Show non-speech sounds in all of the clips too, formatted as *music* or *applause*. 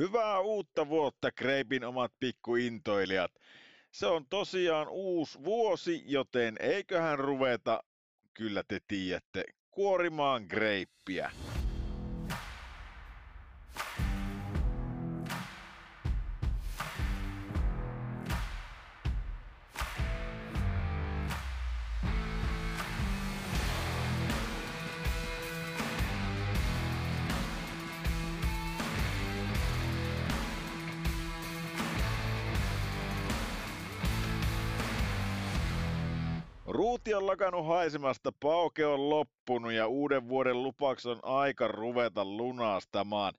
Hyvää uutta vuotta, Kreipin omat pikkuintoilijat. Se on tosiaan uusi vuosi, joten eiköhän ruveta, kyllä te tiedätte, kuorimaan greippiä. Ruuti on lakannut haisemasta, pauke on loppunut ja uuden vuoden lupaukset on aika ruveta lunastamaan.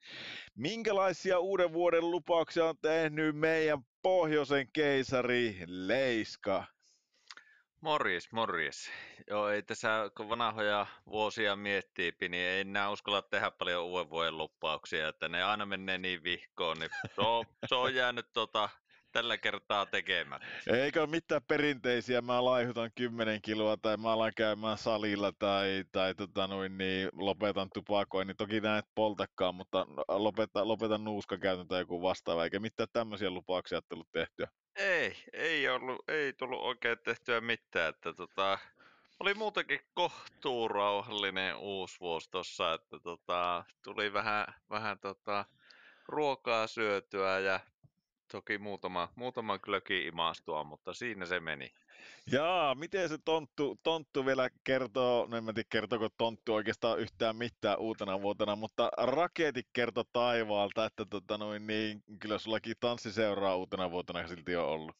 Minkälaisia uuden vuoden lupauksia on tehnyt meidän pohjoisen keisari Leiska? Morjes, morjes. Joo, ei tässä kun vanhoja vuosia miettii, niin ei enää uskalla tehdä paljon uuden vuoden lupauksia, että ne aina menee niin vihkoon, niin se on, se on jäänyt tota, tällä kertaa tekemään. Eikä ole mitään perinteisiä, mä laihutan 10 kiloa tai mä alan käymään salilla tai, tai tota noin, niin lopetan tupakoin, niin toki näet poltakaan, mutta lopeta, lopetan nuuskakäytön tai joku vastaava, eikä mitään tämmöisiä lupauksia tullut tehtyä. Ei, ei, ollut, ei tullut oikein tehtyä mitään, että tota, oli muutenkin kohtuu rauhallinen uusi vuosi tossa, että tota, tuli vähän, vähän tota, ruokaa syötyä ja toki muutama, muutama kylläkin imastua, mutta siinä se meni. Jaa, miten se tonttu, tonttu vielä kertoo, no en tiedä kertooko tonttu oikeastaan yhtään mitään uutena vuotena, mutta raketit kertoo taivaalta, että tota noin, niin, kyllä sullakin tanssiseuraa uutena vuotena silti on ollut.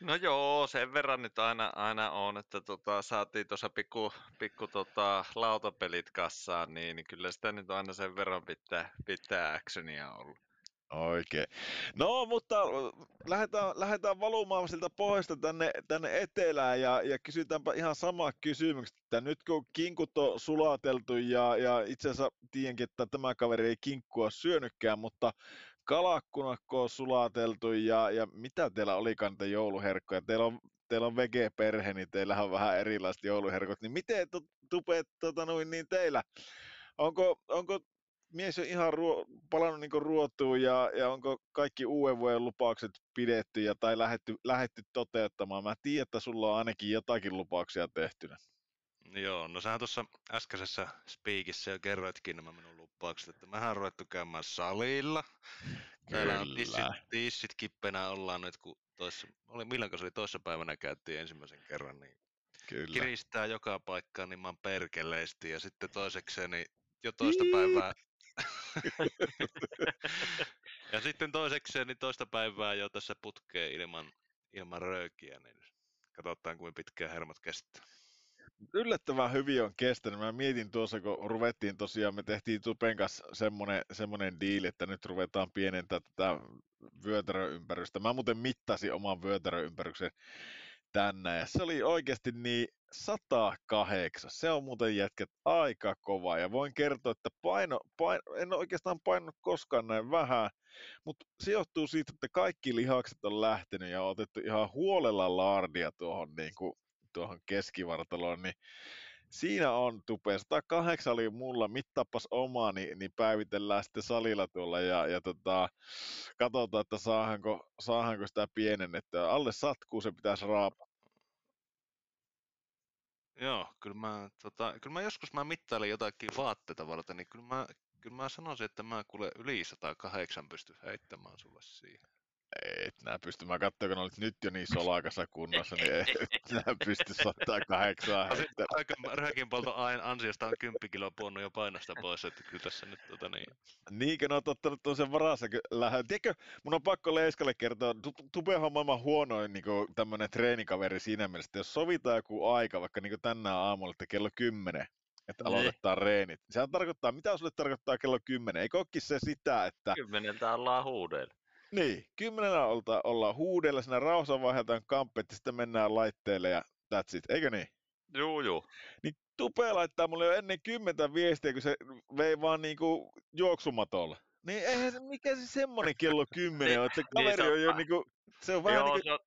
No joo, sen verran nyt aina, aina on, että tota, saatiin tuossa pikku, pikku tota, lautapelit kassaan, niin, niin kyllä sitä nyt aina sen verran pitää, pitää actionia ollut. Oikein. No, mutta lähdetään, lähdetään valumaan siltä pohjasta tänne, tänne etelään ja, ja kysytäänpä ihan sama kysymys, että nyt kun kinkut on sulateltu ja, ja itse asiassa tiedänkin, että tämä kaveri ei kinkkua syönytkään, mutta kalakkunakko on sulateltu ja, ja mitä teillä olikaan te jouluherkkoja? Teillä on, teillä on vege-perhe, niin teillä on vähän erilaiset jouluherkot, niin miten tupeet tota, niin teillä? Onko, onko mies on ihan ruo, palannut niin ruotuun ja, ja onko kaikki uuden vuoden lupaukset pidetty ja tai lähetty, lähetty toteuttamaan? Mä tiedän, että sulla on ainakin jotakin lupauksia tehtynä. Joo, no sähän tuossa äskeisessä speakissä jo kerroitkin nämä minun lupaukset, että mähän on ruvettu käymään salilla. Täällä on tissit, tissit kippenä ollaan nyt, kun toissa, oli, milloin se oli toissa päivänä käytiin ensimmäisen kerran, niin Kyllä. kiristää joka paikkaan niin mä perkeleesti. Ja sitten toisekseen niin jo toista päivää ja sitten toisekseen niin toista päivää jo tässä putkee ilman, ilman röökiä, niin katsotaan kuinka pitkään hermot kestää. Yllättävän hyvin on kestänyt. Mä mietin tuossa, kun ruvettiin tosiaan, me tehtiin Tupen kanssa semmoinen, semmoinen diili, että nyt ruvetaan pienentää tätä vyötäröympärystä. Mä muuten mittasin oman vyötäröympäryksen tänne ja se oli oikeasti niin 108. Se on muuten jätket aika kova ja voin kertoa, että paino, paino en oikeastaan painanut koskaan näin vähän, mutta se johtuu siitä, että kaikki lihakset on lähtenyt ja on otettu ihan huolella laardia tuohon, niin kuin, tuohon keskivartaloon, niin siinä on tupe. 108 oli mulla, mittaapas omaa, niin, niin päivitellään sitten salilla tuolla ja, ja tota, katsotaan, että saahanko, saahanko sitä pienennettyä. Alle satkuu se pitäisi raapaa Joo, kyllä mä, tota, kyllä mä joskus mä mittailin jotakin vaatteita varten, niin kyllä mä, kyllä mä sanoisin, että mä kuule yli 108 pysty heittämään sulle siihen. Et nää pysty, mä katsoin, kun olit nyt jo niin solakassa kunnossa, niin et *laughs* *laughs* nää pysty 108 heittämään. Aika röhkin polto ansiosta on 10 kiloa puonnut jo painosta pois, että kyllä tässä nyt tota niin. Niinkö ne on ottanut tuon varassa lähden. Tiedätkö, mun on pakko Leiskalle kertoa, Tupehan on maailman huonoin niin tämmönen treenikaveri siinä mielessä, että jos sovitaan joku aika, vaikka niin tänään aamulla, että kello 10, että niin. aloitetaan reenit. Sehän tarkoittaa, mitä sulle tarkoittaa kello 10? Eikö olekin se sitä, että... Kymmeneltä ollaan huudella. Niin, kymmenellä olta, ollaan huudella, siinä rauhassa vaihdetaan kampet ja sitten mennään laitteelle ja that's it, eikö niin? Juu, juu. Niin Tupe laittaa mulle jo ennen kymmentä viestiä, kun se vei vaan niinku juoksumatolla. Niin eihän se, mikä se semmonen kello kymmenen on, että se niin, kaveri niin, on jo niinku, se on vähän joo, niinku... Se on,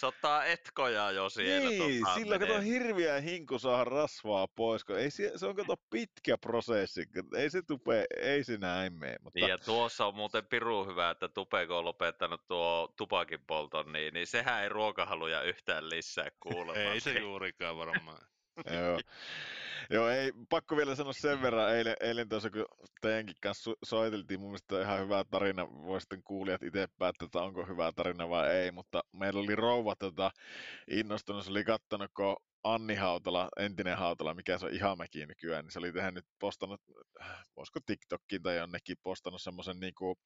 Se ottaa etkoja jo siellä. Niin, tota, sillä kato menee. hirviä hinku saada rasvaa pois, kun ei se, se on kato pitkä prosessi, ei se tupe, ei se näin mene. Mutta Niin, ja tuossa on muuten piru hyvä, että Tupeko on lopettanut tuo tupakin polton, niin, niin sehän ei ruokahaluja yhtään lisää kuulemma. Ei se *laughs* juurikaan varmaan. Joo. Joo, ei, pakko vielä sanoa sen verran, eilen, eilen tuossa kun teidänkin kanssa so- soiteltiin, mun mielestä ihan hyvä tarina, voi sitten kuulijat itse päättää, että onko hyvä tarina vai ei, mutta meillä oli rouva tota, innostunut, se oli kattonut, kun Anni Hautala, entinen Hautala, mikä se on Ihamäki nykyään, niin se oli tehnyt postannut, voisiko TikTokkiin tai jonnekin postannut semmoisen niinku,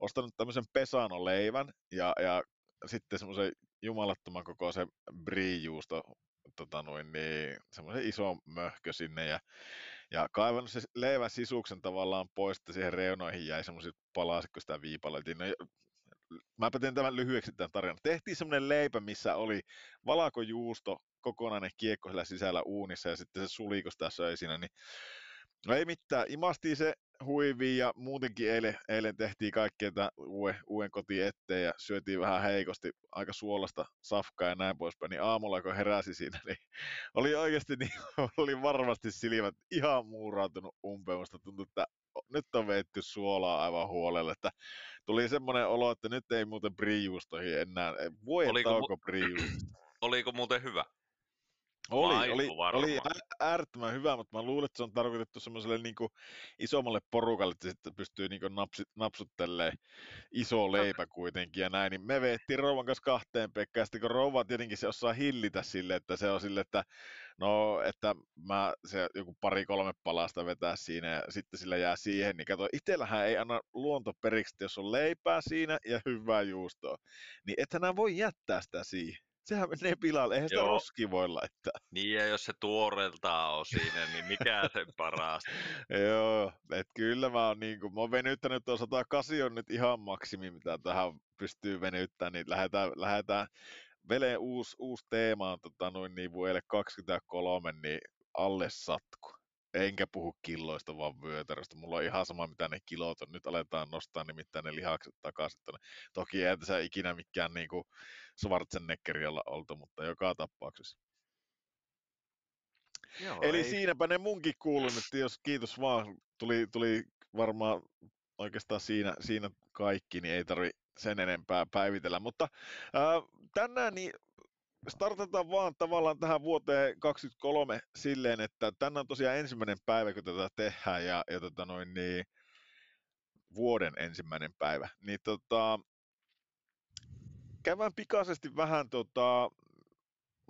ostanut tämmöisen pesanoleivän ja, ja sitten semmoisen jumalattoman kokoisen brie-juusto tota noin, niin, semmoisen iso möhkö sinne ja, ja kaivannut se leivän sisuksen tavallaan pois, että siihen reunoihin jäi semmoiset palaset, kun sitä viipaloitiin. No, mä teen tämän lyhyeksi tämän tarinan. Tehtiin semmoinen leipä, missä oli valakojuusto, kokonainen kiekko siellä sisällä uunissa ja sitten se suli, kun sitä söi siinä, niin No ei mitään, imastiin se huiviin ja muutenkin eilen, eilen tehtiin kaikkea tämän uuden, uuden kotiin eteen ja syötiin vähän heikosti, aika suolasta safkaa ja näin poispäin, niin aamulla kun heräsi siinä, *laughs* niin oli oikeasti niin, oli varmasti silmät ihan muurautunut umpeen, musta tuntui, että nyt on veitty suolaa aivan huolella, että tuli semmoinen olo, että nyt ei muuten brijuustoihin enää, voi Oliko mu- tauko. Oliko muuten hyvä? Oli, Maistu oli, oli äärettömän hyvä, mutta mä luulen, että se on tarkoitettu semmoiselle niin isommalle porukalle, että sitten pystyy niin napsi, napsuttelee iso leipä kuitenkin ja näin, niin me veettiin rouvan kanssa kahteen Pekkaan, sitten kun rouva tietenkin se osaa hillitä sille, että se on sille, että no, että mä se joku pari-kolme palasta vetää siinä ja sitten sillä jää siihen, niin kato, itsellähän ei anna luonto periksi, jos on leipää siinä ja hyvää juustoa, niin ethän voi jättää sitä siihen. Sehän menee pilalle, eihän sitä Joo. roski voi laittaa. Niin, ja jos se tuoreeltaan on siinä, niin mikä sen parasta? Joo, et kyllä mä oon niinku, mä oon venyttänyt tuon 108 on nyt ihan maksimi, mitä tähän pystyy venyttämään, niin lähdetään, lähdetään Vele uusi, uusi teema on tota, noin niin vuodelle 23, niin alle satku. Enkä puhu killoista, vaan vyötäröstä. Mulla on ihan sama, mitä ne kilot on. Nyt aletaan nostaa nimittäin ne lihakset takaisin. Tonne. Toki ei tässä ikinä mikään niinku Schwarzeneggeri olla oltu, mutta joka tapauksessa. Joo, Eli ei- siinäpä ne munkin kuuluu nyt, jos kiitos vaan, tuli, tuli varmaan oikeastaan siinä, siinä kaikki, niin ei tarvi sen enempää päivitellä. Mutta ää, tänään niin startataan vaan tavallaan tähän vuoteen 2023 silleen, että tänään on tosiaan ensimmäinen päivä, kun tätä tehdään ja, ja tota noin, niin, vuoden ensimmäinen päivä. Niin tota, käydään pikaisesti vähän tota,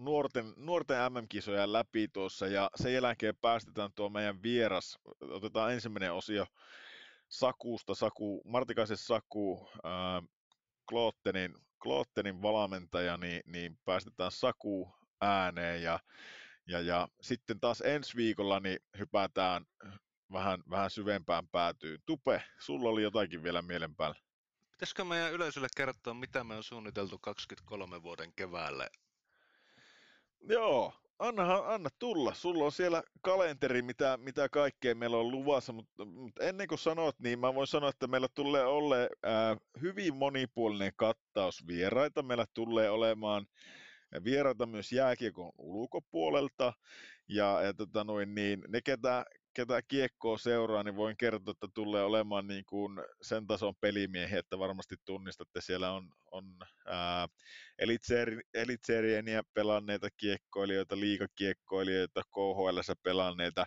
nuorten, nuorten MM-kisoja läpi tuossa ja sen jälkeen päästetään tuo meidän vieras, otetaan ensimmäinen osio Sakusta, Saku, Martikaisen Saku, ää, Kloottenin, Kloottenin valmentaja, niin, niin päästetään Saku ääneen ja, ja, ja sitten taas ensi viikolla niin hypätään vähän, vähän syvempään päätyyn. Tupe, sulla oli jotakin vielä mielen päällä. Pitäisikö meidän yleisölle kertoa, mitä me on suunniteltu 23 vuoden keväälle? Joo, annahan, anna tulla. Sulla on siellä kalenteri, mitä, mitä kaikkea meillä on luvassa, mutta, mutta ennen kuin sanot, niin mä voin sanoa, että meillä tulee ole äh, hyvin monipuolinen kattaus vieraita. Meillä tulee olemaan vieraita myös jääkiekon ulkopuolelta, ja, ja tota noin, niin, ne, ketä, ketä kiekkoa seuraa, niin voin kertoa, että tulee olemaan niin kuin sen tason pelimiehiä, että varmasti tunnistatte, siellä on, on ää, elitseerieniä pelanneita kiekkoilijoita, liikakiekkoilijoita, KHL pelanneita,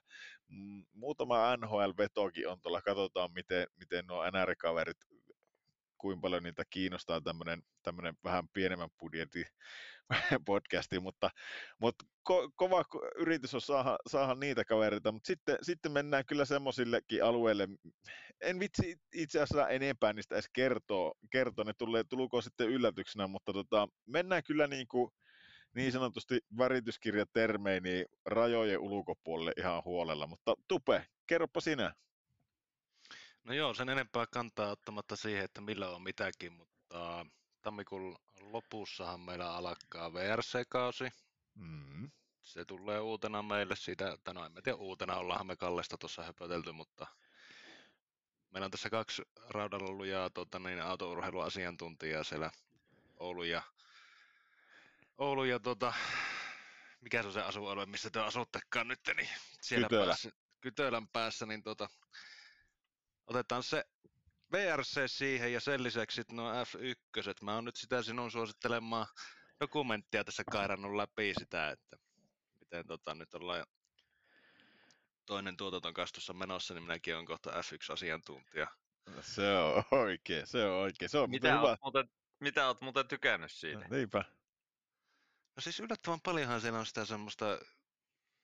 Mm, muutama NHL-vetokin on tuolla, katsotaan miten, miten nuo NR-kaverit, kuinka paljon niitä kiinnostaa tämmöinen vähän pienemmän budjetin *laughs* podcasti, mutta, mutta ko, kova ko- yritys on saada, saada niitä kavereita, mutta sitten, sitten mennään kyllä semmoisillekin alueille, en vitsi itse asiassa enempää niistä edes kertoa, kertoa ne tulee, tuluko sitten yllätyksenä, mutta tota, mennään kyllä niin kuin niin sanotusti värityskirjatermein niin rajojen ulkopuolelle ihan huolella, mutta Tupe, kerropa sinä. No joo, sen enempää kantaa ottamatta siihen, että millä on mitäkin, mutta tammikuun lopussahan meillä alkaa VRC-kausi. Mm. Se tulee uutena meille siitä, että no en tiedä uutena, ollaanhan me Kallesta tuossa höpötelty, mutta meillä on tässä kaksi raudalla lujaa tota, niin, autourheiluasiantuntijaa siellä Oulun ja Oulu ja tota, mikä se on se asualue, missä te asuttekaan nyt, niin siellä Kytölä. päässä, Kytölän päässä, niin tota, otetaan se VRC siihen ja sen lisäksi nuo F1. Mä oon nyt sitä sinun suosittelemaan dokumenttia tässä kairannut läpi sitä, että miten tota, nyt ollaan toinen tuotanton kanssa tuossa menossa, niin minäkin olen kohta F1-asiantuntija. Se on oikein, se on oikein. Se on Mitä hyvä. oot, muuten, mitä oot muuten tykännyt siitä? Niinpä. No siis yllättävän paljonhan siellä on sitä semmoista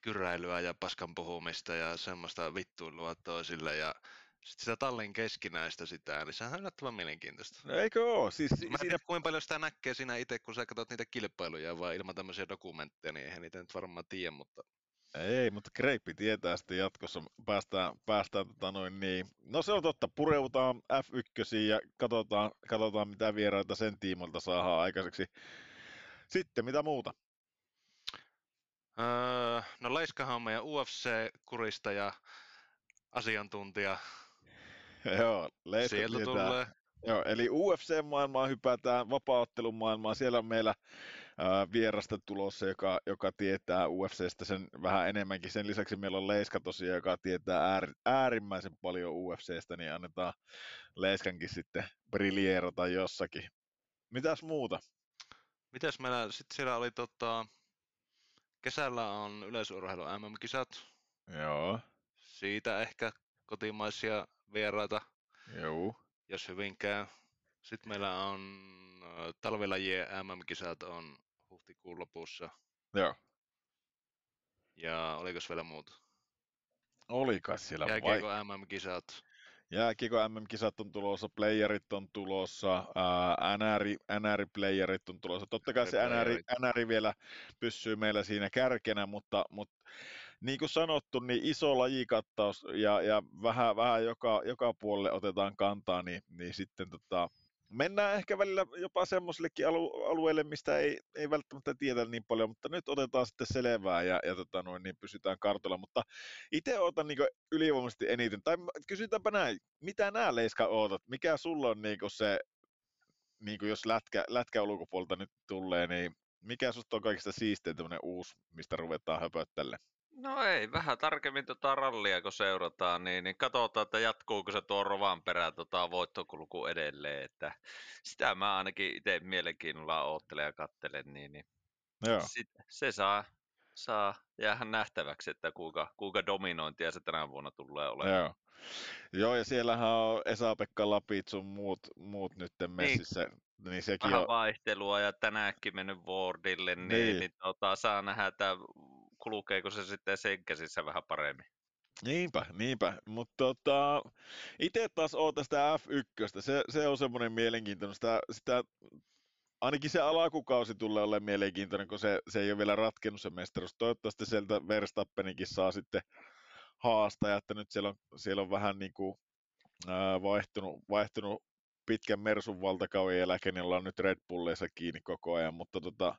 kyräilyä ja paskan puhumista ja semmoista vittuilua toisille ja sitten sitä tallin keskinäistä sitä, niin sehän on yllättävän mielenkiintoista. No eikö oo? Siis, Mä en siinä, tiedä kuinka paljon sitä näkee siinä itse, kun sä katsot niitä kilpailuja, vaan ilman tämmöisiä dokumentteja, niin eihän niitä nyt varmaan tiedä, mutta ei, mutta Kreippi tietää sitten jatkossa. Päästään, päästään tota noin niin. No se on totta, pureutaan F1 ja katsotaan, katsotaan mitä vieraita sen tiimoilta saadaan aikaiseksi. Sitten mitä muuta? öö, no Leiskahan on meidän UFC-kurista ja asiantuntija. *laughs* Joo, Leiska Sieltä tietää. tulee. Joo, eli UFC-maailmaan hypätään, vapaaottelun maailmaan. Siellä on meillä ää, vierasta tulossa, joka, joka tietää UFCstä sen vähän enemmänkin. Sen lisäksi meillä on Leiska tosiaan, joka tietää äär, äärimmäisen paljon UFCstä, niin annetaan Leiskankin sitten briljeerata jossakin. Mitäs muuta? Mitäs meillä sitten siellä oli tota, kesällä on yleisurheilu MM-kisat. Joo, Siitä ehkä kotimaisia vieraita, joo. jos hyvin käy. Sitten meillä on ö, talvilajien MM-kisat on huhtikuun lopussa. Joo. Ja olikos vielä muuta? Olikas siellä vai? Jääkiekko MM-kisat. Jääkiekko MM-kisat on tulossa, playerit on tulossa, ää, NR, NR-playerit on tulossa. Totta kai se NR. NR vielä pysyy meillä siinä kärkenä, mutta, mutta niin kuin sanottu, niin iso lajikattaus ja, ja vähän, vähän joka, joka puolelle otetaan kantaa, niin, niin sitten tota, mennään ehkä välillä jopa semmoisillekin alu, alueille, mistä ei, ei välttämättä tiedä niin paljon, mutta nyt otetaan sitten selvää ja, ja tota noin, niin pysytään kartalla. Mutta itse otan niin ylivoimaisesti eniten, tai kysytäänpä näin, mitä nämä Leiska ootat? Mikä sulla on niin se, niin jos lätkä, lätkä ulkopuolelta nyt tulee, niin mikä susta on kaikista siistein tämmöinen uusi, mistä ruvetaan höpöttele? No ei, vähän tarkemmin tota rallia kun seurataan, niin, niin katsotaan, että jatkuuko se tuo Rovan perä tota voittokulku edelleen, että sitä mä ainakin itse mielenkiinnolla oottelen ja kattelen, niin, niin Joo. sit, se saa, saa jäädä nähtäväksi, että kuinka, kuinka dominointia se tänä vuonna tulee olemaan. Joo. Joo, ja siellähän on Esa-Pekka Lapit sun muut, muut nyt messissä, niin, niin sekin Vähän on, vaihtelua ja tänäänkin mennyt Wardille, niin, Niin. niin. niin tota, saa nähdä, että kulkeeko se sitten sen käsissä vähän paremmin. Niinpä, niinpä. Mutta tota, itse taas ootan sitä F1. Se, se on semmoinen mielenkiintoinen. Sitä, sitä, ainakin se alakukausi tulee olemaan mielenkiintoinen, kun se, se ei ole vielä ratkennut se mestaruus. Toivottavasti sieltä Verstappenikin saa sitten haastaa, että nyt siellä on, siellä on vähän niin kuin, ää, vaihtunut, vaihtunut pitkän Mersun valtakauden jälkeen, niin ollaan nyt Red Bulleissa kiinni koko ajan, mutta tota,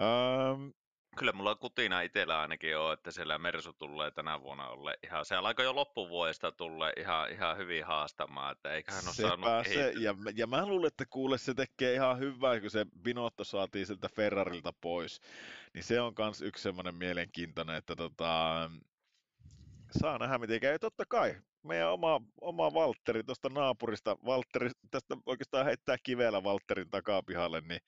ähm, Kyllä mulla kutina itsellä ainakin on, että siellä Mersu tulee tänä vuonna olla ihan, se alkoi jo loppuvuodesta tulla ihan, ihan hyvin haastamaan, että eiköhän ole saanut se, ja, ja mä luulen, että kuule se tekee ihan hyvää, kun se Binotto saatiin sieltä Ferrarilta pois. Niin se on kans yksi semmoinen mielenkiintoinen, että tota, saa nähdä miten käy. Totta kai, meidän oma, oma Valtteri tuosta naapurista, Valtteri tästä oikeastaan heittää kivellä Valtterin takapihalle, niin,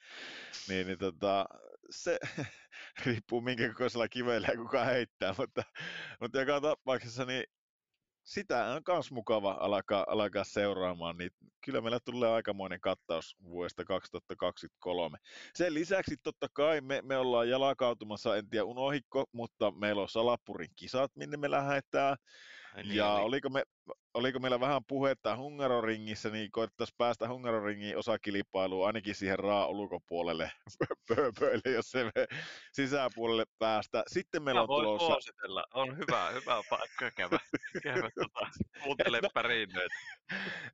niin, niin tota, se *laughs* riippuu minkä kokoisella kivellä kuka heittää, mutta, mutta joka tapauksessa niin sitä on myös mukava alkaa, alkaa seuraamaan, niin kyllä meillä tulee aikamoinen kattaus vuodesta 2023. Sen lisäksi totta kai me, me ollaan jalakautumassa, en tiedä unohikko, mutta meillä on Salapurin kisat, minne me lähdetään. Niin Ja oli. oliko, me, oliko meillä vähän puhetta Hungaroringissä, niin koettaisiin päästä Hungaroringin osakilpailuun ainakin siihen raa ulkopuolelle *laughs* pööpöille, jos se me sisäpuolelle päästä. Sitten meillä Mä on tulossa... suositella, on hyvä, hyvä paikka käydä, käydä tota, *laughs* kuuntele No. pärinöitä.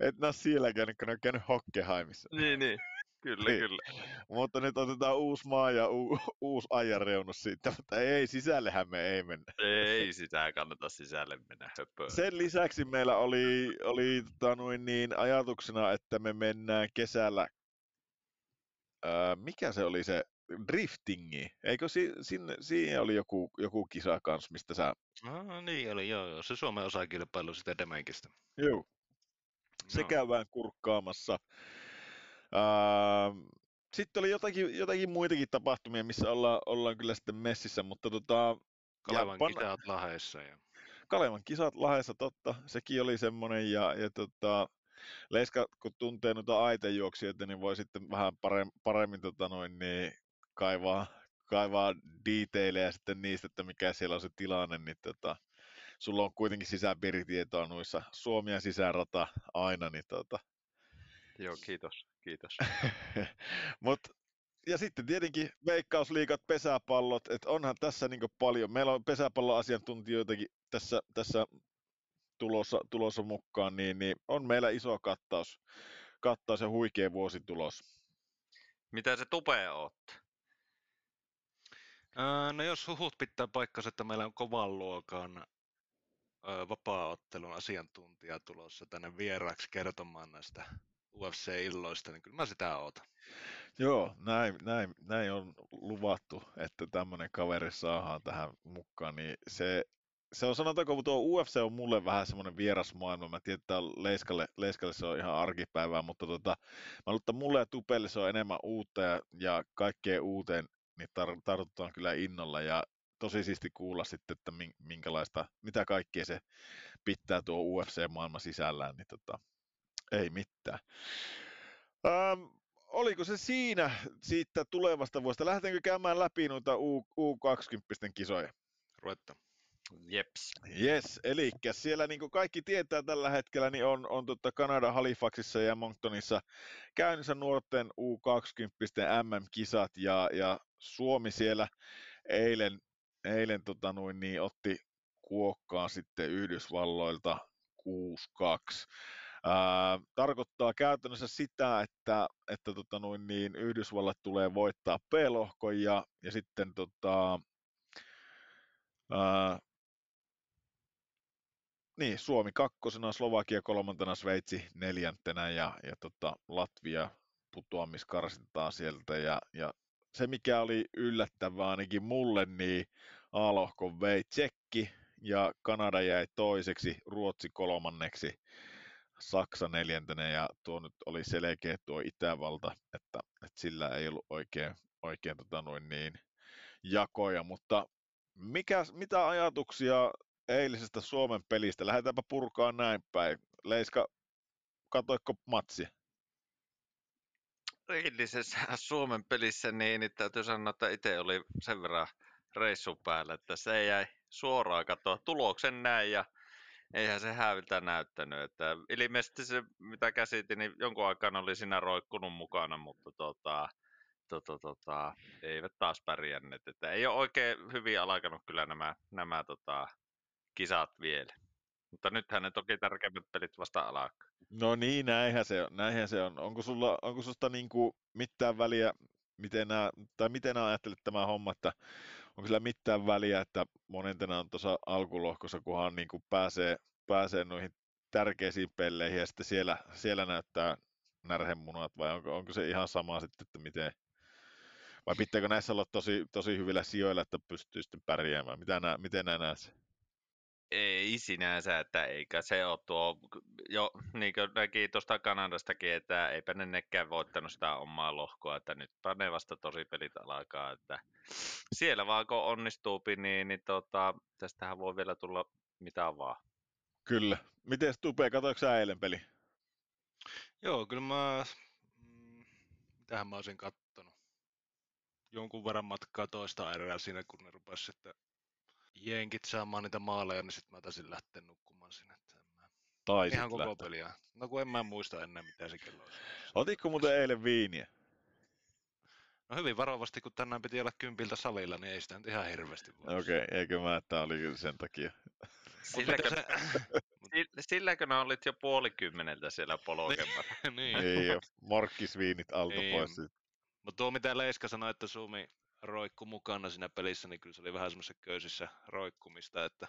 Et nää siellä käynyt, kun ne on käynyt Hockenheimissa. Niin, niin, kyllä, Niin. kyllä. Mutta nyt otetaan uusi maa ja u- *laughs* uusi ajanreunus siitä, mutta ei, sisällehän me ei mennä. Ei sitä kannata sisälle mennä höpöön. Sen lisäksi meillä oli, oli tota noin niin, ajatuksena, että me mennään kesällä, ää, mikä se oli se driftingi. Eikö si, sinne, siinä oli joku, joku kisa kanssa, mistä sä... No niin oli, joo, joo. Se Suomen osakilpailu sitä Demenkistä. Joo. Se No. käydään kurkkaamassa. Uh, sitten oli jotakin, jotakin muitakin tapahtumia, missä ollaan, ollaan kyllä sitten messissä, mutta tota, Kalevan pan- kisat Laheessa. Ja... Kalevan kisat Lahdessa, totta, sekin oli semmoinen, ja, ja tota, Leiska, kun tuntee noita aitejuoksijoita, niin voi sitten vähän paremmin, paremmin tota noin, niin kaivaa, kaivaa detaileja sitten niistä, että mikä siellä on se tilanne, niin tota, sulla on kuitenkin sisäpiiritietoa noissa Suomi ja sisärata aina, niin tota, Joo, kiitos, kiitos. *laughs* Mut, ja sitten tietenkin veikkausliikat, pesäpallot, että onhan tässä niin paljon. Meillä on pesäpalloasiantuntijoitakin tässä, tässä tulossa, tulossa mukaan, niin, niin, on meillä iso kattaus, kattaus ja huikea vuositulos. Mitä se tupee oottaa? Ää, no jos huhut pitää paikkansa, että meillä on kovan luokan ö, vapaa-ottelun asiantuntija tulossa tänne vieraaksi kertomaan näistä UFC-illoista, niin kyllä mä sitä ootan. Joo, näin, näin, näin on luvattu, että tämmöinen kaveri saadaan tähän mukaan, niin se, se on sanotaanko, tuo UFC on mulle vähän semmoinen vieras maailma. Mä tiedän, että Leiskalle, Leiskalle se on ihan arkipäivää, mutta tota, mä luulen, että mulle ja Tupelle se on enemmän uutta ja, ja kaikkeen uuteen niin tar- tartutaan kyllä innolla ja tosi siisti kuulla sitten, että min- minkälaista, mitä kaikkea se pitää tuo UFC-maailma sisällään, niin tota, ei mitään. Ähm, oliko se siinä siitä tulevasta vuodesta? Lähdetäänkö käymään läpi noita U- U20 kisoja? Ruvettu. Jeps. Yes, eli siellä niin kuin kaikki tietää tällä hetkellä, niin on, on tota Kanada Halifaxissa ja Monctonissa käynnissä nuorten U20 MM-kisat ja, ja Suomi siellä eilen, eilen tota noin, niin otti kuokkaan sitten Yhdysvalloilta 6-2. Ää, tarkoittaa käytännössä sitä, että, että tota noin, niin Yhdysvallat tulee voittaa P-lohkon ja, ja sitten tota, ää, niin, Suomi kakkosena, Slovakia kolmantena, Sveitsi neljäntenä ja, ja tota, Latvia putoamiskarsintaa sieltä. Ja, ja se, mikä oli yllättävää ainakin mulle, niin A-lohkon vei Tsekki ja Kanada jäi toiseksi, Ruotsi kolmanneksi, Saksa neljäntenä ja tuo nyt oli selkeä tuo Itävalta, että, että sillä ei ollut oikein, oikein tota noin niin, jakoja, mutta mikä, mitä ajatuksia eilisestä Suomen pelistä? Lähdetäänpä purkaa näin päin. Leiska, katoiko matsia? Eilisessä Suomen pelissä niin, niin täytyy sanoa, että itse oli sen verran reissun päällä, että se jäi suoraan katsoa tuloksen näin ja eihän se häviltä näyttänyt. Että ilmeisesti se, mitä käsitin, niin jonkun aikaan oli siinä roikkunut mukana, mutta tota, tota, tota, eivät taas pärjänneet. Että ei ole oikein hyvin alkanut kyllä nämä, nämä tota, kisat vielä. Mutta nythän ne toki tärkeimmät pelit vasta alkaa. No niin, näinhän se on. Näinhän se on. Onko sulla, onko susta niinku mitään väliä, miten nää, tai miten ajattelet tämä homma, että onko sillä mitään väliä, että monentena on tuossa alkulohkossa, kunhan niinku pääsee, pääsee noihin tärkeisiin pelleihin ja sitten siellä, siellä näyttää närhemunat vai onko, onko se ihan sama sitten, että miten, vai pitääkö näissä olla tosi, tosi hyvillä sijoilla, että pystyy sitten pärjäämään? Mitä nää, miten nää näet? Ei sinänsä, että eikä se ole tuo, jo niin kuin näki tuosta Kanadastakin, että eipä ne nekään voittanut sitä omaa lohkoa, että nyt ne vasta tosi pelit alkaa, että siellä vaan kun onnistuu, niin, niin tota, tästähän voi vielä tulla mitä vaan. Kyllä. Miten Tupe, katoiko sä eilen peli? Joo, kyllä mä... Mm, mitähän mä olisin kattonut? Jonkun verran matkaa toista erää siinä, kun ne rupes sitten jenkit saamaan niitä maaleja, niin sitten mä taisin lähteä nukkumaan sinne. Mä... Taisit Ihan koko lähteä. peliä. No kun en mä muista enää, mitä se kello olisi. Otitko muuten eilen viiniä? No hyvin varovasti, kun tänään piti olla kympiltä salilla, niin ei sitä nyt ihan hirveästi voi. Okei, okay, eikö mä, että oli kyllä sen takia. Silläkö, se... *laughs* sill- silläkö ne olit jo puolikymmeneltä siellä polkemassa? *laughs* niin. Ei ole morkkisviinit alta Ei, pois. Mutta tuo mitä Leiska sanoi, että Suomi roikku mukana siinä pelissä, niin kyllä se oli vähän semmoisessa köysissä roikkumista, että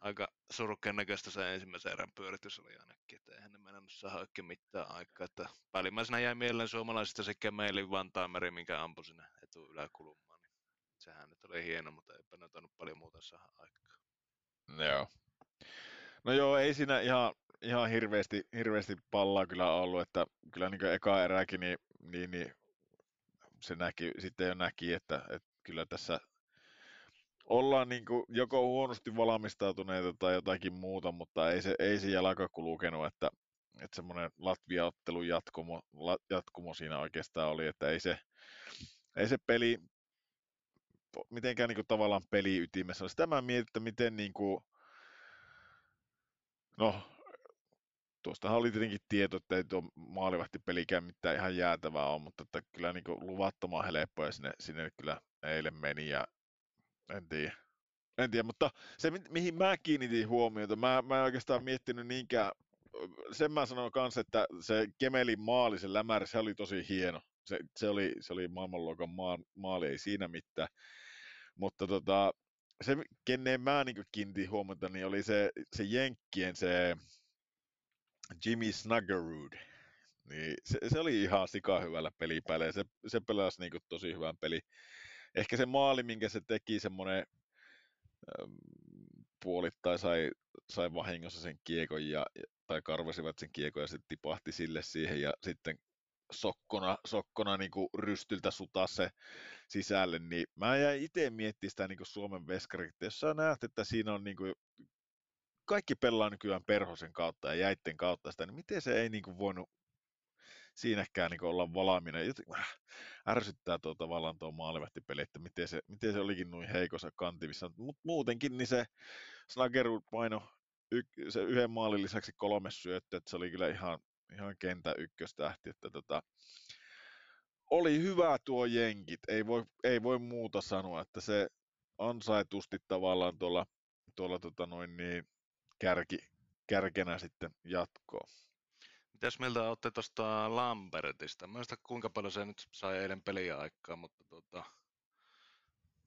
aika surkean näköistä se ensimmäisen erän pyöritys oli ainakin, että eihän ne mennä saada oikein mitään aikaa. Että päällimmäisenä jäi mieleen suomalaisista se Kemeilin Vantaameri, minkä ampui sinne etu yläkulmaan. Niin sehän nyt oli hieno, mutta eipä ne ottanut paljon muuta saada aikaa. Joo. No joo, ei siinä ihan, ihan hirveästi, hirveästi pallaa kyllä ollut, että kyllä niin eka eräkin, niin, niin, niin se näki, sitten jo näki, että, että kyllä tässä ollaan niin kuin joko huonosti valmistautuneita tai jotakin muuta, mutta ei se, ei se jalka kulkenut, että, että semmoinen Latvia-ottelun jatkumo, jatkumo siinä oikeastaan oli, että ei se, ei se peli mitenkään niin kuin tavallaan peliytimessä. Sitä mä mietin, että miten niin kuin, no, tuostahan oli tietenkin tieto, että ei tuo pelikään mitään ihan jäätävää on, mutta että kyllä niin luvattoman helppoa sinne, sinne kyllä eilen meni ja en tiedä. En tiedä, mutta se mi- mihin mä kiinnitin huomiota, mä, mä en oikeastaan miettinyt niinkään, sen mä sanon kanssa, että se Kemelin maali, se lämärä, se oli tosi hieno. Se, se oli, se oli maailmanluokan maa, maali, ei siinä mitään. Mutta tota, se, kenen mä niin kiinnitin huomiota, niin oli se, se Jenkkien se Jimmy Snuggerud. Niin se, se, oli ihan sika hyvällä pelipäällä ja se, se pelasi niin tosi hyvän peli. Ehkä se maali, minkä se teki, semmoinen ähm, puolittain sai, sai vahingossa sen kiekon ja, tai karvasivat sen kiekon ja sitten tipahti sille siihen ja sitten sokkona, sokkona niin kuin rystyltä sutaa se sisälle, niin mä jäin itse miettimään sitä niin kuin Suomen veskarit, jos sä näet, että siinä on niin kuin, kaikki pelaa nykyään perhosen kautta ja jäitten kautta sitä, niin miten se ei niin kuin voinut siinäkään niin olla valmiina. Joten, äh, ärsyttää tuo tavallaan tuo maalivahtipeli, että miten se, miten se olikin noin heikossa kantivissa. Mutta muutenkin niin se Snageru paino y, se yhden maalin lisäksi kolme syöttöä, että se oli kyllä ihan, ihan kentä ykköstähti, että tota, oli hyvä tuo jenkit, ei voi, ei voi muuta sanoa, että se ansaitusti tavallaan tuolla, tuolla tota noin niin, kärki, kärkenä sitten jatkoa. Mitäs mieltä olette tuosta Lambertista? Mä kuinka paljon se nyt sai eilen peliä aikaa, mutta tota,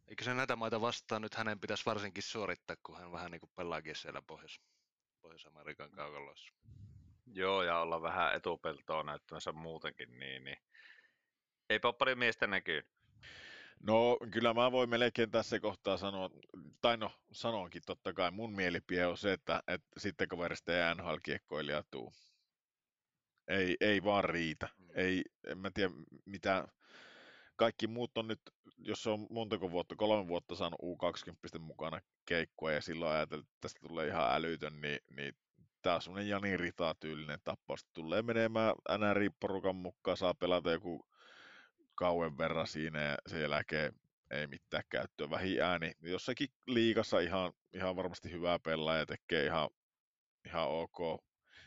eikö se näitä maita vastaan nyt hänen pitäisi varsinkin suorittaa, kun hän vähän niin kuin pelaakin siellä Pohjois- Pohjois-Amerikan kaukaloissa. Joo, ja olla vähän etupeltoa näyttämässä muutenkin, niin, niin eipä ole paljon miestä näkyy. No kyllä mä voin melkein tässä kohtaa sanoa, tai no sanonkin totta kai, mun mielipide on se, että, että sitten kun veristä ei NHL-kiekkoilija tuu. Ei, ei vaan riitä. Mm. Ei, en mä tiedä mitä, kaikki muut on nyt, jos se on montako vuotta, kolme vuotta saanut U20 mukana keikkoa ja silloin ajatellut, että tästä tulee ihan älytön, niin, niin tämä on semmoinen Jani Rita-tyylinen tapaus. Tulee menemään NRI-porukan mukaan, saa pelata joku kauan verran siinä ja sen jälkeen ei mitään käyttöä. Vähin ääni. Jossakin liikassa ihan, ihan varmasti hyvää pelaa ja tekee ihan, ihan ok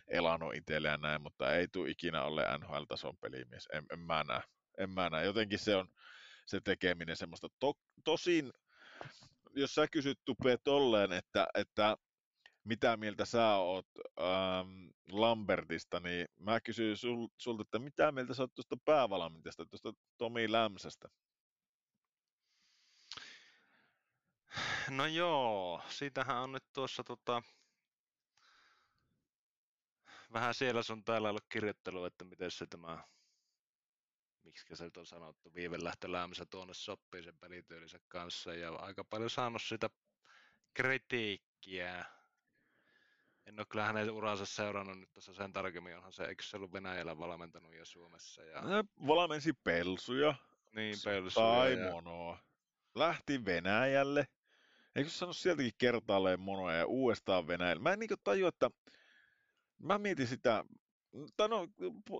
elano itselle ja näin, mutta ei tule ikinä ole NHL-tason pelimies. En, en mä näe. En mä näe. Jotenkin se on se tekeminen semmoista. To, tosin, jos sä kysyt Tupe tolleen, että, että mitä mieltä sä oot ähm, Lambertista, niin mä kysyn sul, sulta, että mitä mieltä sä oot tuosta päävalmentajasta, tuosta Tomi Lämsästä? No joo, siitähän on nyt tuossa tota, vähän siellä sun täällä ollut kirjoittelu, että miten se tämä, miksi se nyt on sanottu, viivelähtö Lämsä tuonne sopii sen kanssa ja aika paljon saanut sitä kritiikkiä en ole kyllä hänen uransa seurannut nyt tuossa sen tarkemmin, onhan se, eikö se ollut Venäjällä valmentanut ja Suomessa? Ja... Valmensi Pelsuja. Niin, Pelsuja. Tai ja... Monoa. Lähti Venäjälle. Eikö sano sieltäkin kertaalleen monoa ja uudestaan Venäjälle? Mä en niin tajua, että mä mietin sitä, tai no,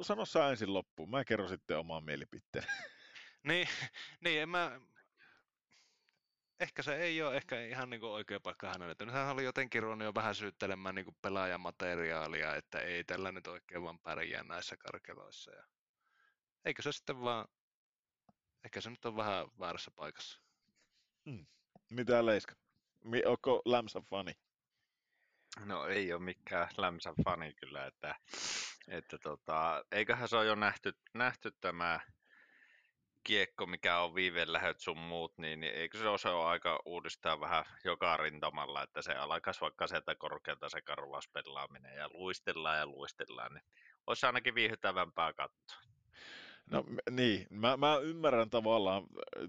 sano sä ensin loppuun, mä kerron sitten oman mielipiteen. niin, *laughs* niin, en mä, ehkä se ei ole ehkä ihan niin kuin oikea paikka hänelle. Nyt hän oli jotenkin ruvennut jo vähän syyttelemään niin kuin pelaajamateriaalia, että ei tällä nyt oikein vaan pärjää näissä karkeloissa. Ja... Eikö se sitten vaan, ehkä se nyt on vähän väärässä paikassa. Hmm. Mitä Leiska? Onko Lämsä fani? No ei ole mikään Lämsä fani kyllä, että, että tota, eiköhän se ole jo nähty, nähty tämä kiekko, mikä on viivelähöt sun muut, niin, niin eikö se osa ole aika uudistaa vähän joka rintamalla, että se alkaisi vaikka sieltä korkealta se karvauspelaaminen ja luistellaan ja luistellaan, niin olisi ainakin viihdyttävämpää katsoa. No niin, mä, mä ymmärrän tavallaan,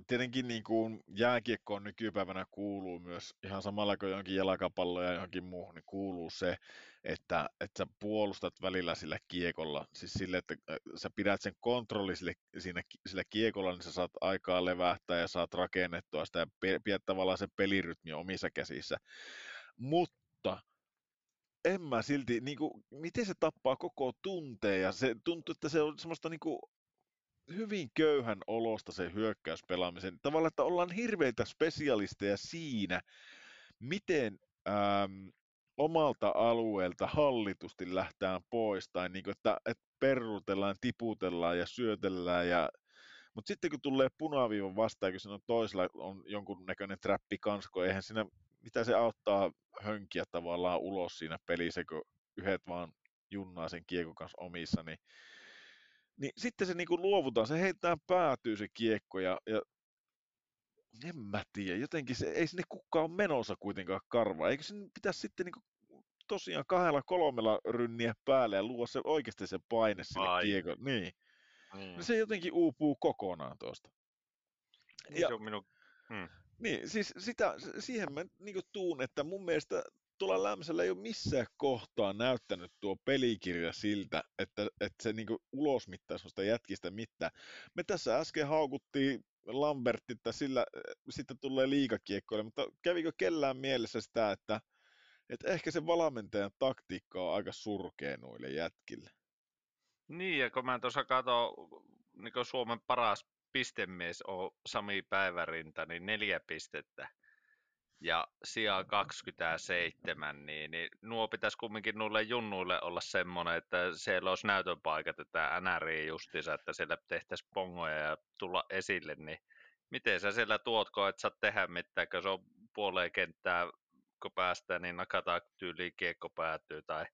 tietenkin niin kuin jääkiekkoon nykypäivänä kuuluu myös ihan samalla kuin jonkin jalkapallo ja johonkin muuhun, niin kuuluu se, että, että sä puolustat välillä sillä kiekolla, siis sille, että sä pidät sen kontrolli sille, siinä, sillä kiekolla, niin sä saat aikaa levähtää ja saat rakennettua sitä ja pidät tavallaan se pelirytmi omissa käsissä. Mutta en mä silti, niin kuin, miten se tappaa koko tunteen? Ja se tuntuu, että se on semmoista niin kuin, hyvin köyhän olosta se hyökkäyspelaamisen. Tavallaan, että ollaan hirveitä spesialisteja siinä, miten ähm, omalta alueelta hallitusti lähtään pois, tai niin kuin, että, että perrutellaan, tiputellaan ja syötellään, ja, mutta sitten kun tulee punaviivan vastaan, kun on toisella on jonkun näköinen trappi kansko, eihän siinä, mitä se auttaa hönkiä tavallaan ulos siinä pelissä, kun yhdet vaan junnaa sen kiekon kanssa omissa, niin niin sitten se niinku luovutaan, se heittää päätyy se kiekko ja, ja en mä tiedä, jotenkin se, ei sinne kukaan ole menossa kuitenkaan karvaa. Eikö sen pitäisi sitten niinku tosiaan kahdella kolmella rynniä päälle ja luo se oikeasti se paine sinne Ai. kiekon. Niin. Mm. Se jotenkin uupuu kokonaan tuosta. Niin ja, se on minun... Hmm. Niin, siis sitä, siihen mä niin tuun, että mun mielestä tuolla Lämsällä ei ole missään kohtaa näyttänyt tuo pelikirja siltä, että, että se niin ulosmittaa sellaista jätkistä mitään. Me tässä äsken haukuttiin Lambertti, että sillä sitten tulee liikakiekkoille, mutta kävikö kellään mielessä sitä, että, että ehkä se valmentajan taktiikka on aika surkea noille jätkille? Niin, ja kun mä tuossa katson, niin Suomen paras pistemies on Sami Päivärinta, niin neljä pistettä ja sijaa 27, niin, niin nuo pitäisi kumminkin nuille junnuille olla semmoinen, että siellä olisi näytönpaikat, että NRI justiinsa, että siellä tehtäisiin pongoja ja tulla esille, niin miten sä siellä tuotko, että saat tehdä mitään, kun se on puoleen kenttää, kun päästään, niin nakataan tyyliin kiekko päätyy, tai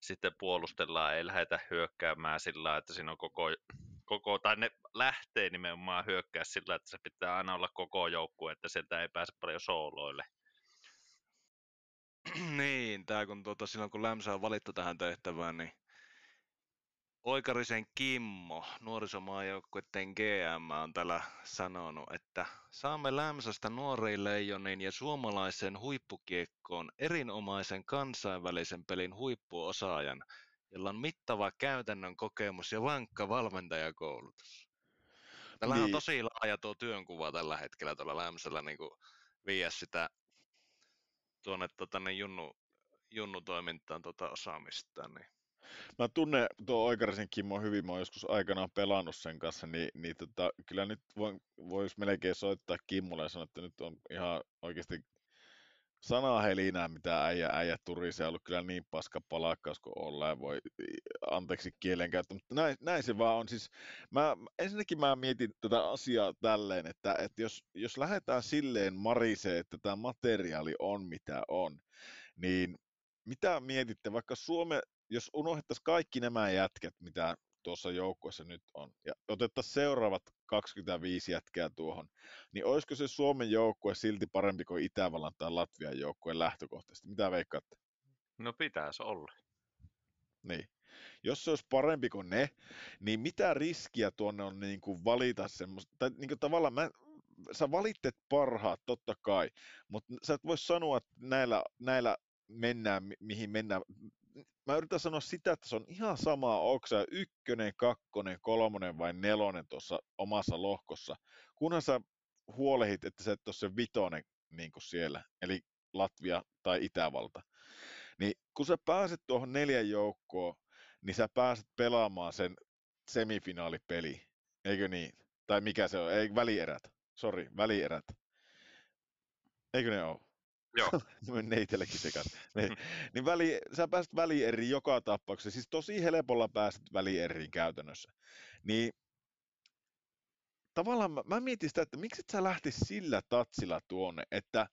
sitten puolustellaan, ei lähdetä hyökkäämään sillä että siinä on koko, koko, tai ne lähtee nimenomaan hyökkää sillä, että se pitää aina olla koko joukkue, että sieltä ei pääse paljon sooloille. niin, tämä kun tuota, silloin kun Lämsä on valittu tähän tehtävään, niin Oikarisen Kimmo, nuorisomaajoukkuiden GM, on täällä sanonut, että saamme Lämsästä nuoriin leijonin ja suomalaisen huippukiekkoon erinomaisen kansainvälisen pelin huippuosaajan, jolla on mittava käytännön kokemus ja vankka valmentajakoulutus. Tällä niin. on tosi laaja tuo työnkuva tällä hetkellä tuolla Lämsällä niin viiä sitä tuonne tota, niin junnu, junnutoimintaan tuota osaamista. Niin. Mä tunnen tuo Oikarisen Kimmo hyvin, mä oon joskus aikanaan pelannut sen kanssa, niin, niin tota, kyllä nyt voisi melkein soittaa Kimmolle ja sanoa, että nyt on ihan oikeasti sanaa helinää, mitä äijä, äijä turisee, ollut kyllä niin paska palakkaus kuin ollaan, voi anteeksi kielenkäyttö, mutta näin, näin, se vaan on. Siis mä, ensinnäkin mä mietin tätä asiaa tälleen, että, että jos, jos lähdetään silleen marisee, että tämä materiaali on mitä on, niin mitä mietitte, vaikka Suome, jos unohdettaisiin kaikki nämä jätkät, mitä tuossa joukkueessa nyt on, ja otettaisiin seuraavat 25 jätkää tuohon, niin olisiko se Suomen joukkue silti parempi kuin Itävallan tai Latvian joukkue lähtökohtaisesti? Mitä veikkaatte? No pitäisi olla. Niin. Jos se olisi parempi kuin ne, niin mitä riskiä tuonne on niin kuin valita semmoista, tai niin kuin tavallaan mä, sä valittet parhaat totta kai, mutta sä et voi sanoa, että näillä, näillä mennään, mihin mennään mä yritän sanoa sitä, että se on ihan sama, onko se ykkönen, kakkonen, kolmonen vai nelonen tuossa omassa lohkossa, kunhan sä huolehit, että se et ole se vitonen niin kuin siellä, eli Latvia tai Itävalta. Niin kun sä pääset tuohon neljän joukkoon, niin sä pääset pelaamaan sen semifinaalipeli, eikö niin? Tai mikä se on? Ei, välierät. Sori, välierät. Eikö ne ole? Joo. *laughs* ne itsellekin sekas. Niin, niin väli, sä pääset välieriin joka tapauksessa. Siis tosi helpolla pääset välieriin käytännössä. Niin tavallaan mä, mä mietin sitä, että miksi et sä lähti sillä tatsilla tuonne, että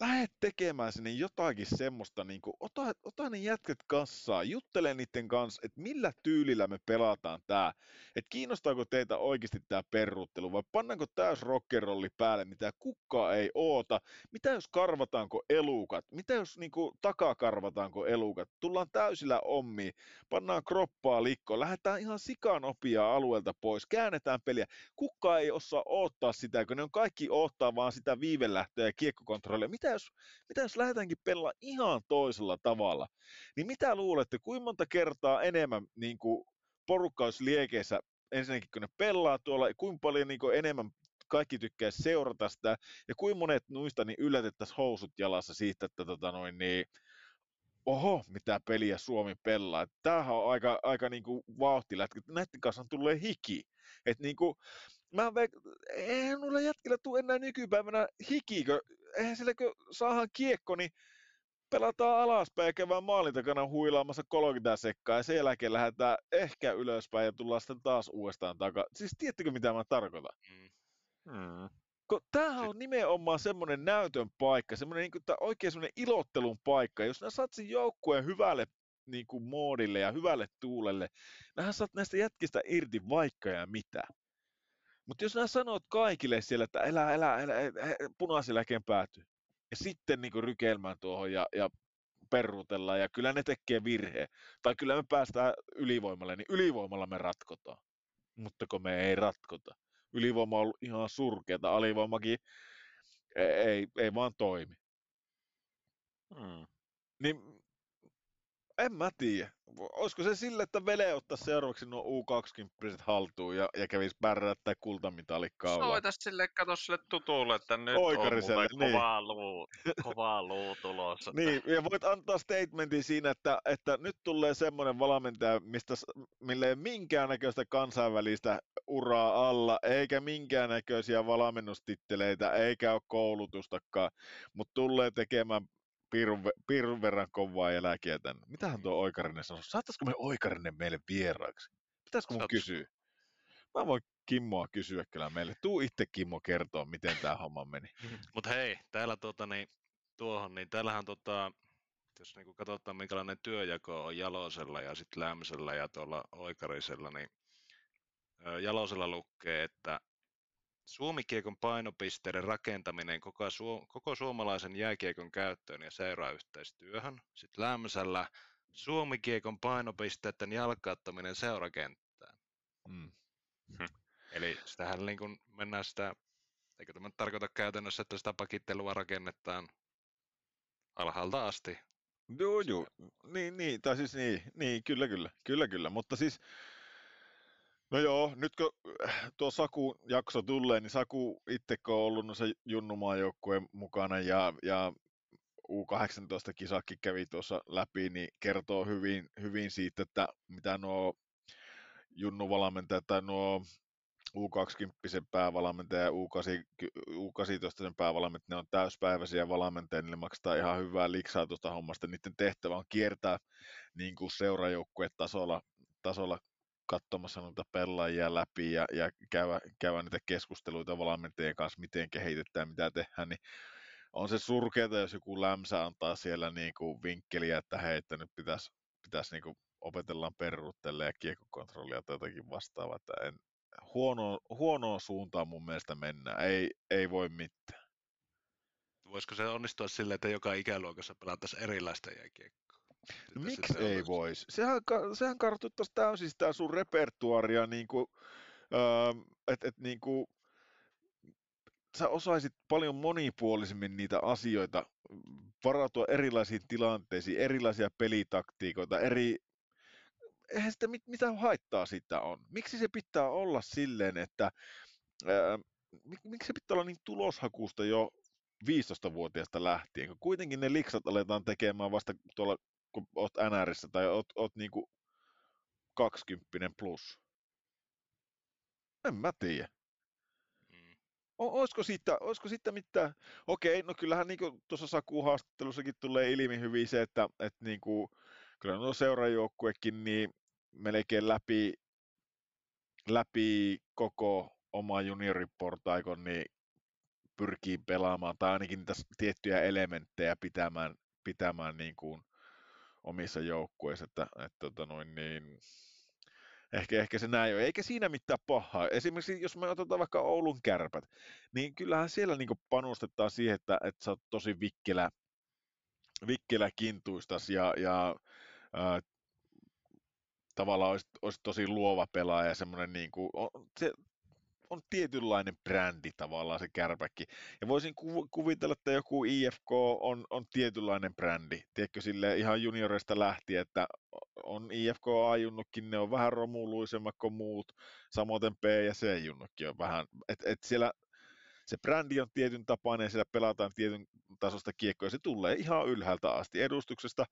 lähde tekemään sinne jotakin semmoista, niin kuin, ota, ota ne jätkät kassaa, juttele niiden kanssa, että millä tyylillä me pelataan tää, että kiinnostaako teitä oikeasti tämä perruuttelu, vai pannaanko täys rockerolli päälle, mitä kukaan ei oota, mitä jos karvataanko elukat, mitä jos niin kuin, takakarvataanko elukat, tullaan täysillä ommiin, pannaan kroppaa likkoon, lähdetään ihan sikanopia alueelta pois, käännetään peliä, kukaan ei osaa odottaa sitä, kun ne on kaikki ottaa vaan sitä viivelähtöä ja kiekkokontrollia, mitä jos, mitä jos lähdetäänkin pelaa ihan toisella tavalla, niin mitä luulette, kuinka monta kertaa enemmän niin kuin porukka olisi liekeissä ensinnäkin, kun ne pelaa tuolla, kuinka paljon niin kuin enemmän kaikki tykkää seurata sitä, ja kuinka monet nuista niin yllätettäisiin housut jalassa siitä, että tota noin, niin, oho, mitä peliä Suomi pelaa. Tämähän on aika, aika niin kuin vauhtilätkä. Näiden kanssa tulee hiki. Et niin kuin, mä veik- eihän nulla jätkillä tule enää nykypäivänä hikikö. Eihän sillä kun saadaan kiekko, niin pelataan alaspäin ja käydään maalin takana huilaamassa 30 sekkaa ja sen jälkeen lähdetään ehkä ylöspäin ja tullaan sitten taas uudestaan takaisin. Siis tiedättekö mitä mä tarkoitan? Mm. Mm. Kun tämähän on nimenomaan semmoinen näytön paikka, semmoinen niin kuin, oikein semmoinen ilottelun paikka. Jos nää saat sen joukkueen hyvälle niin kuin moodille ja hyvälle tuulelle, nähän saat näistä jätkistä irti vaikka ja mitä. Mutta jos nää sanot kaikille siellä, että elä, elä, elä, elä punaisella päätyy, ja sitten niin rykelmään tuohon ja, ja perrutellaan, ja kyllä ne tekee virheen, tai kyllä me päästään ylivoimalle, niin ylivoimalla me ratkotaan. Mutta kun me ei ratkota. Ylivoima on ollut ihan surkeata, alivoimakin ei, ei, ei vaan toimi. Mm. Niin en mä tiedä. Olisiko se sille, että Vele ottaisi seuraavaksi nuo U20 haltuun ja, ja kävisi pärrättää kultamitalin kaulaa? Soita sille, kato sille tutulle, että nyt Oikariselle, on niin. kovaa luu, kovaa luu tulossa. *laughs* Niin, ja voit antaa statementin siinä, että, että nyt tulee semmoinen valmentaja, mistä, millä ei ole minkäännäköistä kansainvälistä uraa alla, eikä minkäännäköisiä valmennustitteleitä, eikä ole koulutustakaan, mutta tulee tekemään pirun, pirun verran kovaa jälkeä tänne. Mitähän tuo Oikarinen sanoi? Saattaisiko me Oikarinen meille vieraaksi? Pitäisikö mun Saat- kysyä? Mä voin Kimmoa kysyä kyllä meille. Tuu itse Kimmo kertoa, miten tämä homma meni. *laughs* Mut hei, täällä tota, niin, tuohon, niin täällähän tota, jos niinku katsotaan minkälainen työjako on Jalosella ja sitten Lämsellä ja tuolla Oikarisella, niin Jalosella lukee, että Suomikiekon painopisteiden rakentaminen koko, suo- koko suomalaisen jääkiekon käyttöön ja seurayhteistyöhön. Sitten Lämsällä Suomikiekon painopisteiden jalkauttaminen seurakenttään. Mm. Eli sitähän niin kun mennään sitä, eikö tämä tarkoita käytännössä, että sitä pakittelua rakennetaan alhaalta asti. Joo, joo. Niin, niin, tai siis niin, niin, kyllä, kyllä, kyllä, kyllä, mutta siis, no joo, nyt kun äh, tuo Saku jakso tulee, niin Saku itse on ollut se Junnumaan mukana ja, ja U18 kisakki kävi tuossa läpi, niin kertoo hyvin, hyvin siitä, että mitä nuo junnuvalmentajat tai nuo U20 päävalmentaja ja U8, U18 päävalmentaja, ne on täyspäiväisiä valmentajia, niille maksetaan ihan hyvää liksaa tuosta hommasta. Niiden tehtävä on kiertää niin kuin seurajoukkueen tasolla, tasolla katsomassa noita pelaajia läpi ja, ja käydä, käydä niitä keskusteluita valmentajien kanssa, miten kehitetään, mitä tehdään, niin on se surkeata, jos joku lämsä antaa siellä niin kuin vinkkeliä, että hei, että nyt pitäisi, pitäisi niin kuin opetellaan perruuttelle ja kiekkokontrollia tai jotakin vastaavaa, että en, huono, huonoon suuntaan mun mielestä mennään, ei, ei voi mitään. Voisiko se onnistua silleen, että joka ikäluokassa pelattaisiin erilaista jääkiekkoa? No, miksi se ei olisi- voisi? Sehän, sehän kartuttaisi täysin sitä sun repertuaria, niin kuin, öö, että et, niin kuin, sä osaisit paljon monipuolisemmin niitä asioita, varautua erilaisiin tilanteisiin, erilaisia pelitaktiikoita, eri... Eihän sitä mit, mitä haittaa sitä on. Miksi se pitää olla silleen, että ää, mik- miksi se pitää olla niin tuloshakusta jo 15-vuotiaasta lähtien, kun kuitenkin ne liksat aletaan tekemään vasta tuolla, kun oot NRissä tai oot, oot niinku 20 plus. En mä tiedä. Mm. O- olisiko siitä, olisiko siitä mitään, okei, no kyllähän niin tuossa Saku haastattelussakin tulee ilmi hyvin se, että, että niin kuin, kyllä nuo seurajoukkuekin niin melkein läpi, läpi koko oma junioriportaikon, niin pyrkii pelaamaan, tai ainakin niitä tiettyjä elementtejä pitämään, pitämään niin kuin omissa joukkueissa, että, että tota noin, niin, ehkä, ehkä se näin on. Eikä siinä mitään pahaa. Esimerkiksi jos me otetaan vaikka Oulun kärpät, niin kyllähän siellä niin panostetaan siihen, että, että sä oot tosi vikkelä, vikkelä kintuistas ja, ja ää, tavallaan olisi, olisi tosi luova pelaaja ja semmoinen niin kuin, se, on tietynlainen brändi tavallaan se kärpäkki. Ja voisin ku- kuvitella, että joku IFK on, on tietynlainen brändi. Tiedätkö, sille ihan juniorista lähtien, että on IFK A-junnukin, ne on vähän romuluisemmat kuin muut, samoin P ja C-junnukin on vähän, että et siellä se brändi on tietyn tapainen ja siellä pelataan tietyn tasosta kiekkoa ja se tulee ihan ylhäältä asti edustuksesta.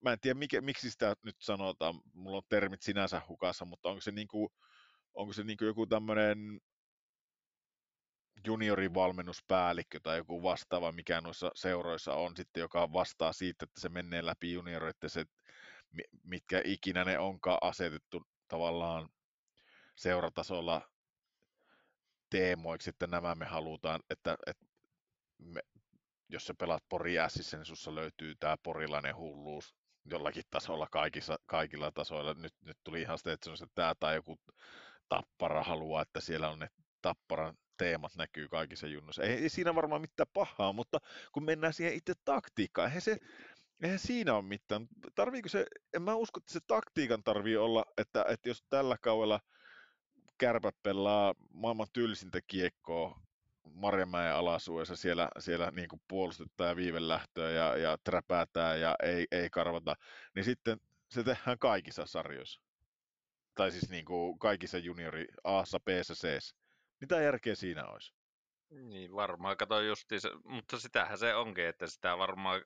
Mä en tiedä, mikä, miksi sitä nyt sanotaan, mulla on termit sinänsä hukassa, mutta onko se niin kuin onko se niin joku tämmöinen juniorivalmennuspäällikkö tai joku vastaava, mikä noissa seuroissa on sitten, joka vastaa siitä, että se menee läpi junioreiden se, mitkä ikinä ne onkaan asetettu tavallaan seuratasolla teemoiksi, että nämä me halutaan, että, että me, jos sä pelaat Pori niin sussa löytyy tämä porilainen hulluus jollakin tasolla kaikissa, kaikilla tasoilla. Nyt, nyt tuli ihan että tämä tai joku Tappara haluaa, että siellä on ne Tapparan teemat näkyy kaikissa junnoissa. Ei, ei siinä varmaan mitään pahaa, mutta kun mennään siihen itse taktiikkaan, eihän se, eihän siinä ole mitään. Tarviiko se, en mä usko, että se taktiikan tarvii olla, että, että jos tällä kaudella kärpät pelaa maailman tylsintä kiekkoa Marjamäen alasuudessa, siellä, siellä niin kuin puolustetaan ja viivelähtöä ja, ja träpäätään ja ei, ei karvata, niin sitten se tehdään kaikissa sarjoissa tai siis niin kuin kaikissa juniori A, B, C. Mitä järkeä siinä olisi? Niin, varmaan kato justi, mutta sitähän se onkin, että sitä varmaan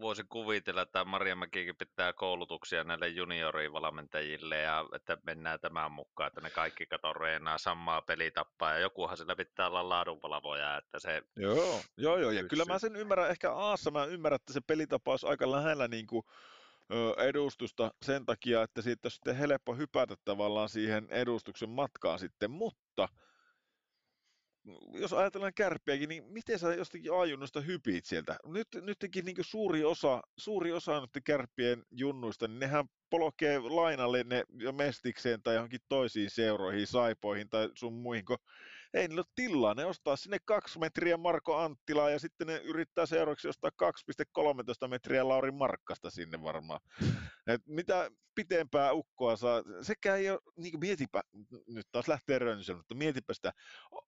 voisi kuvitella, että Maria Mäkikin pitää koulutuksia näille juniorivalmentajille ja että mennään tämän mukaan, että ne kaikki kato reenaa samaa pelitappaa ja jokuhan sillä pitää olla laadunvalvoja, että se... Joo, joo, joo, ja kyllä mä sen ymmärrän, ehkä Aassa mä ymmärrän, että se pelitapa olisi aika lähellä niin kuin edustusta sen takia, että siitä on sitten helppo hypätä tavallaan siihen edustuksen matkaan sitten, mutta jos ajatellaan kärppiäkin, niin miten sä jostakin A-junnusta hypit sieltä? Nyt, nytkin niin suuri osa, suuri osa nyt kärppien junnuista, niin nehän polkee lainalle ne mestikseen tai johonkin toisiin seuroihin, saipoihin tai sun muihin, kun ei niillä ole tilaa. Ne ostaa sinne kaksi metriä Marko Anttilaa ja sitten ne yrittää seuraavaksi ostaa 2,13 metriä Lauri Markkasta sinne varmaan. Et mitä pitempää ukkoa saa, sekä ei ole, niin mietipä, nyt taas lähtee rönsön, mutta mietipä sitä,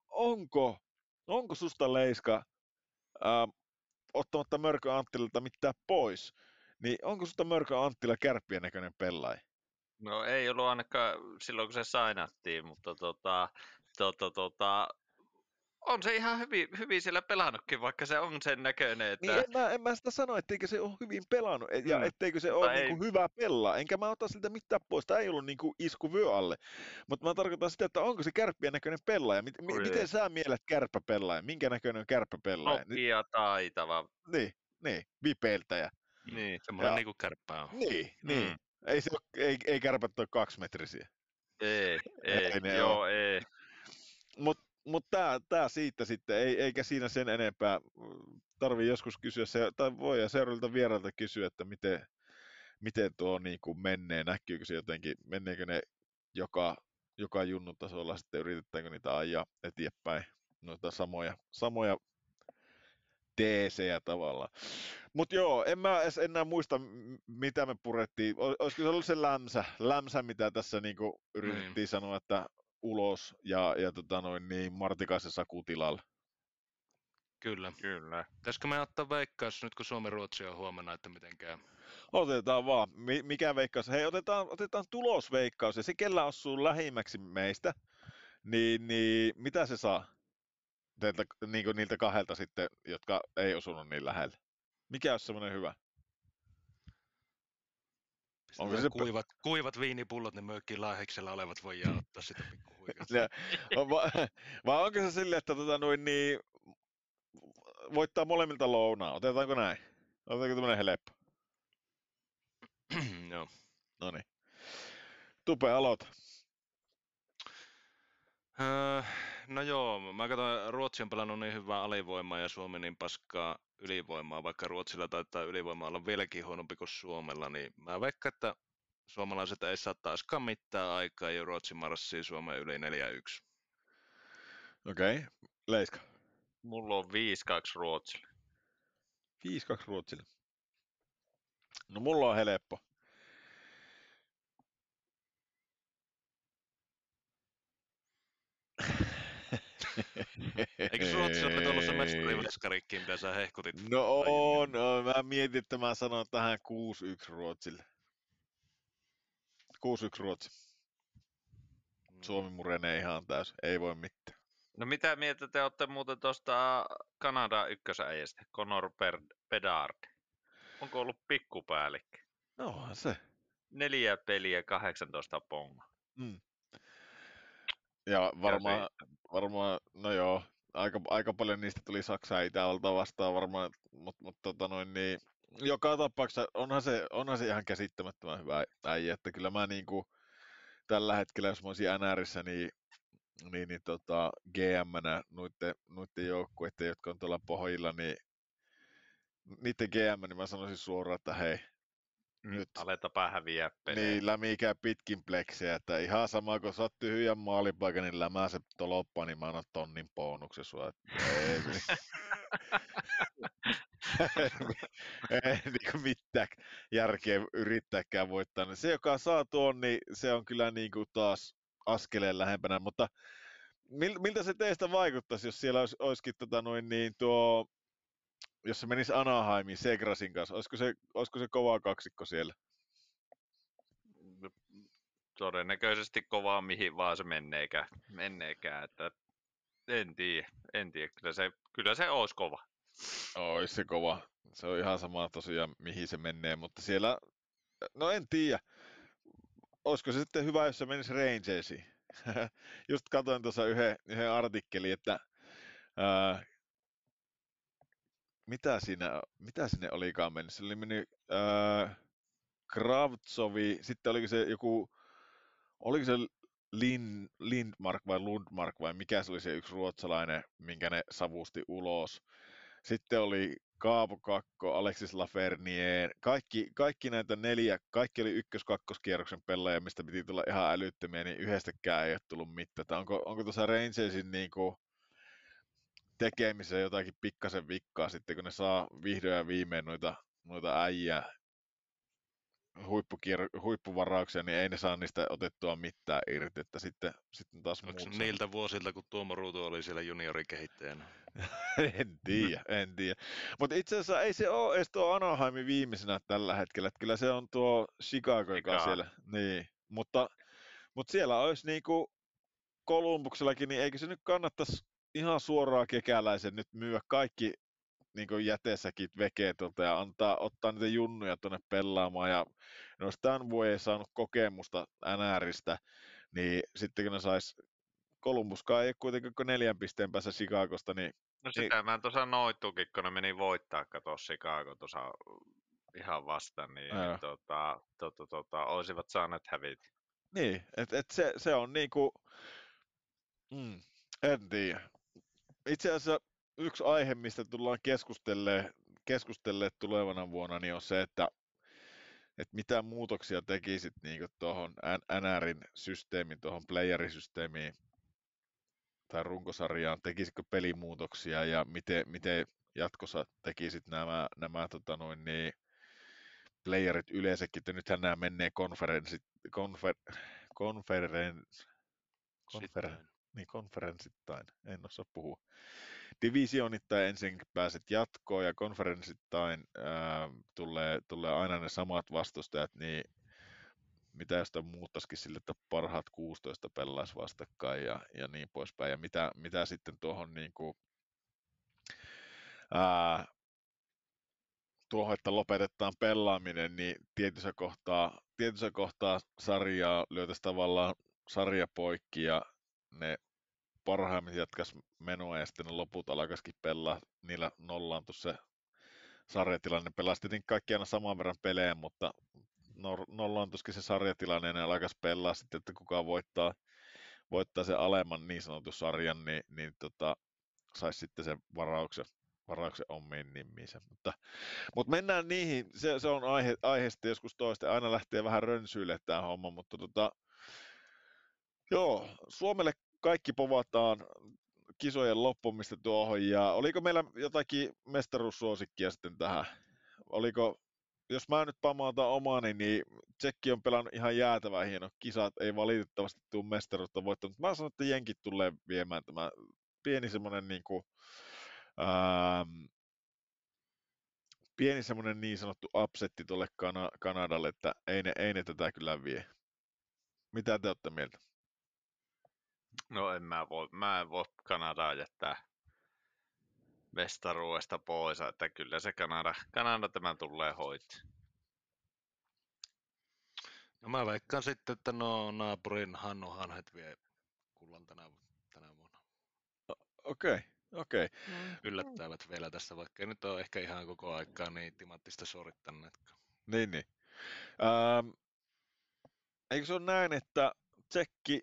onko, onko susta Leiska ää, ottamatta Mörkö Anttilalta mitään pois, niin onko susta Mörkö Anttila kärppien näköinen pelaaja? No ei ollut ainakaan silloin, kun se sainattiin, mutta tota, tota, tota, on se ihan hyvin, hyvin siellä pelannutkin, vaikka se on sen näköinen. Että... Niin en mä, en mä sitä sano, etteikö se ole hyvin pelannut ja mm. etteikö se ole niin hyvä pelaa. Enkä mä ota siltä mitään pois. Tämä ei ollut niin kuin isku vyö alle. Mutta mä tarkoitan sitä, että onko se kärppien näköinen pelaaja. M- m- miten sä mielet kärppäpelaaja? Minkä näköinen on kärppäpelaaja? Nopea, taitava. Niin, niin, vipeiltäjä. Niin, semmoinen ja... niin kuin kärppää on. Niin, niin. Mm. Ei, se ole, ei, ei kärpät ole kaksimetrisiä. Ei, ei, ei joo, ole. ei. Mutta mut tämä tää siitä sitten, ei, eikä siinä sen enempää. Tarvii joskus kysyä, se, tai voi ja seuraavilta vierailta kysyä, että miten, miten tuo niin kuin menee, näkyykö se jotenkin, menneekö ne joka, joka junnun tasolla sitten, yritetäänkö niitä ajaa eteenpäin, noita samoja, samoja teesejä tavallaan. Mutta joo, en mä edes enää muista, mitä me purettiin. Olisiko se ollut se lämsä, lämsä mitä tässä niinku yritettiin niin. sanoa, että ulos ja, ja tota noin, niin Martikaisen Sakutilalla. Kyllä. Kyllä. Pitäisikö me ottaa veikkaus nyt, kun Suomi-Ruotsi on huomenna, että miten käy? Otetaan vaan. Mikä veikkaus? Hei, otetaan, otetaan tulosveikkaus. Ja se, kellä osuu lähimmäksi meistä, niin, niin mitä se saa? Teiltä, niin kuin niiltä kahdelta sitten, jotka ei osunut niin lähelle. Mikä olisi semmoinen hyvä? Onko se kuivat, kuivat viinipullot, ne mökkiin laaheksella olevat voi ottaa sitä pikkuhuikasta. va- vai onko se silleen, että tota noin niin, voittaa molemmilta lounaa? Otetaanko näin? Otetaanko tämmöinen helppo? *clears throat* Joo. No niin. Tupe, aloita. Öö, No joo, mä katsoin, Ruotsi on pelannut niin hyvää alivoimaa ja Suomi niin paskaa ylivoimaa, vaikka Ruotsilla taitaa ylivoima olla vieläkin huonompi kuin Suomella, niin mä veikkaan, että suomalaiset ei saa taaskaan mitään aikaa ja Ruotsi marssii Suomen yli 4-1. Okei, okay. Leiska. Mulla on 5-2 Ruotsille. 5-2 Ruotsille. No mulla on helppo. Eikö Ruotsi mestariveskarikki, mitä sä hehkutit? No on, no, mä mietin, että mä sanon tähän 6-1 Ruotsille. 6-1 Ruotsi. Suomi murenee ihan täys, ei voi mitään. No mitä mieltä te olette muuten tuosta Kanada ykkösäijästä, Conor Bedard? Onko ollut pikkupäällikkö? No onhan se. Neljä peliä, 18 ponga. Mm. Ja varmaan, varmaan, no joo, aika, aika paljon niistä tuli Saksaa Itävalta vastaan varmaan, mutta mut, tota noin niin, joka tapauksessa onhan se, onhan se ihan käsittämättömän hyvä äijä, että kyllä mä niinku tällä hetkellä, jos mä olisin NRissä, niin, niin, niin tota, GM-nä noiden, noiden joukkueiden, jotka on tuolla pohjilla, niin niiden GM, niin mä sanoisin suoraan, että hei, nyt. Aletapa häviää pelejä. Niin, lämiikää pitkin pleksiä, että ihan sama kun sä oot tyhjän maalipaikan, niin lämää se toloppa, niin mä annan tonnin bonuksen sua. *laughs* Ei, ei niin mitään järkeä yrittääkään voittaa. Se, joka saa tuon, niin se on kyllä niin kuin taas askeleen lähempänä, mutta miltä se teistä vaikuttaisi, jos siellä olisi, olisikin tota noin niin tuo jos se menisi Anaheimin Segrasin kanssa, olisiko se, olisiko se kova kaksikko siellä? Todennäköisesti kovaa mihin vaan se menneekään, menneekään että en tiedä, en tiedä. Kyllä se, kyllä se olisi kova. Ois se kova. Se on ihan sama tosiaan, mihin se menee, mutta siellä, no en tiedä. Olisiko se sitten hyvä, jos se menisi Rangersiin? *laughs* Just katsoin tuossa yhden, yhden artikkelin, että ää, mitä siinä, mitä sinne olikaan mennyt? Se oli mennyt äh, Kravtsovi, sitten oliko se joku, oliko se Lind, Lindmark vai Lundmark vai mikä se oli se yksi ruotsalainen, minkä ne savusti ulos. Sitten oli Kaapo Kakko, Alexis Lafernier, kaikki, kaikki näitä neljä, kaikki oli ykkös-kakkoskierroksen pelaajia, mistä piti tulla ihan älyttömiä, niin yhdestäkään ei ole tullut mitään. Onko, onko tuossa Rangersin niin kuin, tekemiseen jotakin pikkasen vikkaa sitten, kun ne saa vihdoin ja viimein noita, noita äijä huippukier- huippuvarauksia, niin ei ne saa niistä otettua mitään irti, että sitten, sitten taas Onko muut niiltä vuosilta, kun Tuomo Ruutu oli siellä juniorikehittäjänä? en tiedä, en tiedä. Mutta itse asiassa ei se ole edes tuo Anaheimin viimeisenä tällä hetkellä, että kyllä se on tuo Chicago, joka on siellä. Niin, mutta, mutta siellä olisi niinku Kolumbuksellakin, niin eikö se nyt kannattaisi ihan suoraan kekäläisen nyt myyä kaikki niin jätesäkit vekee tuolta ja antaa, ottaa niitä junnuja tuonne pelaamaan. Ja olisi tämän vuoden saanut kokemusta NRistä, niin sitten kun ne sais Kolumbuskaan ei ole kuitenkaan kuin neljän pisteen päässä Chicagosta, niin... No sitä niin, mä tuossa noitukin, kun ne meni voittaa kato Chicago tuossa ihan vasta, niin, tota, tota, tota, olisivat saaneet hävitä. Niin, että et se, se on niinku... Mm, en tiedä itse asiassa yksi aihe, mistä tullaan keskustelleen tulevana vuonna, niin on se, että, että mitä muutoksia tekisit niin tuohon NRin systeemiin, tuohon playerisysteemiin tai runkosarjaan, tekisitkö pelimuutoksia ja miten, miten jatkossa tekisit nämä, nämä tota noin, niin, playerit yleensäkin, että nythän nämä menee konferenssit, konfer, konferen, konferen, niin konferenssittain, en osaa puhua. Divisionittain ensin pääset jatkoon ja konferenssittain ää, tulee, tulee aina ne samat vastustajat, niin mitä jos muuttaisikin sille, että parhaat 16 pelaisi vastakkain ja, ja niin poispäin. Ja mitä, mitä sitten tuohon niin kuin, ää, tuohon, että lopetetaan pelaaminen, niin tietyssä kohtaa, tietyssä kohtaa sarjaa lyötäisiin tavallaan sarja poikki ja ne parhaimmin jatkas menoa ja sitten ne loput alkaisikin pelaa, niillä nollaan se sarjatilanne. Pelasti tietenkin kaikki aina saman verran pelejä, mutta nollaan se sarjatilanne ja ne alkaisi pelaa sitten, että kuka voittaa, voittaa sen alemman niin sanotun sarjan, niin, niin tota, saisi sitten sen varauksen, varauksen omiin nimiinsä. Mutta, mutta mennään niihin, se, se on aihe, aiheesta joskus toista, aina lähtee vähän rönsyille tämä homma, mutta tota, joo, Suomelle kaikki povataan kisojen loppumista tuohon, ja oliko meillä jotakin mestaruussuosikkia sitten tähän? Oliko, jos mä nyt pamautan omani, niin Tsekki on pelannut ihan jäätävän hieno kisat, ei valitettavasti tule mestaruutta voittanut. Mä sanon, että jenkit tulee viemään tämä pieni semmoinen niin kuin, ähm, pieni semmoinen niin sanottu upsetti tuolle Kana- Kanadalle, että ei ne, ei ne tätä kyllä vie. Mitä te olette mieltä? No en mä voi, mä en voi Kanadaa jättää mestaruudesta pois, että kyllä se Kanada, Kanada tämän tulee hoitaa. No mä veikkaan sitten, että no naapurin Hannu Hanhet vie kullan tänä, tänä vuonna. Okei, okay, okei. Okay. Mm. Yllättävät vielä tässä, vaikka ei nyt ole ehkä ihan koko aikaa niin timattista suorittaneetkaan. Niin, niin. Ähm, eikö se ole näin, että Tsekki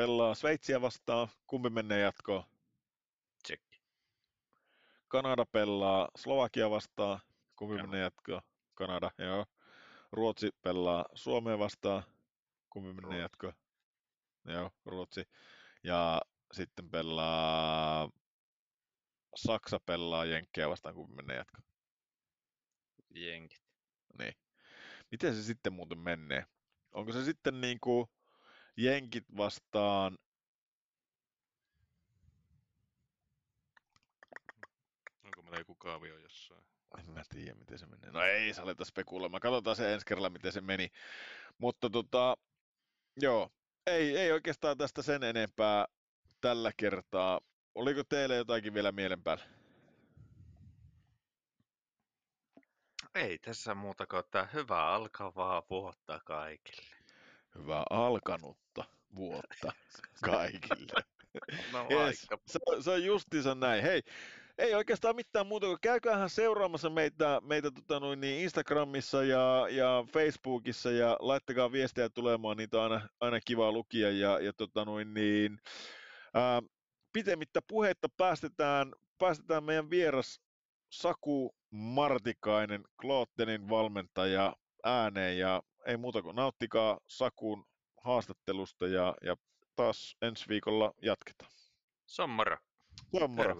pelaa Sveitsiä vastaan, kumpi menee jatkoon? Tsekki. Kanada pelaa Slovakia vastaan, kumpi Kanada. menee jatkoon? Kanada, joo. Ruotsi pelaa Suomea vastaan, kumpi menee jatkoon? Joo, Ruotsi. Ja sitten pelaa Saksa pelaa Jenkkejä vastaan, kumpi menee jatkoon? Jenkit. Niin. Miten se sitten muuten menee? Onko se sitten niin kuin Jenkit vastaan Onko meillä joku kaavio jossain? En mä tiedä, miten se menee. No ei saa aleta spekuloimaan. Katsotaan se ensi kerralla, miten se meni. Mutta tota, joo, ei, ei oikeastaan tästä sen enempää tällä kertaa. Oliko teille jotakin vielä mielen päällä? Ei tässä muuta kuin, että hyvää alkavaa vuotta kaikille. Hyvää alkanutta vuotta *laughs* kaikille. No *laughs* yes, se, se on justiinsa näin. Hei, ei oikeastaan mitään muuta kuin käykäähän seuraamassa meitä, meitä tota noin, niin Instagramissa ja, ja Facebookissa ja laittakaa viestejä tulemaan, niitä on aina, aina kiva lukia ja, ja tota noin, niin, ää, pitemmittä puhetta päästetään, päästetään meidän vieras Saku Martikainen, Kloottenin valmentaja ääneen ja ei muuta kuin nauttikaa Sakun haastattelusta ja, ja taas ensi viikolla jatketaan. Se on moro. Se on moro.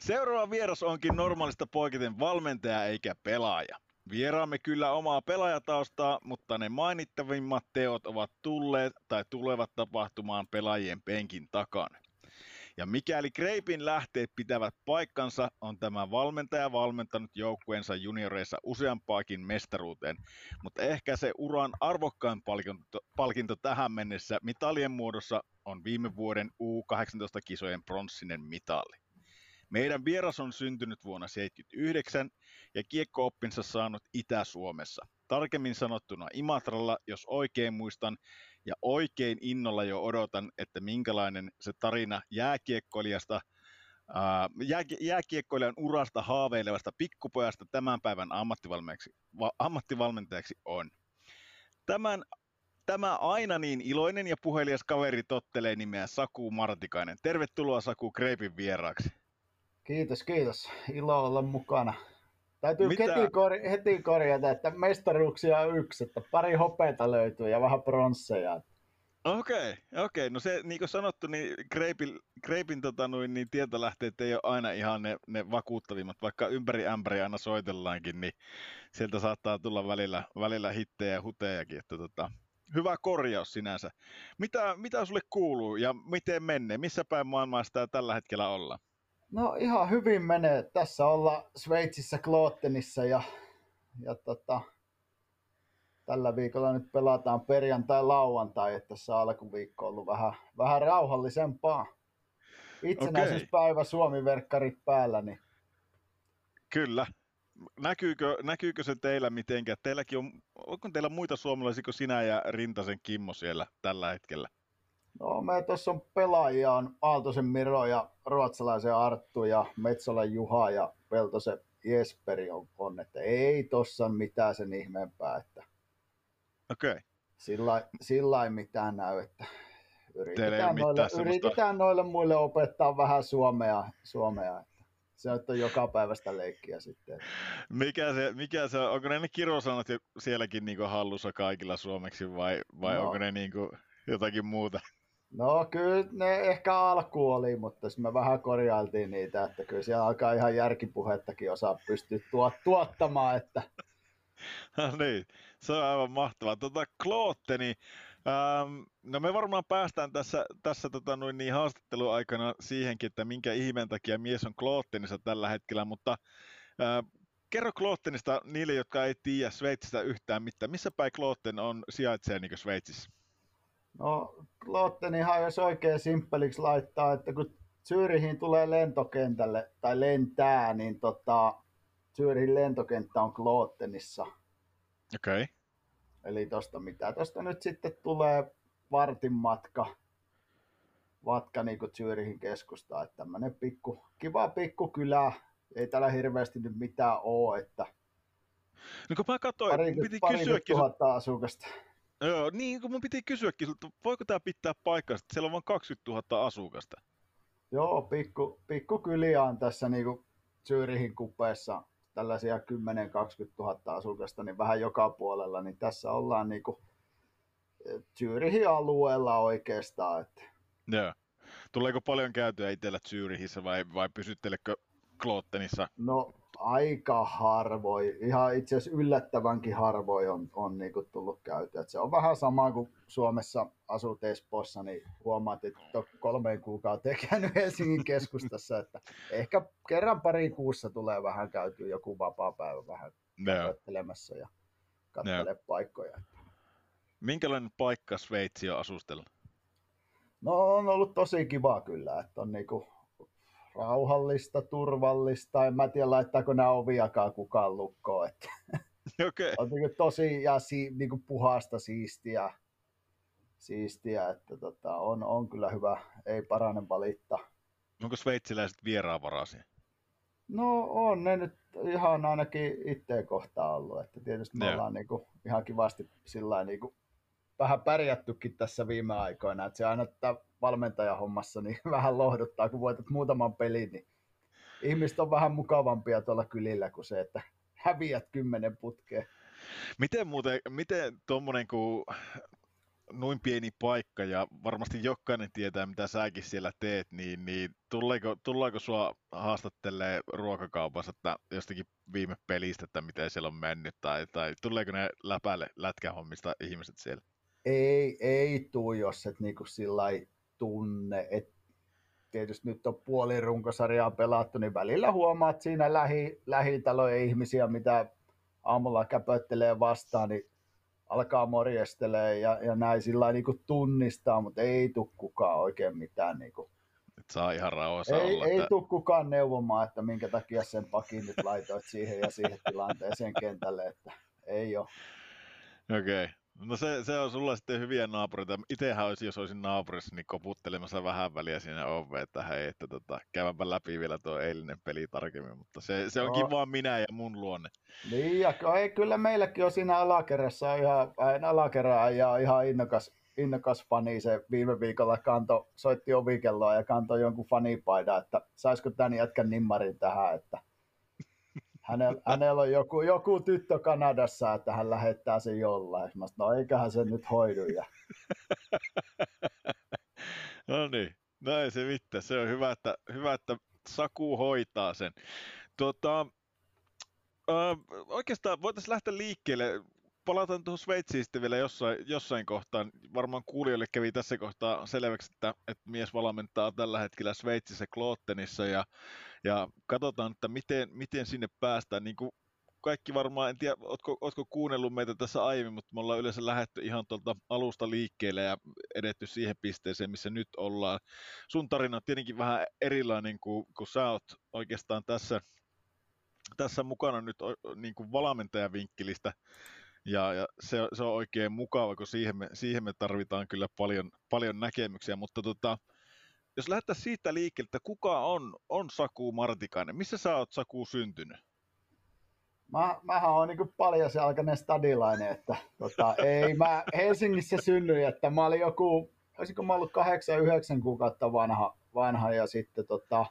Seuraava vieras onkin normaalista poiketen valmentaja eikä pelaaja. Vieraamme kyllä omaa pelaajataustaa, mutta ne mainittavimmat teot ovat tulleet tai tulevat tapahtumaan pelaajien penkin takana. Ja mikäli Kreipin lähteet pitävät paikkansa, on tämä valmentaja valmentanut joukkueensa junioreissa useampaakin mestaruuteen, mutta ehkä se uran arvokkain palkinto, palkinto tähän mennessä mitalien muodossa on viime vuoden U18-kisojen pronssinen mitali. Meidän vieras on syntynyt vuonna 1979 ja kiekko-oppinsa saanut Itä-Suomessa. Tarkemmin sanottuna Imatralla, jos oikein muistan, ja oikein innolla jo odotan, että minkälainen se tarina jääkiekkoilijasta, ää, jää, jääkiekkoilijan urasta haaveilevasta pikkupojasta tämän päivän ammattivalmentajaksi, va, ammattivalmentajaksi on. Tämän Tämä aina niin iloinen ja puhelias kaveri tottelee nimeä Saku Martikainen. Tervetuloa Saku Kreipin vieraaksi. Kiitos, kiitos. Ilo olla mukana. Täytyy heti, kor- heti korjata, että mestaruuksia on yksi, että pari hopeita löytyy ja vähän pronsseja. Okei, okay, okei. Okay. No se, niin kuin sanottu, niin Greipin, Greipin tota, noin, niin tietolähteet ei ole aina ihan ne, ne vakuuttavimmat, vaikka ympäri ämpäri aina soitellaankin, niin sieltä saattaa tulla välillä, välillä hittejä ja hutejakin. Että, tota, hyvä korjaus sinänsä. Mitä, mitä sulle kuuluu ja miten menee? Missä päin maailmaa sitä tällä hetkellä ollaan? No ihan hyvin menee. Tässä ollaan Sveitsissä Kloottenissa ja, ja tota, tällä viikolla nyt pelataan perjantai-lauantai, että tässä alkuviikko on ollut vähän, vähän rauhallisempaa. Itsenäisyyspäivä Suomi-verkkarit päällä. Niin... Kyllä. Näkyykö, näkyykö se teillä mitenkään? Teilläkin on, onko teillä muita suomalaisia kuin sinä ja Rintasen Kimmo siellä tällä hetkellä? No me tuossa on pelaajia, on Aaltosen Miro ja ruotsalaisen Arttu ja Metsolan Juha ja Peltosen Jesperi on, on että ei tossa mitään sen ihmeempää. Että... Okei. Okay. sillä, sillä ei mitään näy, että yritetään, noille, semmoista- yritetään noille muille opettaa vähän suomea, suomea että se on joka päivästä leikkiä sitten. Mikä se, mikä se on? Onko ne ne kirosanat jo sielläkin niinku hallussa kaikilla suomeksi vai, vai No. onko ne niinku jotakin muuta? No kyllä ne ehkä alku oli, mutta sitten me vähän korjailtiin niitä, että kyllä siellä alkaa ihan järkipuhettakin osaa pystyä tuot, tuottamaan, että *laughs* No niin, se on aivan mahtavaa. Tota, Klootteni, ähm, no me varmaan päästään tässä, tässä tota, noin niin haastattelun aikana siihenkin, että minkä ihmeen takia mies on Kloottenissa tällä hetkellä, mutta äh, kerro Kloottenista niille, jotka ei tiedä Sveitsistä yhtään mitään. Missä päin Klootten on sijaitsee niin Sveitsissä? No, Lottenihan jos oikein simppeliksi laittaa, että kun Zyrihin tulee lentokentälle tai lentää, niin tota, Zyrihin lentokenttä on Klottenissa. Okei. Okay. Eli tosta mitä, tosta nyt sitten tulee vartin matka, matka niin kuin keskustaan, että tämmönen pikku, kiva pikku kylä, ei täällä hirveästi nyt mitään oo, että No kun mä katsoin, pari, piti pari kysyäkin, sul- tuhatta asukasta. Joo, niin kun mun piti kysyäkin, voiko tämä pitää paikkaa, että siellä on vain 20 000 asukasta? Joo, pikku, pikku kyliä on tässä niinku Zyrihin kupeessa tällaisia 10-20 000 asukasta, niin vähän joka puolella, niin tässä ollaan niinku eh, Zyrihin alueella oikeastaan. Että Joo. Tuleeko paljon käytyä itsellä Zyrihissä vai, vai pysyttelekö Kloottenissa? no aika harvoin, ihan itse asiassa yllättävänkin harvoin on, on niinku tullut käytyä. Et se on vähän sama kuin Suomessa asut Espoossa, niin huomaat, että et ole kolmeen kuukauteen käynyt Helsingin keskustassa, että ehkä kerran pari kuussa tulee vähän käytyä joku vapaa päivä vähän katselemassa ja katsele paikkoja. Minkälainen paikka Sveitsi on asustella? No on ollut tosi kiva kyllä, että on niinku rauhallista, turvallista. En mä tiedä, laittaako nämä oviakaan kukaan lukkoon. Että *laughs* Okei. on niinku tosi ja si, niinku puhasta, siistiä, siistiä että tota, on, on, kyllä hyvä, ei parane valittaa. Onko sveitsiläiset vieraanvaraisia? No on ne nyt ihan ainakin itteen kohtaan ollut, että tietysti me Joo. ollaan niinku ihan kivasti sillä niinku vähän pärjättykin tässä viime aikoina, että se aina että valmentajahommassa niin *laughs* vähän lohduttaa, kun voitat muutaman pelin, niin ihmiset on vähän mukavampia tuolla kylillä kuin se, että häviät kymmenen putkeen. Miten muuten, miten tuommoinen kuin noin pieni paikka ja varmasti jokainen tietää, mitä säkin siellä teet, niin, niin tuleeko, tullaanko sua haastattelee ruokakaupassa että jostakin viime pelistä, että miten siellä on mennyt, tai, tai tuleeko ne läpälle lätkähommista ihmiset siellä? Ei, ei tuu, jos et niinku sillä lailla tunne. Et tietysti nyt on puoli runkosarjaa pelattu, niin välillä huomaat siinä lähi, lähitalojen ihmisiä, mitä aamulla käpöttelee vastaan, niin alkaa morjestelee ja, ja näin sillä lailla niinku tunnistaa, mutta ei tuu kukaan oikein mitään. Niinku. Et saa ihan rauhassa Ei, olla. ei että... tuu kukaan neuvomaan, että minkä takia sen pakin nyt laitoit siihen ja siihen tilanteeseen kentälle, että ei ole. Okei. Okay. No se, se on sulla sitten hyviä naapureita. Itsehän olisi, jos olisin naapurissa, niin koputtelemassa vähän väliä siinä oveen, että hei, että tota, käymäpä läpi vielä tuo eilinen peli tarkemmin, mutta se, se onkin No. vaan minä ja mun luonne. Niin, ja ei, kyllä meilläkin on siinä alakerrassa ihan, aina alakerran ja ihan innokas, innokas fani. Se viime viikolla kanto, soitti ovikelloa ja kantoi jonkun fanipaidan, että saisiko tämän jätkän nimmarin tähän, että hänellä, hänellä on joku, joku tyttö Kanadassa, että hän lähettää sen jollain. Mä sanoin, no eiköhän se nyt hoidu. Ja, *laughs* No niin, no ei se mitään. Se on hyvä, että, hyvä, että Saku hoitaa sen. Tota, äh, oikeastaan voitaisiin lähteä liikkeelle. Palataan tuohon Sveitsiin sitten vielä jossain, jossain kohtaan. Varmaan kuulijoille kävi tässä kohtaa selväksi, että, että mies valmentaa tällä hetkellä Sveitsissä Kloottenissa ja, ja katsotaan, että miten, miten sinne päästään. Niin kuin kaikki varmaan, en tiedä, ootko, ootko kuunnellut meitä tässä aiemmin, mutta me ollaan yleensä lähdetty ihan tuolta alusta liikkeelle ja edetty siihen pisteeseen, missä nyt ollaan. Sun tarina on tietenkin vähän erilainen kuin, kuin sä oot oikeastaan tässä, tässä mukana nyt niin kuin valmentajan vinkkelistä. Ja, ja se, se, on oikein mukava, kun siihen me, siihen me tarvitaan kyllä paljon, paljon näkemyksiä, mutta tota, jos lähdetään siitä liikkeelle, että kuka on, on Saku Martikainen, missä sä oot Saku syntynyt? Mä, mähän on niin paljasjalkainen stadilainen, että tota, ei mä Helsingissä synnyin, että mä olin joku, olisiko mä ollut 8-9 kuukautta vanha, vanha ja sitten tota,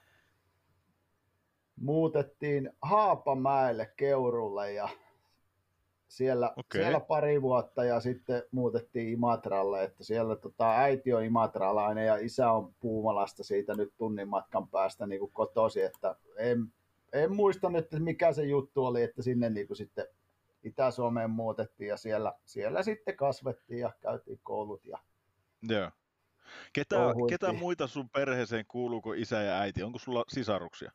muutettiin Haapamäelle Keurulle ja siellä, okay. siellä pari vuotta ja sitten muutettiin Imatralle, että siellä tota, äiti on imatralainen ja isä on Puumalasta siitä nyt tunnin matkan päästä niin kuin kotosi, että en, en muista nyt, että mikä se juttu oli, että sinne niin kuin sitten Itä-Suomeen muutettiin ja siellä, siellä sitten kasvettiin ja käytiin koulut. Ja Joo. Ketä, ketä muita sun perheeseen kuuluuko isä ja äiti? Onko sulla sisaruksia?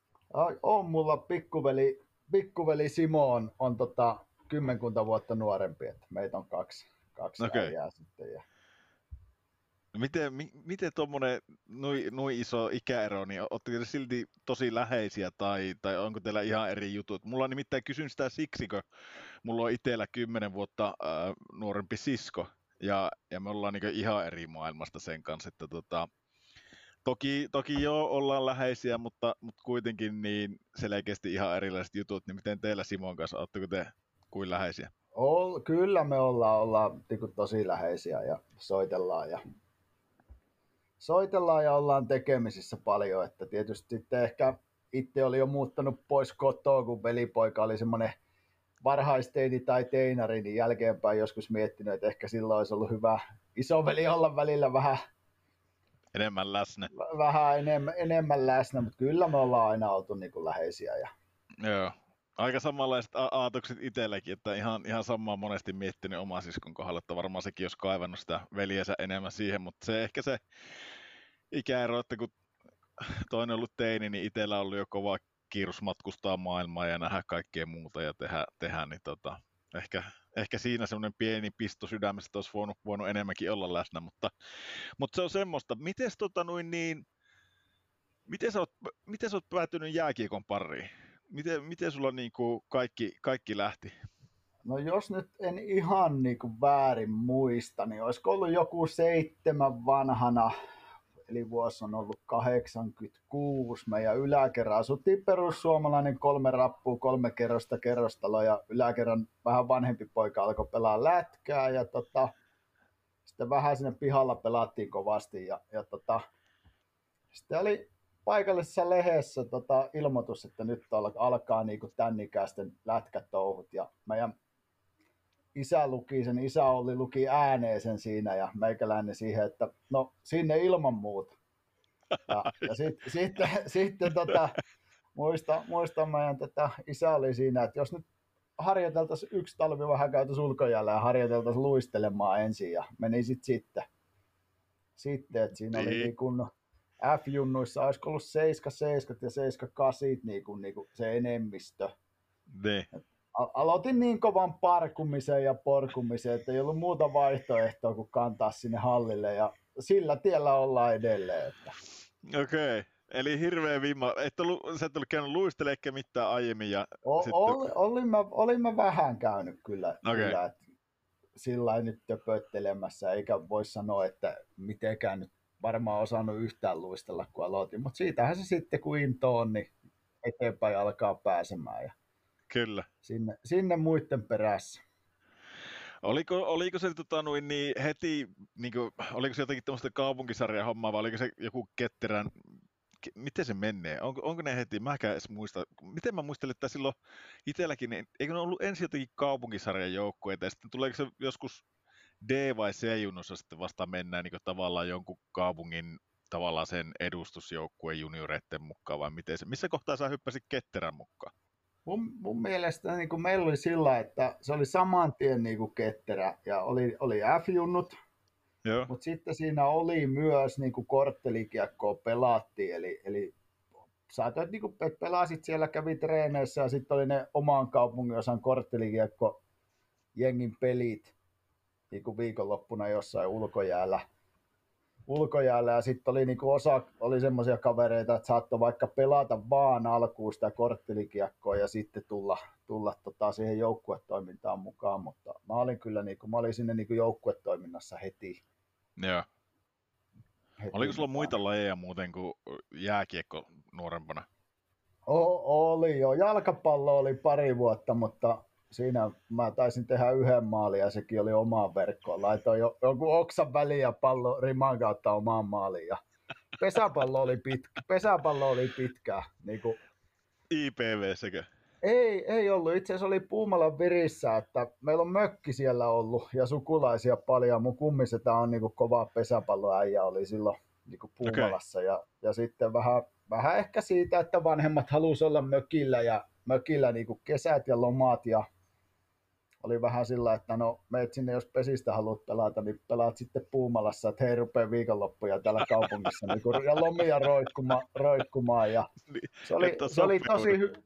On mulla pikkuveli, pikkuveli Simo on, on tota, kymmenkunta vuotta nuorempi, että meitä on kaksi, kaksi okay. äijää sitten. Ja... No miten, mi, miten tuommoinen noin noi iso ikäero, niin oletteko te silti tosi läheisiä tai, tai onko teillä ihan eri jutut? Mulla on nimittäin kysyn sitä siksi, kun mulla on itsellä kymmenen vuotta äh, nuorempi sisko ja, ja me ollaan niin ihan eri maailmasta sen kanssa, että tota, toki, toki joo, ollaan läheisiä, mutta, mutta kuitenkin niin selkeästi ihan erilaiset jutut, niin miten teillä Simon kanssa, oletteko te kuin läheisiä? Ol, kyllä me ollaan, ollaan niin tosi läheisiä ja soitellaan ja soitellaan ja ollaan tekemisissä paljon, että tietysti sitten ehkä itse oli jo muuttanut pois kotoa, kun velipoika oli semmoinen varhaisteini tai teinari, niin jälkeenpäin joskus miettinyt, että ehkä silloin olisi ollut hyvä isoveli olla välillä vähän enemmän läsnä. Vähän enemmän, enemmän läsnä, mutta kyllä me ollaan aina oltu niin kuin läheisiä. Ja... Joo, aika samanlaiset aatokset itselläkin, että ihan, ihan samaa monesti miettinyt oma siskon kohdalla, että varmaan sekin olisi kaivannut sitä veljensä enemmän siihen, mutta se ehkä se ikäero, että kun toinen on ollut teini, niin itsellä on ollut jo kova kiirus matkustaa maailmaa ja nähdä kaikkea muuta ja tehdä, tehdä niin tota, ehkä, ehkä siinä semmoinen pieni pisto sydämessä, että olisi voinut, voinut enemmänkin olla läsnä, mutta, mutta se on semmoista. Miten tota noin niin, miten sä oot, miten sä oot päätynyt jääkiekon pariin? Miten, miten sulla niin kuin kaikki, kaikki lähti? No jos nyt en ihan niin kuin väärin muista, niin olisiko ollut joku seitsemän vanhana, eli vuosi on ollut 86. Meidän yläkerran asuttiin perussuomalainen kolme rappua, kolme kerrosta kerrostalo ja yläkerran vähän vanhempi poika alkoi pelaa lätkää ja tota, sitten vähän sinne pihalla pelattiin kovasti ja, ja tota, sitten oli paikallisessa lehdessä tota, ilmoitus, että nyt alkaa niin kuin tämän ikäisten lätkätouhut ja meidän isä luki sen, isä oli luki ääneen sen siinä ja meikäläinen siihen, että no sinne ilman muuta. Ja, ja sitten sit, sit, tota, muista, muista meidän tätä, isä oli siinä, että jos nyt harjoiteltaisiin yksi talvi vähän käytä ulkojäällä ja harjoiteltaisiin luistelemaan ensin ja meni sitten sitten. Sitten, että siinä oli niin, niin kun F-junnuissa olisiko ollut 77 ja 78 niin kuin, niin kuin se enemmistö. Ne. aloitin niin kovan parkumisen ja porkumisen, että ei ollut muuta vaihtoehtoa kuin kantaa sinne hallille ja sillä tiellä ollaan edelleen. Että... Okei. Okay. Eli hirveä vimma. Et ollut, sä et ollut käynyt luistelemaan mitään aiemmin. Ja o, sitten... ol, olin, mä, olin mä vähän käynyt kyllä. Okay. kyllä sillä nyt töpöttelemässä, eikä voi sanoa, että mitenkään nyt varmaan osannut yhtään luistella, kun aloitin. Mutta siitähän se sitten, kun into on, niin eteenpäin alkaa pääsemään. Ja Kyllä. Sinne, sinne muiden perässä. Oliko, oliko se tota, noin, niin heti, niin kuin, oliko se jotenkin tämmöistä kaupunkisarjan hommaa vai oliko se joku ketterän, miten se menee? Onko, onko ne heti, mä edes muista, miten mä muistelin, että silloin itselläkin, niin, eikö ne ollut ensin jotenkin kaupunkisarjan joukkueita ja sitten tuleeko se joskus D- vai C-junnossa sitten vasta mennään niin tavallaan jonkun kaupungin tavallaan sen edustusjoukkueen junioreiden mukaan vai miten se, missä kohtaa sä hyppäsit ketterän mukaan? Mun, mun mielestä niin kuin meillä oli sillä, että se oli saman tien niin kuin ketterä ja oli, oli F-junnut, mutta sitten siinä oli myös niin kuin korttelikiekkoa pelattiin, eli, eli saatoit, niin kuin, että pelasit siellä, kävi treeneissä ja sitten oli ne oman kaupungin osan korttelikiekko jengin pelit niin kuin viikonloppuna jossain ulkojäällä. ulkojäällä ja sitten oli niin kuin osa oli semmoisia kavereita, että saattoi vaikka pelata vaan alkuun sitä korttelikiekkoa ja sitten tulla, tulla tota siihen joukkuetoimintaan mukaan, mutta mä olin kyllä niin kuin, mä olin sinne niin kuin joukkuetoiminnassa heti. Joo. Heti Oliko sulla mukaan. muita lajeja muuten kuin jääkiekko nuorempana? O- oli jo. Jalkapallo oli pari vuotta, mutta siinä mä taisin tehdä yhden maalin ja sekin oli omaan verkkoon. Laitoin jo, joku oksan väliin ja pallo riman kautta omaan maaliin. Ja pesäpallo oli pitkä. Pesäpallo oli pitkä. Niin kuin, IPV sekö? ei, ei ollut. Itse asiassa oli Puumalan virissä, että meillä on mökki siellä ollut ja sukulaisia paljon. Mun kummisetä on niin kuin kova pesäpalloäijä oli silloin niin kuin Puumalassa. Okay. Ja, ja sitten vähän, vähän ehkä siitä, että vanhemmat halusivat olla mökillä ja mökillä niin kuin kesät ja lomat ja oli vähän sillä, että no meet sinne, jos pesistä haluat pelata, niin pelaat sitten Puumalassa, että hei, rupee viikonloppuja täällä kaupungissa niin kuin, ja lomia roikkuma, roikkumaan. Ja Niin, se oli, se oli tosi hy-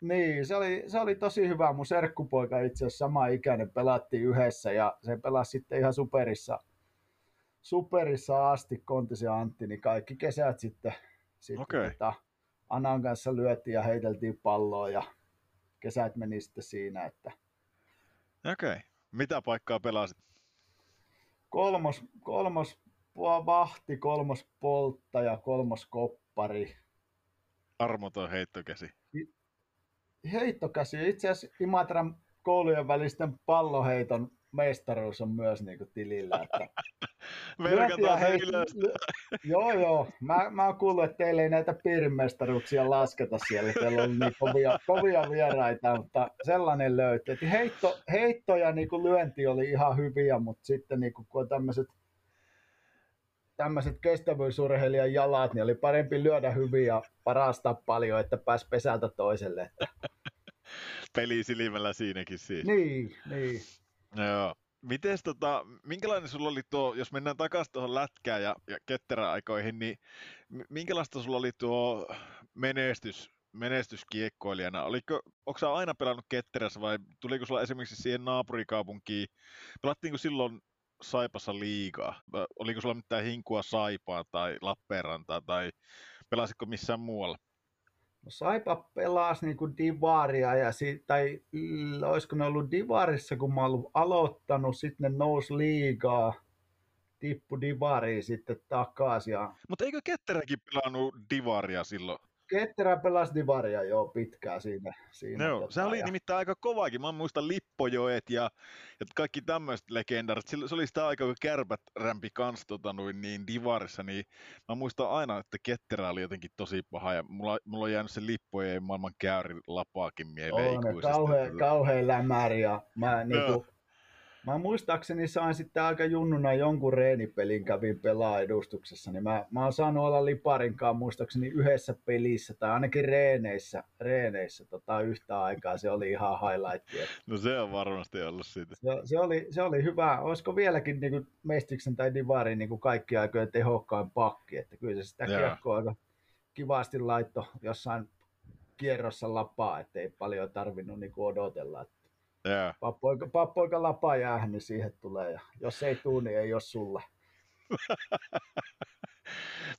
niin, se oli, se oli tosi hyvä. Mun serkkupoika itse asiassa sama ikäinen pelattiin yhdessä ja se pelasi sitten ihan superissa, superissa asti Kontisen Antti, niin kaikki kesät sitten, sitten Okei. tota, Anan kanssa lyötiin ja heiteltiin palloa ja kesät meni sitten siinä, että Okei. Okay. Mitä paikkaa pelasit? kolmos, kolmos vahti, kolmos polttaja, kolmos koppari. Armoton heittokäsi. Heittokäsi. Itse asiassa Imatran koulujen välisten palloheiton mestaruus on myös niin kuin tilillä. Että *laughs* Merkataan se ylös. Joo, joo. Mä, mä oon kuullut, että teille ei näitä piirimestaruuksia lasketa siellä. Teillä on niin kovia, kovia vieraita, mutta sellainen löytyi. Et Heitto, heitto ja niin kuin lyönti oli ihan hyviä, mutta sitten niin kuin, kun on tämmöiset tämmöiset kestävyysurheilijan jalat, niin oli parempi lyödä hyvin ja parastaa paljon, että pääsi pesältä toiselle. *laughs* Peli silmällä siinäkin siinä. niin, niin. Joo. Mites tota, minkälainen sulla oli tuo, jos mennään takaisin tuohon lätkään ja, ja ketteräaikoihin, niin minkälaista sulla oli tuo menestys, menestyskiekkoilijana? Oliko, onko sä aina pelannut ketterässä vai tuliko sulla esimerkiksi siihen naapurikaupunkiin, pelattiinko silloin Saipassa liigaa? Vai Oliko sulla mitään hinkua Saipaa tai Lappeenrantaa tai pelasitko missään muualla? No Saipa pelasi niin kuin Divaria, ja si- tai l- olisiko ne ollut Divarissa, kun mä ollut aloittanut, sitten ne nousi liigaa, tippu Divariin sitten takaisin. Ja Mutta eikö ketteräkin pelannut Divaria silloin? Ketterä pelasi Divaria jo pitkään siinä. siinä Joo, tota, se oli ja- nimittäin aika kovakin. Mä muistan Lippojoet ja, ja kaikki tämmöiset legendarit. Se oli sitä aikaa, kun kärpät rämpi kans tota, noin, niin divarissa, niin mä muistan aina, että ketterä oli jotenkin tosi paha ja mulla, mulla on jäänyt se Lippojen maailman käyri lapaakin mieleen On, ne ikuisesti. kauhean, kauhean lämäri ja mä, Joo. niinku, mä muistaakseni sain sitten aika junnuna jonkun reenipelin kävin pelaa edustuksessa, niin mä, mä oon saanut olla Liparinkaan muistaakseni yhdessä pelissä tai ainakin reeneissä, reeneissä tota, yhtä aikaa, se oli ihan highlight. No se on varmasti ollut siitä. Se, se, oli, se oli hyvä. Olisiko vieläkin niin Mestiksen tai Divarin niin kaikki aikojen tehokkain pakki, että kyllä se sitä kiekkoa aika kivasti laitto jossain kierrossa lapaa, ettei paljon tarvinnut niin odotella. että Joo. Pappoika, pappoika lapa jäähän, niin siihen tulee. Ja jos ei tuu, niin ei ole sulle. *laughs*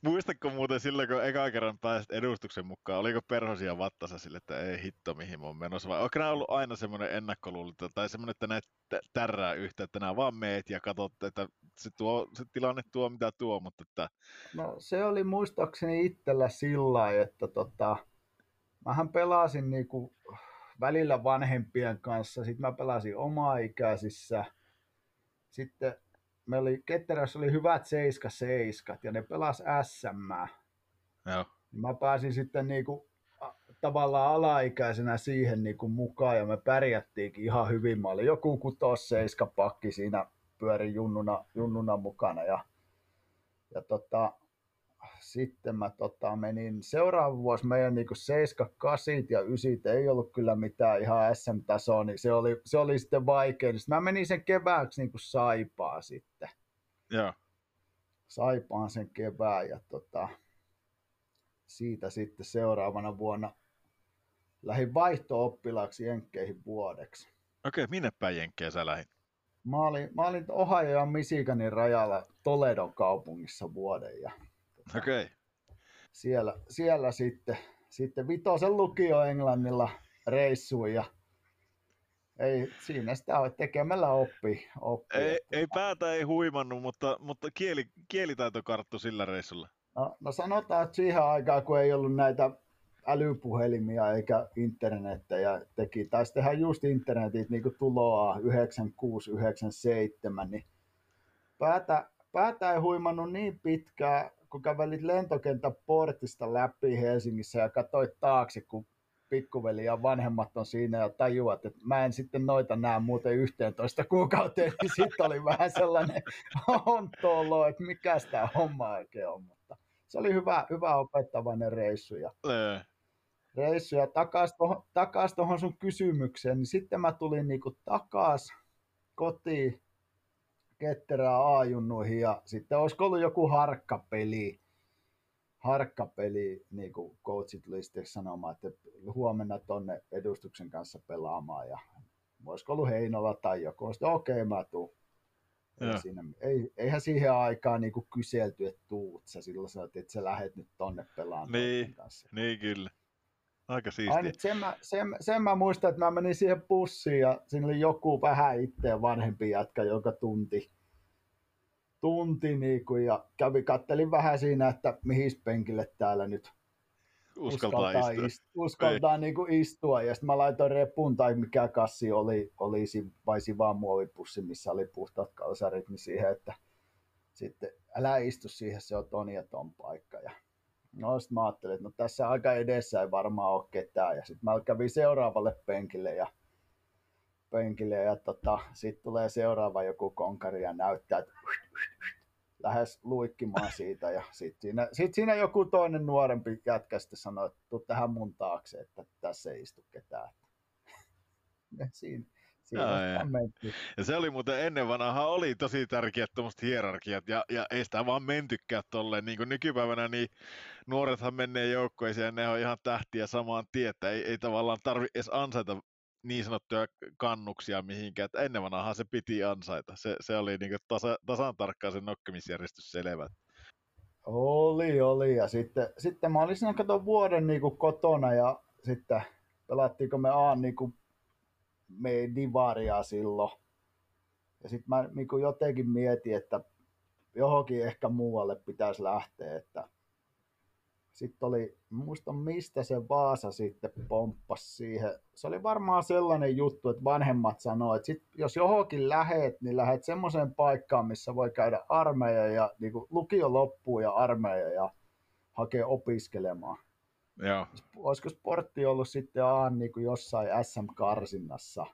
Muistatko muuten silloin, kun eka kerran pääsit edustuksen mukaan, oliko perhosia vattassa sille, että ei hitto mihin oon menossa, vai onko nämä ollut aina semmoinen ennakkoluulo, tai semmoinen, että näet tä- tärää yhtä, että nämä vaan meet ja katsot, että se, tuo, se tilanne tuo mitä tuo, mutta että No se oli muistaakseni itsellä sillä että tota, mähän pelasin niinku välillä vanhempien kanssa, sitten mä pelasin omaa-ikäisissä, sitten me oli, Ketterässä oli hyvät 7-7 ja ne pelas SM. joo, Mä pääsin sitten niinku, tavallaan alaikäisenä siihen niinku mukaan ja me pärjättiinkin ihan hyvin. Mä olin joku kutos seiska pakki siinä pyörin junnuna, junnuna mukana ja, ja tota, sitten mä tota, menin seuraava vuosi meidän niinku 7, 8 ja 9 ei ollut kyllä mitään ihan SM-tasoa, niin se oli, se oli sitten vaikea. Niin sit mä menin sen kevääksi niinku saipaa sitten. joo, Saipaan sen kevään ja tota, siitä sitten seuraavana vuonna lähdin vaihto-oppilaaksi Jenkkeihin vuodeksi. okei, minne päin Jenkkejä sä lähdin? Mä olin, mä olin Ohio ja Michiganin rajalla Toledon kaupungissa vuoden ja Okei, siellä, siellä sitten, sitten vitosen lukio Englannilla reissuun ja ei, siinä sitä ole tekemällä oppi. oppi ei, ei päätä ei huimannut, mutta, mutta kieli, kielitaito karttu sillä reissulla. No, no sanotaan, että siihen aikaan, kun ei ollut näitä älypuhelimia eikä internettä ja teki, taisi tehdä just internetit niin kuin tuloa 96, 97, niin päätä, päätä ei huimannut niin pitkään, kun kävelit lentokentän portista läpi Helsingissä ja katsoit taakse, kun pikkuveli ja vanhemmat on siinä ja tajuat, että mä en sitten noita näe muuten 11 kuukauteen, niin sitten oli vähän sellainen ontolo, että mikä sitä homma oikein on. Mutta se oli hyvä, hyvä opettavainen reissu. Ja, Ää, reissu ja takas tuohon, takas sun kysymykseen, niin sitten mä tulin niinku takas kotiin ketterää aajunnuihin ja sitten olisiko ollut joku harkkapeli, harkkapeli, niin kuin coachit listeeksi sanomaan, että huomenna tonne edustuksen kanssa pelaamaan ja olisiko ollut Heinola tai joku, sitten okei okay, mä tuun. Ei siinä, ei, eihän siihen aikaan niin kyselty, että tuut sä silloin sanoit, että sä lähet nyt tonne pelaamaan Niin. kanssa. niin kyllä. Aika Ai siistiä. nyt sen, mä, sen, sen mä muistan, että mä menin siihen bussiin ja siinä oli joku vähän itseä vanhempi jätkä, joka tunti, tunti niin kuin, ja kävi, kattelin vähän siinä, että mihin penkille täällä nyt Uskaltaa istua. ist, uskaltaa niin kuin istua. Ja sitten mä laitoin repun tai mikä kassi oli, olisi vai sivaan muovipussi, missä oli puhtaat kalsarit, niin siihen, että sitten älä istu siihen, se on ton ja ton paikka. Ja no sitten mä ajattelin, että no tässä aika edessä ei varmaan ole ketään. Ja sitten mä kävin seuraavalle penkille ja penkille ja tota, sitten tulee seuraava joku konkari ja näyttää, että lähes luikkimaan siitä ja sitten siinä, sit siinä joku toinen nuorempi jätkä sitten sanoi, että tähän mun taakse, että tässä ei istu ketään. *laughs* Ja siinä, siinä mentiin. Ja se oli muuten ennen vanhaa oli tosi tärkeät tuommoiset hierarkiat ja, ja ei sitä vaan mentykään tolleen. Niin kuin nykypäivänä niin nuorethan menee joukkoisiin ja ne on ihan tähtiä samaan tien, että ei, ei tavallaan tarvi edes ansaita niin sanottuja kannuksia mihinkään, että ennen vanhaa se piti ansaita. Se, se oli niin tasa, tasan tarkkaan se nokkimisjärjestys selvä. Oli, oli. Ja sitten, sitten mä olin siinä kato vuoden niin kuin kotona ja sitten pelattiinko me A niin kuin me divaria silloin. Ja sitten mä niin kuin jotenkin mietin, että johonkin ehkä muualle pitäisi lähteä. Että sitten oli, mä muistan mistä se Vaasa sitten pomppasi siihen. Se oli varmaan sellainen juttu, että vanhemmat sanoo, että sit, jos johonkin lähet, niin lähet semmoiseen paikkaan, missä voi käydä armeija ja niin lukio loppuu ja armeija ja hakea opiskelemaan. Joo. Olisiko sportti ollut sitten A niin kuin jossain SM-karsinnassa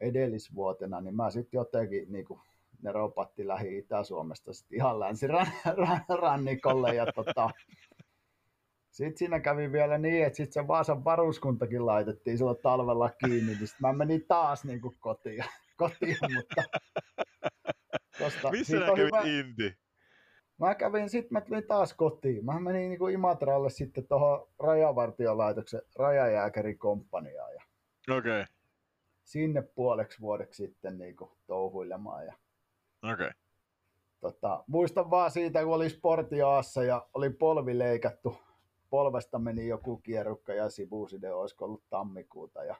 edellisvuotena, niin mä sitten jotenkin niin kuin, ne ropatti lähi Itä-Suomesta sitten ihan länsirannikolle ja tota, sitten siinä kävi vielä niin, että sitten se Vaasan varuskuntakin laitettiin silloin talvella kiinni, niin sitten mä menin taas niin kuin kotiin, kotiin mutta *laughs* tosta, Missä kävit hyvä- inti? Mä kävin, sitten mä tulin taas kotiin. Mä menin niin Imatralle sitten tuohon rajavartiolaitoksen rajajääkärikomppaniaan ja Okei, sinne puoleksi vuodeksi sitten niin kuin touhuilemaan. Ja, okei. tota, muistan vaan siitä, kun oli sportiaassa ja oli polvi leikattu. Polvesta meni joku kierrukka ja sivuuside, olisiko ollut tammikuuta ja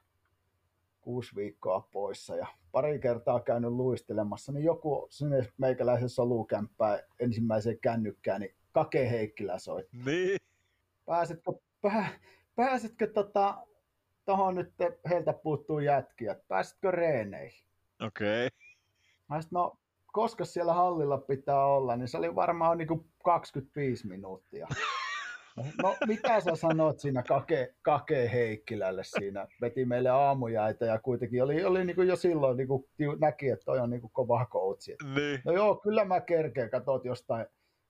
kuusi viikkoa poissa ja pari kertaa käynyt luistelemassa, niin joku sinne meikäläisen solukämppää ensimmäiseen kännykkään, niin Kake Heikkilä soitti. Niin. pääsetkö, pää, pääsetkö tota, tohon nyt, heiltä puuttuu jätkiä, pääsetkö reeneihin? Okei. Mä sit, no, koska siellä hallilla pitää olla, niin se oli varmaan niin kuin 25 minuuttia. *laughs* No mitä sä sanot siinä Kake, Kake Heikkilälle siinä? Veti meille aamujäitä ja kuitenkin oli, oli niin kuin jo silloin niin kuin näki, että toi on niin kuin kova koutsi. Niin. No joo, kyllä mä kerkeen, katot jostain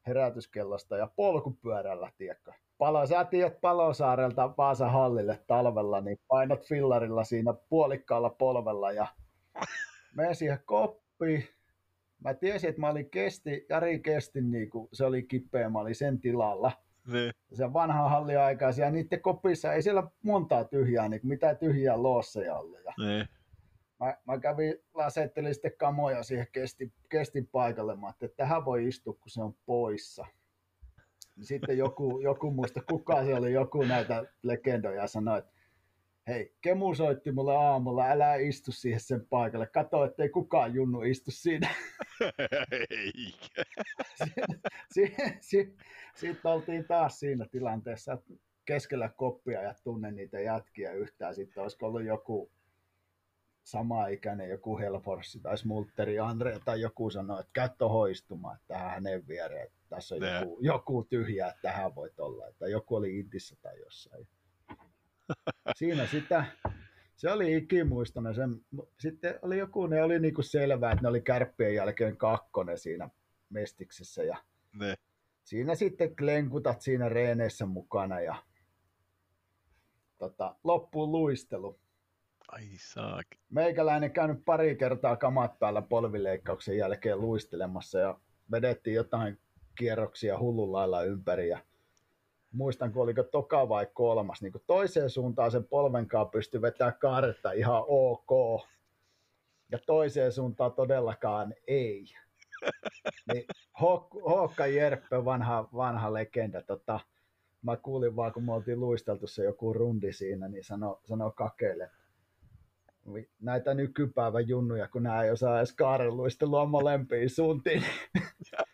herätyskellosta ja polkupyörällä, tiedätkö. Palo, sä tiedät Palosaarelta Vaasan hallille talvella, niin painat fillarilla siinä puolikkaalla polvella ja menen siihen koppiin. Mä tiesin, että mä olin kesti, Jari Kestin, niin kuin se oli kipeä, mä olin sen tilalla. Niin. Se vanha halli aikaisia, ja niiden kopissa ei siellä montaa tyhjää, niin mitään tyhjää loosseja ollut. Ja Niin. mä, mä kävin, lasettelin sitten kamoja siihen kestin, kestin paikalle. Mä että tähän voi istua, kun se on poissa. Sitten joku, joku muista, kuka se oli, joku näitä legendoja sanoi, että hei, Kemu soitti mulle aamulla, älä istu siihen sen paikalle. Kato, ettei kukaan junnu istu siinä. Eikä. Sitten *laughs* si, si, sit oltiin taas siinä tilanteessa, että keskellä koppia ja tunne niitä jätkiä yhtään. Sitten olisiko ollut joku sama ikäinen, joku Helforssi tai Smulteri Andre tai joku sanoi, että käy hoistumaan että tähän hänen viereen, tässä on joku, joku tyhjä, että tähän voit olla, että joku oli Intissä tai jossain. Siinä sitä, se oli ikimuistoinen. Sen, sitten oli joku, ne oli niinku selvää, että ne oli kärppien jälkeen kakkonen siinä mestiksessä ja Ne. siinä sitten klenkutat siinä reeneissä mukana ja tota, loppuun luistelu. Ai saaki. Meikäläinen käynyt pari kertaa kamat päällä polvileikkauksen jälkeen luistelemassa ja vedettiin jotain kierroksia hullun lailla ympäri ja muistan, kun oliko toka vai kolmas, niin toiseen suuntaan sen polvenkaan pystyi vetämään kaaretta ihan ok, ja toiseen suuntaan todellakaan ei. *laughs* Niin Hok- Hookka Jerppe, vanha, vanha legenda, tota, mä kuulin vaan, kun me oltiin luisteltu se joku rundi siinä, niin sano, sano kakeille, näitä nykypäivän junnuja, kun nämä ei osaa edes kaareluistelua molempiin suuntiin. *laughs*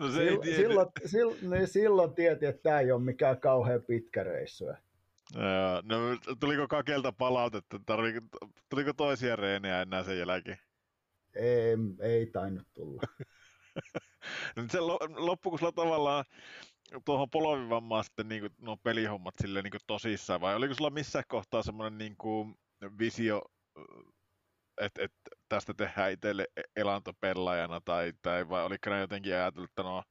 No se ei Sil- tiedä. silloin, silloin, niin silloin tieti, että tämä ei ole mikään kauhean pitkä reissu. No tuliko kakelta palautetta? Tarviko, tuliko toisia reenejä enää sen jälkeen? Ei, ei tainnut tulla. *laughs* No se lo- loppuiko sulla tavallaan tuohon polvivammaan sitten niin kuin, no pelihommat sille niin kuin tosissaan, vai oliko sulla missään kohtaa semmoinen niin kuin visio, että et tästä tehdään itselle e- elanto pelaajana, tai, tai vai oliko ne jotenkin ajatellut, että no,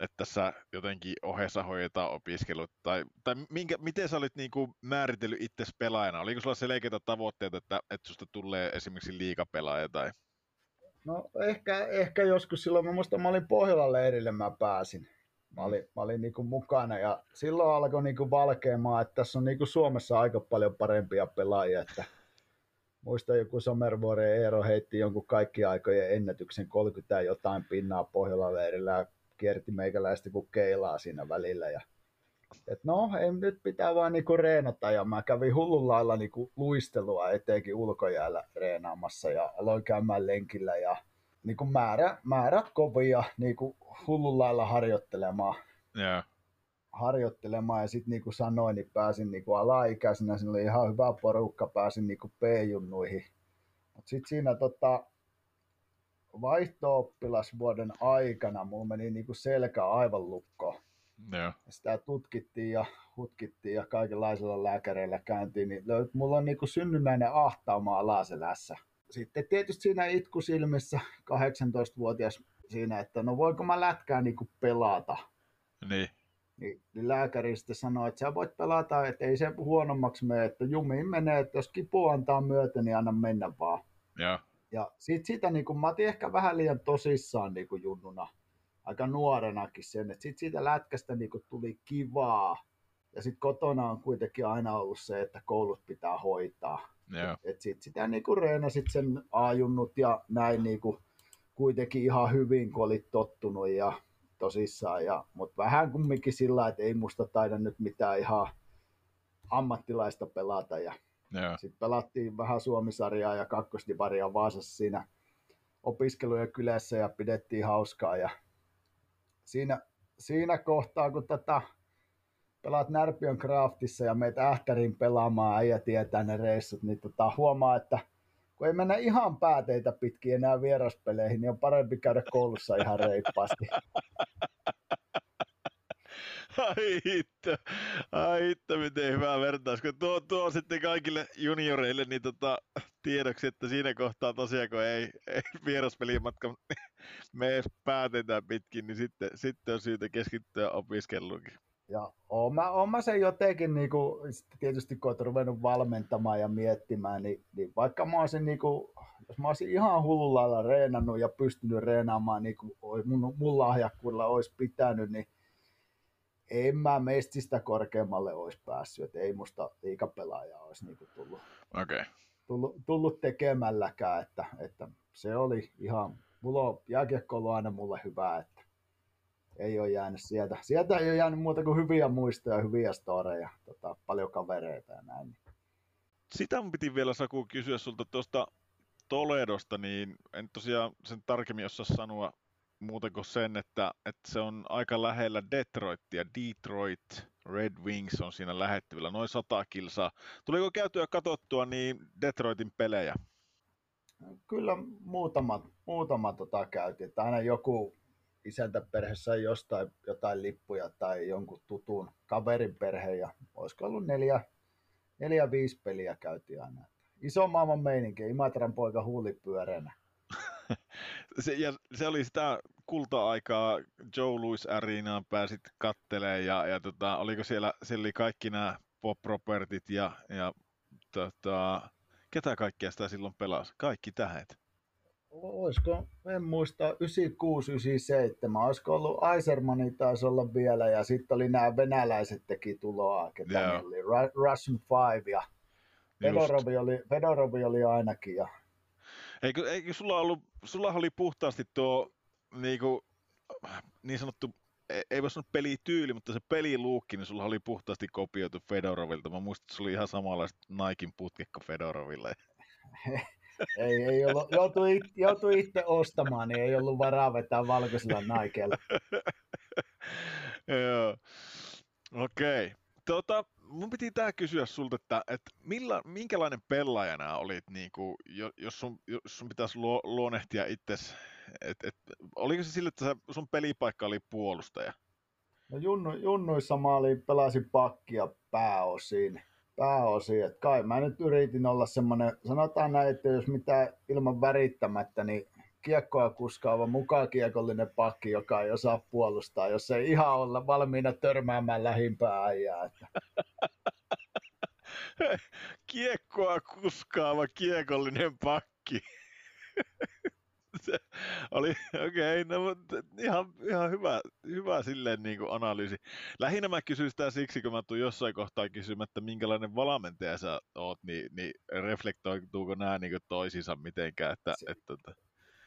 että tässä jotenkin ohessa hoidetaan opiskelut, tai, tai minkä, miten sä olit niin kuin määritellyt itse pelaajana? Oliko sulla selkeitä tavoitteita, että, että susta tulee esimerkiksi liikapelaaja, tai No ehkä, ehkä joskus silloin, mä muistan, mä olin Pohjolan leirille, mä pääsin. Mä olin, mä olin niinku mukana ja silloin alkoi niinku valkeamaan, että tässä on niinku Suomessa aika paljon parempia pelaajia. Että muistan joku Somervuoren Eero heitti jonkun kaikki aikojen ennätyksen 30 ja jotain pinnaa Pohjolan leirillä ja kierti meikäläistä kuin keilaa siinä välillä. Ja, et no, ei, nyt pitää vaan niinku reenata ja mä kävin hullun lailla niinku luistelua etenkin ulkojäällä reenaamassa ja aloin käymään lenkillä ja niinku määrä, määrät kovia niinku hullun lailla harjoittelemaan joo, harjoittelemaan ja sitten niin kuin sanoin, niin pääsin niin kuin alaikäisenä, siinä oli ihan hyvä porukka, pääsin niin kuin P-junnuihin. Mutta sitten siinä tota, vaihto-oppilasvuoden aikana mulla meni niin kuin selkä aivan lukkoon. Ja sitä tutkittiin ja hutkittiin ja kaikenlaisilla lääkäreillä käyntiin, niin löyt, mulla on niin kuin synnynnäinen ahtauma alaselässä. Sitten tietysti siinä itku silmissä, 18-vuotias siinä, että no voinko mä lätkää niin kuin pelata. niin, Niin, niin lääkäri sitten sanoi, että sä voit pelata, että ei se huonommaksi mene, että jumiin menee, että jos kipu antaa myöten, niin anna mennä vaan. joo, Ja sit sitä niin kun, mä otin ehkä vähän liian tosissaan niin kun junnuna, aika nuorenakin sen, että sit siitä lätkästä niin kun tuli kivaa. Ja sitten kotona on kuitenkin aina ollut se, että koulut pitää hoitaa. joo, Et sit sitä niinku reenasit sen ajunnut ja näin niinku kuitenkin ihan hyvin, kun olit tottunut ja tosissaan. Ja, mutta vähän kumminkin sillä, että ei musta taida nyt mitään ihan ammattilaista pelata. Ja joo, sitten pelattiin vähän Suomisarjaa ja kakkosdivaria Vaasassa siinä opiskelujen kylässä ja pidettiin hauskaa. Ja siinä, siinä kohtaa, kun tätä pelaat Närpion Craftissa ja meet ähtäriin pelaamaan, äijä tietää ne reissut, niin tota, huomaa, että kun ei mennä ihan pääteitä pitkin enää vieraspeleihin, niin on parempi käydä koulussa ihan reippaasti. Ai hitto, ai hitto, miten hyvä vertaus. Kun tuo, tuo sitten kaikille junioreille niin tota, tiedoksi, että siinä kohtaa tosiaan, kun ei, ei vieraspelimatka mene päätetään pitkin, niin sitten, sitten on syytä keskittyä opiskeluunkin. Ja oon mä, oon mä sen jotenkin, niin kuin, tietysti kun oot ruvennut valmentamaan ja miettimään, niin, niin vaikka mä olisin, niin kuin, jos mä olisin ihan hullulla lailla reenannut ja pystynyt reenaamaan niin kuin mun, mun lahjakkuudella olisi pitänyt, niin en mä mestistä korkeammalle olisi päässyt, että ei musta liikapelaajaa olisi niin kuin tullut, Okei, okay. tullut, tullut tekemälläkään, että, että se oli ihan, mulla on jääkiekko ollut aina mulle hyvää, että ei ole jäänyt sieltä. Sieltä ei ole jäänyt muuta kuin hyviä muistoja, hyviä storeja, tota, paljon kavereita ja näin. Sitä mun piti vielä Saku kysyä sulta tuosta Toledosta, niin en tosiaan sen tarkemmin osaa sanoa muuta kuin sen, että, että se on aika lähellä Detroitia, Detroit. Red Wings on siinä lähettävillä, noin 100 kilsaa. Tuliko käytyä katsottua niin Detroitin pelejä? Kyllä muutama, muutama tota käytiin, että aina joku isäntäperhe sai jostain jotain lippuja tai jonkun tutun kaverin perhe ja olisiko ollut neljä, neljä viisi peliä käytiin aina. Iso maailman meininki, Imatran poika huulipyöreänä. *laughs* se, ja se oli sitä kulta-aikaa, Joe Louis Arenaan pääsit kattelee ja, ja tota, oliko siellä, siellä oli kaikki nämä Pop Robertit ja, ja tota, ketä kaikkea sitä silloin pelasi? Kaikki tähet. Olisiko, en muista, 96, 97, olisiko ollut Aisermani taisi olla vielä ja sitten oli nämä venäläiset teki tuloa, ketä Joo. oli, Ru- Russian Five ja Fedorovi oli, Fedorovi oli ainakin ja Eikö, eikö sulla ollut, sulla oli puhtaasti tuo niinku, niin sanottu, ei- ei voi sanoa pelityyli, mutta se peliluukki, niin sulla oli puhtaasti kopioitu Fedorovilta. Mä muistan, että se oli ihan samanlaiset Naikin putkekko Fedoroville. *laughs* ei, ei ollut, joutui, joutui itse ostamaan, niin ei ollut varaa vetää valkoisella naikeella. Joo. Okei. Tota, mun piti tää kysyä sulta, että, että millä, minkälainen pelaaja nää olit, niin kuin, jos, sun, jos sun pitäisi luo, luonnehtia itses, et, et, oliko se sille, että sä, sun pelipaikka oli puolustaja? No junnu, junnuissa mä olin, pelasin pakkia pääosin. Pääosin, että kai mä nyt yritin olla semmoinen, sanotaan näin, että jos mitään ilman värittämättä, niin kiekkoa kuskaava mukaan kiekollinen pakki, joka ei osaa puolustaa, jos ei ihan olla valmiina törmäämään lähimpää äijää. Kiekkoa kuskaava kiekollinen pakki. Se oli, okei, okay, no, mutta ihan, ihan hyvä, hyvä silleen niin kuin analyysi. Lähinnä mä kysyn sitä siksi, kun mä tuun jossain kohtaa kysymään, että minkälainen valmentaja sä oot, niin, niin reflektoituuko nämä niin kuin toisiinsa mitenkään, että, Se- että, että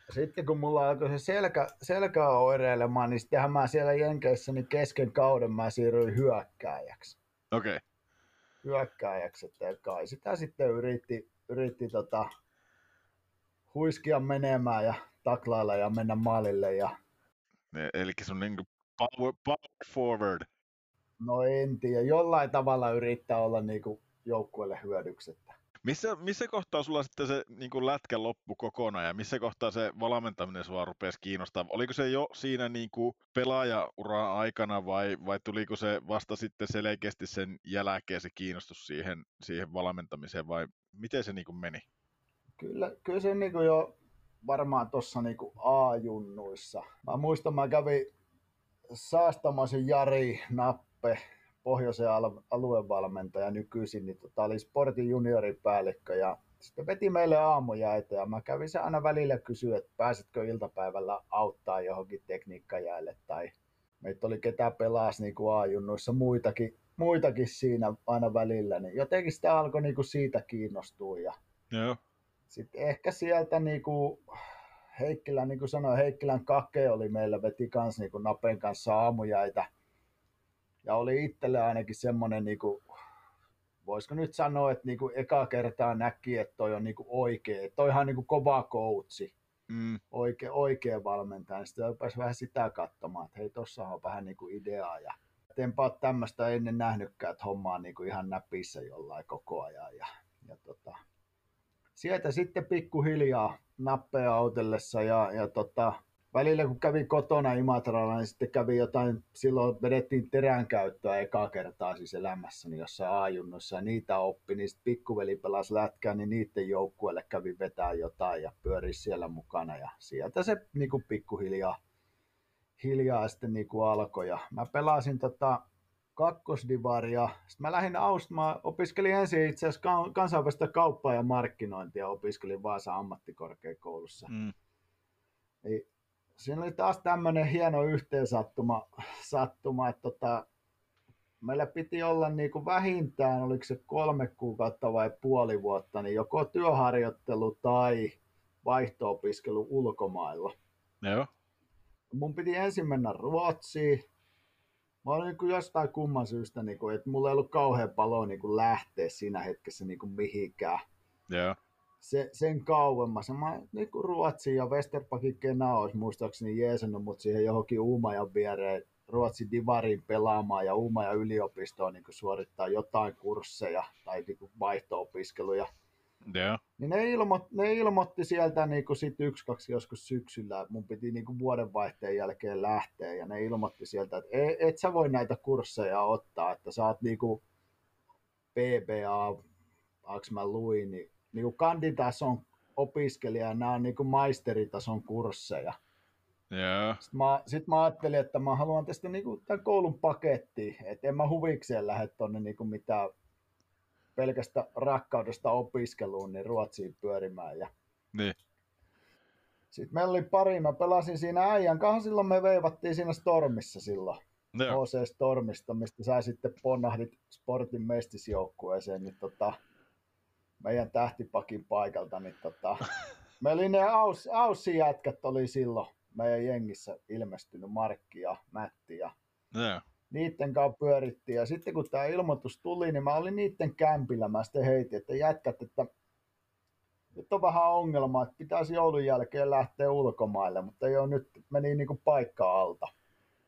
sitten kun mulla alkoi se selkä, selkä oireilemaan, niin sittenhän mä siellä Jenkeissä niin kesken kauden mä siirryin hyökkääjäksi. okei. Okay. hyökkääjäksi, että kai sitä sitten yritti, yritti tota, huiskia menemään ja taklailla ja mennä maalille ja Eli sun niin kuin power, power forward. no en tiedä, jollain tavalla yrittää olla niinku joukkueelle hyödyksi. Että Missä, missä kohtaa sulla sitten se niin kuin lätkä loppu kokonaan ja missä kohtaa se valmentaminen sua rupesi kiinnostaa? Oliko se jo siinä niin kuin pelaajaura aikana vai, vai tuliko se vasta sitten selkeästi sen jälkeen se kiinnostus siihen, siihen valmentamiseen vai miten se niin kuin meni? Kyllä, kyllä se niinku jo varmaan tuossa niinku A-junnuissa. Mä muistan, mä kävin Saastamoisen Jari Nappe, pohjoisen al- aluevalmentaja nykyisin, niin tota, oli Sportin junioripäällikkö ja sitten veti meille aamujäitä ja mä kävin se aina välillä kysyä, että pääsetkö iltapäivällä auttaa johonkin tekniikkajäälle tai meitä oli ketä pelasi niin kuin A-junnuissa muitakin, muitakin siinä aina välillä, niin jotenkin sitä alkoi niin kuin siitä kiinnostua ja Joo. Sitten ehkä sieltä niinku, Heikkilän, niin kuin sanoin, Heikkilän Kake oli meillä, veti kans niinku Napen kanssa aamujäitä. Ja oli itselle ainakin semmoinen, niinku, voisiko nyt sanoa, että niinku eka kertaa näki, että toi on niinku oikea, että toi ihan niinku kova koutsi, Mm, oikea, oikea valmentaja. Sitten rupesi vähän sitä katsomaan, että hei, tossa on vähän niinku ideaa. Ja enpä ole tämmöistä ennen nähnytkään, että homma on niinku ihan näpissä jollain koko ajan. Ja, ja tota, sieltä sitten pikkuhiljaa nappeja autellessa ja, ja tota, välillä kun kävi kotona Imatralla, niin sitten kävi jotain, silloin vedettiin teränkäyttöä ekaa kertaa siis elämässäni jossain aajunnossa ja niitä oppi, niin sitten pikkuveli pelasi lätkää, niin niiden joukkueelle kävi vetää jotain ja pyöri siellä mukana ja sieltä se niin kuin pikkuhiljaa hiljaa sitten niin kuin alkoi. Ja mä pelasin tota, kakkosdivaria. Sitten mä lähdin Aust, mä opiskelin ensin itse asiassa kan- kansainvälistä kauppaa ja markkinointia, opiskelin Vaasan ammattikorkeakoulussa. mm, Niin siinä oli taas tämmöinen hieno yhteensattuma, sattuma, että tota, meillä piti olla niin kuin vähintään, oliko se kolme kuukautta vai puoli vuotta, niin joko työharjoittelu tai vaihto-opiskelu ulkomailla. joo. Mun piti ensin mennä Ruotsiin. Mä olin niin kuin jostain kumman syystä, niin kuin, että mulla ei ollut kauhean paljon niin kuin lähteä siinä hetkessä niin kuin mihinkään. Joo. Se, sen kauemmas. Mä niin kuin Ruotsiin ja Westerpakin Kena olisi muistaakseni jeesannut mut siihen johonkin Uumajan viereen Ruotsin divariin pelaamaan ja Uuma ja yliopistoon niin suorittaa jotain kursseja tai niin vaihto-opiskeluja. Yeah. Niin ne, ilmo, ne ilmoitti sieltä niin kuin sit yksi, kaksi joskus syksyllä, että mun piti niin kuin vuodenvaihteen jälkeen lähteä, ja ne ilmoitti sieltä, että et, et sä voi näitä kursseja ottaa, että sä oot niin kuin PBA, aks mä luin, niin, niin kuin kanditason opiskelija, ja nämä on niin kuin maisteritason kursseja. Yeah. Sitten mä, sit mä ajattelin, että mä haluan tästä niin kuin, tämän koulun pakettiin, että en mä huvikseen lähde tuonne niin mitään pelkästä rakkaudesta opiskeluun niin Ruotsiin pyörimään. Ja Niin. Sitten meillä oli pari, mä pelasin siinä äijän kanssa, silloin me veivattiin siinä Stormissa silloin. Joo. HC Stormista, mistä sä sitten ponnahdit Sportin mestisjoukkueeseen, niin tota, meidän tähtipakin paikalta, niin tota, *laughs* me oli ne aus, Aussi jätkät oli silloin meidän jengissä ilmestynyt, Markki ja Mätti ja Joo. Niiden kanssa pyörittiin. Ja sitten kun tämä ilmoitus tuli, niin mä olin niiden kämpillä. Mä sitten heitin, että jätkät, että nyt on vähän ongelma, että pitäisi joulun jälkeen lähteä ulkomaille, mutta ei ole nyt, meni niin kuin paikka alta.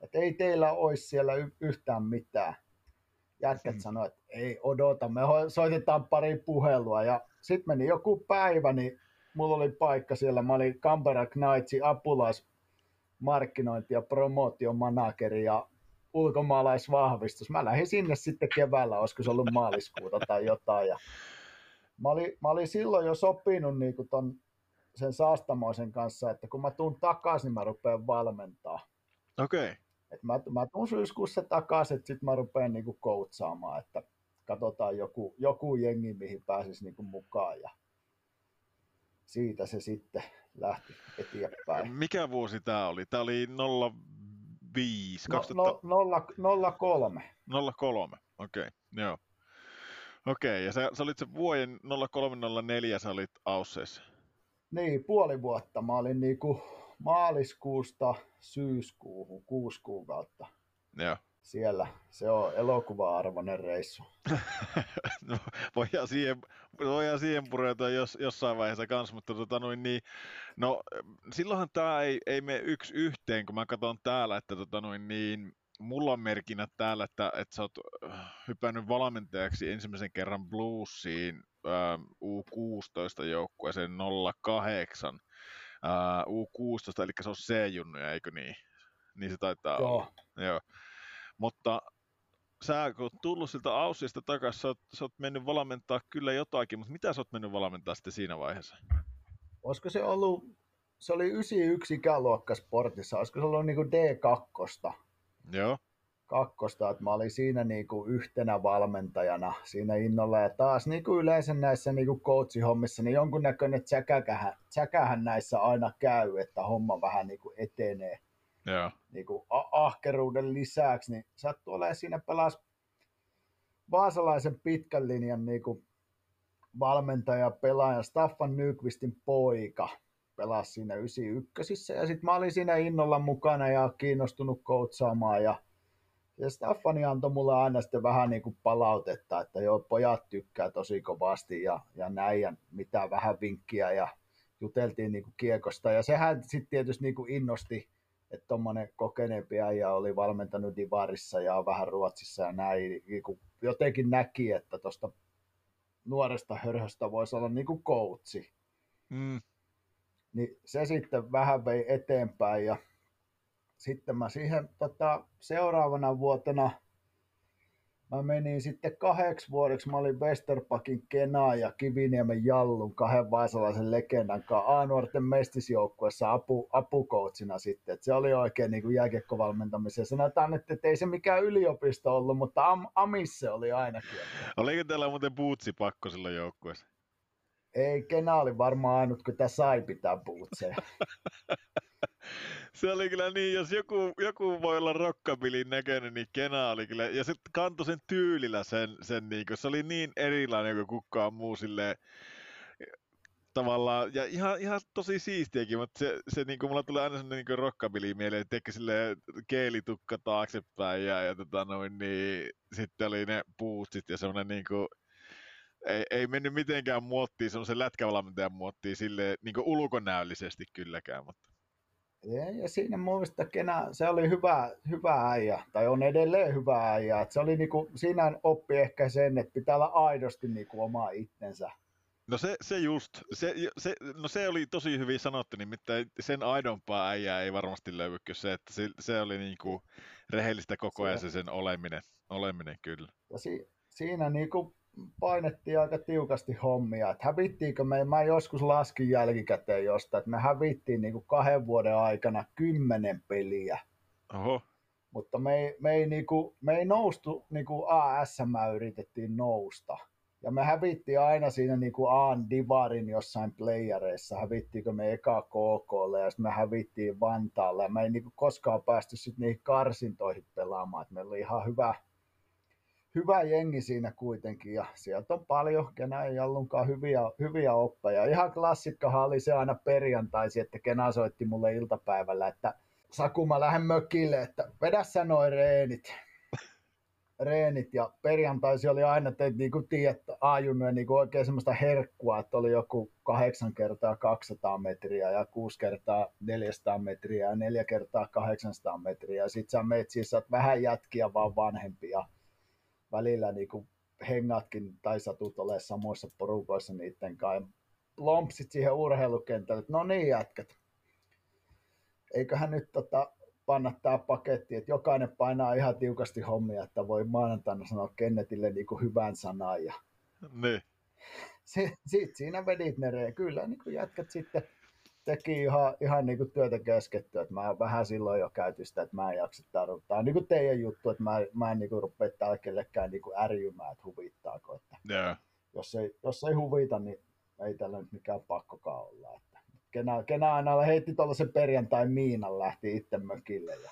Että ei teillä olisi siellä yhtään mitään. Jätkät Hmm. sanoi, että ei odota, me soitetaan pari puhelua. Ja sitten meni joku päivä, niin mulla oli paikka siellä. Mä olin Canberra Knightsin apulais markkinointi- ja promootiomanageri ja ulkomaalaisvahvistus. Mä lähdin sinne sitten keväällä, olisiko se ollut maaliskuuta tai jotain. Ja mä, olin, mä olin silloin jo sopinut niin kuin ton, sen Saastamoisen kanssa, että kun mä tuun takaisin, niin mä rupean valmentaa. Okei. Okay. Et mä, mä tuun syyskuussa takaisin, että sitten mä rupean niin koutsaamaan, että katsotaan joku, joku jengi, mihin pääsisi niin mukaan. Ja siitä se sitten lähti eteenpäin. Mikä vuosi tämä oli? Tämä oli 05, No, 2000... no, nolla, nolla kolme. 03, okei, okay, joo. Okei, okay, ja sä, sä olit se vuoden 0304, sä olit Ausseissa. Niin, puoli vuotta. Mä olin niinku maaliskuusta syyskuuhun, kuusi kuukautta Joo. siellä. Se on elokuva-arvoinen reissu. *laughs* no, voidaan siihen, voidaan siihen pureutua jos, jossain vaiheessa kanssa, mutta tota noin niin, no silloinhan tämä ei, ei mene yksi yhteen, kun mä katson täällä, että tota noin niin, mulla on merkinnät täällä, että, että sä oot äh, hypännyt valmentajaksi ensimmäisen kerran Bluesiin äh, U16 joukkueeseen 08. Äh, U16, eli se on C-junnuja, eikö niin? Niin se taitaa olla. Joo. Joo. Mutta sä kun oot tullut siltä Aussista takaisin, sä oot, sä oot mennyt valmentaa kyllä jotakin, mutta mitä sä oot mennyt valmentaa sitten siinä vaiheessa? Olisiko se ollut, se oli 91 ikäluokka sportissa, olisiko se ollut niinku D2, Joo, kakkosta, että mä olin siinä niinku yhtenä valmentajana siinä innolla. Ja taas niinku yleensä näissä niinku coachihommissa, niin jonkunnäköinen tsäkähän, tsäkähän näissä aina käy, että homma vähän niinku etenee. Joo, niin kuin ahkeruuden lisäksi, niin sattuu olemaan siinä pelas vaasalaisen pitkän linjan niin kuin valmentaja, pelaaja, Staffan Nykvistin poika pelasi siinä 91 ja sitten mä olin siinä innolla mukana ja kiinnostunut koutsaamaan ja ja Staffani antoi mulle aina sitten vähän niin kuin palautetta, että joo, pojat tykkää tosi kovasti ja, ja näin ja mitä vähän vinkkiä ja juteltiin niin kuin kiekosta. Ja sehän sitten tietysti niin kuin innosti, että tuommoinen kokeneempi äijä oli valmentanut Divarissa ja vähän Ruotsissa ja näin. Niin kuin jotenkin näki, että tuosta nuoresta hörhöstä voisi olla niin kuin coachi. mm, Niin se sitten vähän vei eteenpäin ja sitten mä siihen tota, seuraavana vuotena mä menin sitten kahdeksi vuodeksi, mä olin Westerpakin Kena ja Kiviniemen Jallun kahden vaasalaisen legendan kanssa A-nuorten mestisjoukkuessa apu, apukoutsina sitten. Et se oli oikein niin kuin jääkiekkovalmentamisen. Sanotaan, että ei se mikään yliopisto ollut, mutta am, Amis se oli ainakin. oliko teillä muuten bootsi pakko silloin joukkueessa? Ei, Kena oli varmaan ainut, kun tämä sai pitää puutseja. *laughs* *laughs* Se oli kyllä niin, jos joku, joku voi olla rockabilin näköinen, niin Kena oli kyllä, ja se kantoi sen tyylillä sen, sen niin kuin, se oli niin erilainen kuin kukaan muu silleen, tavallaan, ja ihan, ihan tosi siistiäkin, mutta se, se niin kuin, mulla tulee aina sellainen niin rockabilly mieleen, että silleen keelitukka taaksepäin ja, ja tota noin, niin sitten oli ne boostit ja semmoinen niin kuin, ei, ei mennyt mitenkään muottiin, semmoisen lätkävalmentajan muottiin sille niin ulkonäöllisesti kylläkään, mutta Ja, ja siinä mun mielestä Kena, se oli hyvä, hyvä äijä, tai on edelleen hyvä äijä. Et se oli niinku, siinä oppi ehkä sen, että pitää olla aidosti niinku oma itsensä. No se, se just, se, se, no se oli tosi hyvin sanottu, nimittäin sen aidompaa äijää ei varmasti löydy kuin se, että se, se oli niinku rehellistä koko ajan se, se sen oleminen, oleminen kyllä. Ja si, siinä niinku painettiin aika tiukasti hommia. Että hävittiinkö me, mä joskus laskin jälkikäteen jostain, että me hävittiin niinku kahden vuoden aikana kymmenen peliä. Oho. Mutta me ei, me ei, niinku, me ei noustu, niinku ASM yritettiin nousta. Ja me hävittiin aina siinä niinku Aan Divarin jossain playereissa, hävittiinkö me eka KKlle ja sitten me hävittiin Vantaalle. Ja me ei niinku koskaan päästy sitten niihin karsintoihin pelaamaan. Et meillä oli ihan hyvä, hyvä jengi siinä kuitenkin ja sieltä on paljon, Kena ei ollutkaan hyviä, hyviä oppeja. Ihan klassikkahan oli se aina perjantaisi, että Kena soitti mulle iltapäivällä, että Saku mä lähden mökille, että vedä sä noin reenit. reenit ja perjantaisi oli aina, että niin kuin tiedät, ajunut niin kuin oikein semmoista herkkua, että oli joku 8 kertaa 200 metriä ja 6 kertaa 400 metriä ja 4 kertaa 800 metriä ja sit sä meet siis, vähän jätkiä vaan vanhempia välillä niin kuin hengatkin tai satut ole samoissa porukoissa niiden kanssa. Lompsit siihen urheilukentälle, että no niin jätkät, eiköhän nyt tota, panna tämä paketti, että jokainen painaa ihan tiukasti hommia, että voi maanantaina sanoa Kennetille niin kuin hyvän sanan. Ja... Niin. *laughs* Sitten siinä vedit ne Kyllä niin kuin jätkät sitten teki ihan, ihan niin kuin työtä keskettyä, että mä vähän silloin jo käytin sitä, että mä en jaksa tarvita. Tämä on niin kuin teidän juttu, että mä, mä en niin kuin rupea täällä kellekään niin kuin ärjymään, että huvittaako. Että yeah. jos, ei, jos ei huvita, niin ei tällä nyt mikään pakkokaan olla. Että Kena, Kena aina heitti tuollaisen perjantai miinan, lähti itse mökille. Ja...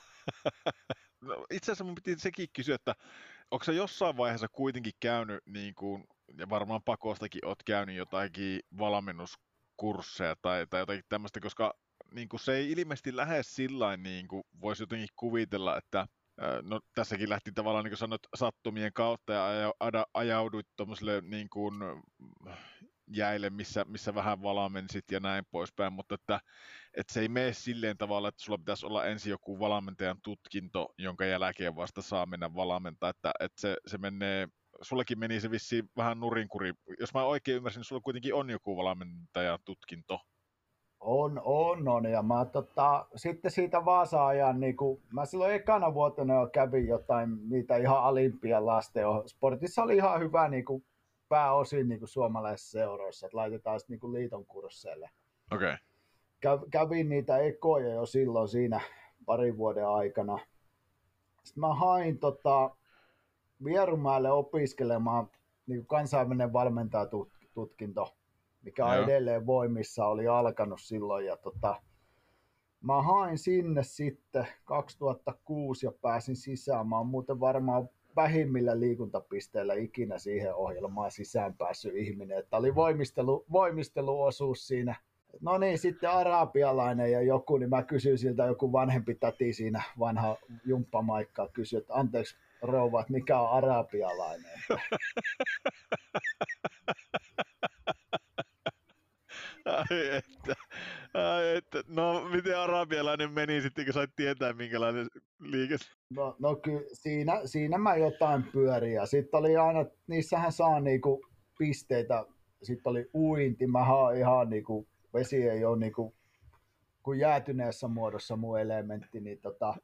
*laughs* no, itse asiassa mun piti sekin kysyä, että onko se jossain vaiheessa kuitenkin käynyt, niin kuin, ja varmaan pakostakin oot käynyt jotakin valmennus kursseja tai, tai jotakin tämmöistä, koska niin kuin se ei ilmeisesti lähde sillä niin kuin voisi jotenkin kuvitella, että no tässäkin lähti tavallaan niin kuin sanoit sattumien kautta ja ajauduit tuommoiselle niin kuin jäille, missä, missä vähän valmensit ja näin poispäin, mutta että, että se ei mene silleen tavalla, että sulla pitäisi olla ensin joku valmentajan tutkinto, jonka jälkeen vasta saa mennä valmentaa, että, että se, se menee sullakin meni se vissiin vähän nurinkuri. Jos mä oikein ymmärsin, niin sulla kuitenkin on joku valmentajan tutkinto. On, on, on. Ja mä tota, sitten siitä Vaasa-ajan, niin kun, mä silloin ekana vuotena jo kävin jotain niitä ihan alimpia lasten. Sportissa oli ihan hyvä niin kuin pääosin niin kuin suomalaisissa seuroissa, että laitetaan sitten niin liiton kursseille. Okei. Okay. Kävin niitä ekoja jo silloin siinä parin vuoden aikana. Sitten mä hain tota, Vierumäelle opiskelemaan niin kansainvälinen valmentajatutkinto, mikä on edelleen voimissa, oli alkanut silloin. Ja tota, mä hain sinne sitten 2006 ja pääsin sisään. Mä oon muuten varmaan vähimmillä liikuntapisteillä ikinä siihen ohjelmaan sisään päässyt ihminen. Että oli voimistelu, voimisteluosuus siinä. No niin, sitten arabialainen ja joku, niin mä kysyin siltä joku vanhempi täti siinä, vanha jumppamaikkaa, kysyi, että anteeksi rouva, että mikä on arabialainen. *laughs* Ai että, ai että. No miten arabialainen meni sitten, kun sait tietää minkälainen liike? No, no kyllä siinä, siinä mä jotain pyöriä. Sitten oli aina, niissähän saa niinku pisteitä. Sitten oli uinti, mä oon ihan niinku, vesi ei ole niinku, kuin jäätyneessä muodossa mun elementti, niin tota,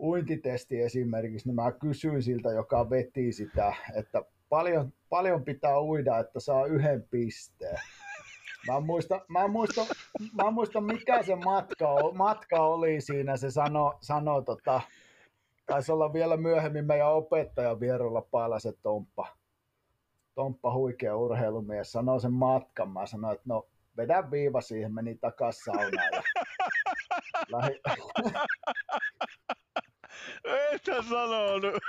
uintitesti esimerkiksi, niin mä kysyin siltä, joka veti sitä, että paljon, paljon pitää uida, että saa yhden pisteen. Mä en muista, mä en muista, mä en muista mikä se matka, matka oli siinä. Se sanoi, sano, tota, taisi olla vielä myöhemmin meidän opettaja vierolla Paalasen Tomppa. Tomppa huikea urheilumies, sanoi sen matkan. Mä sanoin, että no vedä viiva siihen, meni takas saunaan. Ja lähi... Et sä sanonut.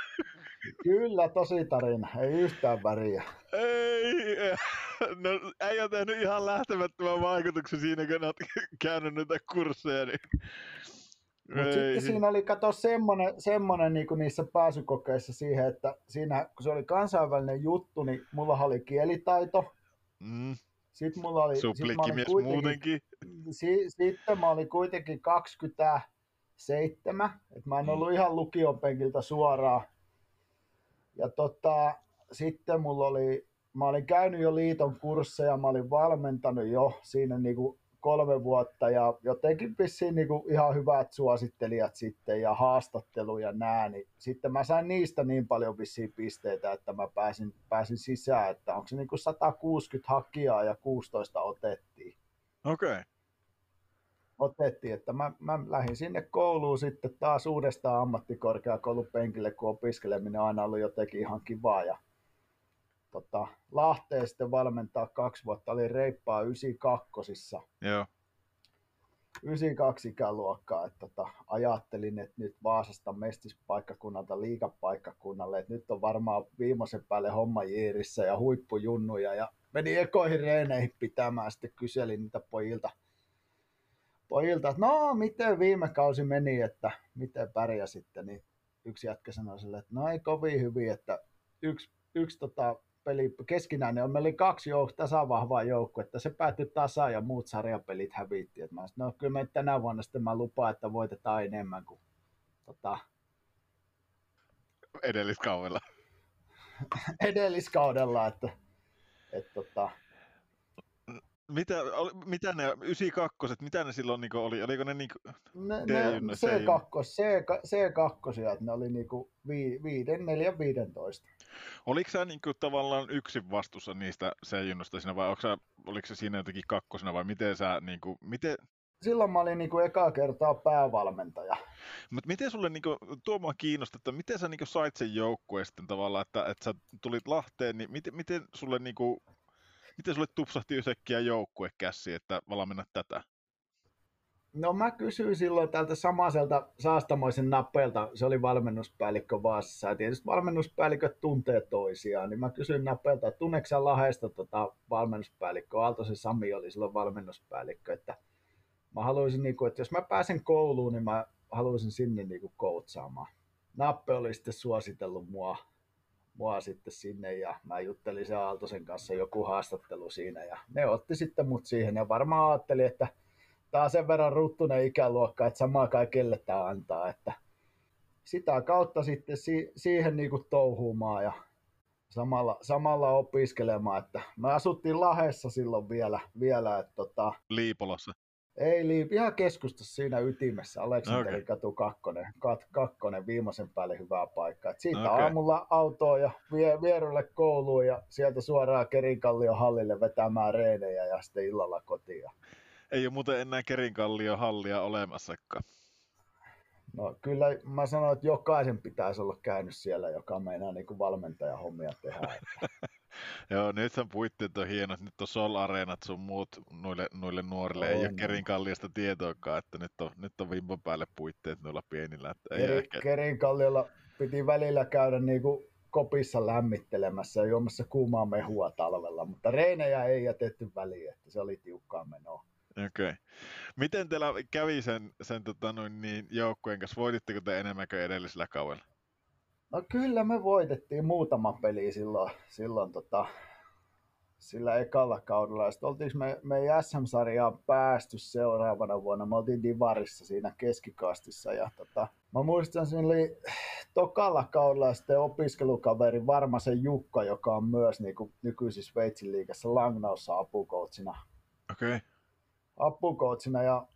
Kyllä, tosi tarina. Ei yhtään väriä. Ei. No, ei ole tehnyt ihan lähtemättömän vaikutuksen siinä, kun olet käynyt näitä kursseja. Niin... Mutta sitten siinä oli, kato, semmoinen, semmoinen niin niissä pääsykokeissa siihen, että siinä, kun se oli kansainvälinen juttu, niin mulla oli kielitaito. Mm. Sitten mulla oli... Suplikkimies kuitenkin... muutenkin. si, sitten mä olin kuitenkin 27, että mä en ollut ihan lukion penkiltä suoraan. Ja tota, sitten mulla oli, mä olin käynyt jo liiton kursseja, mä olin valmentanut jo siinä niin kuin kolme vuotta ja jotenkin vissiin niin kuin ihan hyvät suosittelijat sitten ja haastattelu ja nää, niin sitten mä sain niistä niin paljon vissiin pisteitä, että mä pääsin, pääsin sisään, että onko se niin kuin 160 hakijaa ja 16 otettiin. Okei. Okay. Otettiin, että mä, mä lähdin sinne kouluun sitten taas uudestaan ammattikorkeakoulun penkille, kun opiskeleminen on aina ollut jotenkin ihan kivaa. Ja tota, Lahteen sitten valmentaa kaksi vuotta, oli reippaa 92 Joo. 92 ikäluokkaa, että tota, ajattelin, että nyt Vaasasta mestispaikkakunnalta liikapaikkakunnalle, että nyt on varmaan viimeisen päälle homma jiirissä ja huippujunnuja. Ja meni ekoihin reeneihin pitämään, sitten kyselin niitä pojilta, pojilta, että no miten viime kausi meni, että miten pärjäsitte, niin yksi jätkä sanoi sille, että no ei kovin hyvin, että yksi, yksi tota, peli keskinäinen on. Meillä oli kaksi jouk- tasavahvaa joukkuetta. Se päättyi tasa ja muut sarjapelit hävitti. Et mä sanoin, no kyllä me tänä vuonna sitten mä lupaan, että voitetaan enemmän kuin tota... edelliskaudella. *laughs* edelliskaudella, että, että tota, mitä, mitä ne 92, mitä ne silloin niin oli? Oliko ne, niin ne, ne C2, C2, C2, että ne oli niin kuin 5, 4, 15. Oliko sä niin kuin, tavallaan yksin vastuussa niistä C-junnosta siinä vai sä, oliko se siinä jotenkin kakkosena vai miten sä, niin kuin, miten, silloin mä olin niin kuin ekaa kertaa päävalmentaja. Mutta miten sulle, niin kuin, tuo mua kiinnostaa, että miten sä niin kuin, sait sen joukkueen sitten tavallaan, että, että sä tulit Lahteen, niin miten, miten sulle niin kuin, miten sulle tupsahti yhtäkkiä joukkue käsi, että valmenna tätä? No mä kysyin silloin tältä samaiselta saastamoisen nappeelta, se oli valmennuspäällikkö Vaasassa, ja tietysti valmennuspäälliköt tuntee toisiaan, niin mä kysyin nappeelta, että tunneeko sä Lahdesta tota valmennuspäällikkö, Aaltosen Sami oli silloin valmennuspäällikkö, että mä haluaisin, niin kuin, että jos mä pääsen kouluun, niin mä haluaisin sinne niin kuin koutsaamaan. Nappe oli sitten suositellut mua mua sitten sinne ja mä juttelin se Aaltosen kanssa joku haastattelu siinä ja ne otti sitten mut siihen ja varmaan ajattelin, että tää on sen verran ruttunen ikäluokka, että samaa kaikille tää antaa, että sitä kautta sitten si- siihen niinku touhuumaan ja samalla, samalla opiskelemaan, että me asuttiin Lahessa silloin vielä, vielä että tota, Liipolassa. Ei liipi, ihan keskustassa siinä ytimessä, Aleksanterin okay. katu kakkonen, kat, kakkonen, viimeisen päälle hyvää paikkaa. Siitä okay. aamulla autoa ja vie, vierulle kouluun ja sieltä suoraan Kerinkallion hallille vetämään reenejä ja sitten illalla kotiin. Ei ole muuten enää Kerinkallion hallia olemassakaan. No kyllä mä sanoin, että jokaisen pitäisi olla käynyt siellä, joka meinaa niin valmentajahommia tehdä. *laughs* *laughs* Joo, nythän puitteet on hienot. Nyt on Sol Areenat sun muut noille, noille nuorille. On. Ei ole Kerinkalliasta tietoakaan, että nyt on, nyt on vimpan päälle puitteet noilla pienillä. Että ei Keri, ehkä... Kerinkalliolla piti välillä käydä niin kuin kopissa lämmittelemässä ja juomassa kuumaa mehua talvella, mutta reinejä ei jätetty väliin, että se oli tiukkaa menoa. Okei. Okay. Miten teillä kävi sen, sen tota, noin, niin, joukkueen kanssa? Voititteko te enemmän kuin edellisellä kaudella? No kyllä me voitettiin muutama peli silloin, silloin tota, sillä ekalla kaudella. Ja sitten me, me ei SM-sarjaan päästy seuraavana vuonna. Me oltiin Divarissa siinä keskikastissa. Ja tota, mä muistan, siinä oli tokalla kaudella sitten opiskelukaveri Varmasen Jukka, joka on myös niin kuin nykyisissä Sveitsin liigassa Langnaussa apukoutsina. Okei. Okay. Apukoutsina ja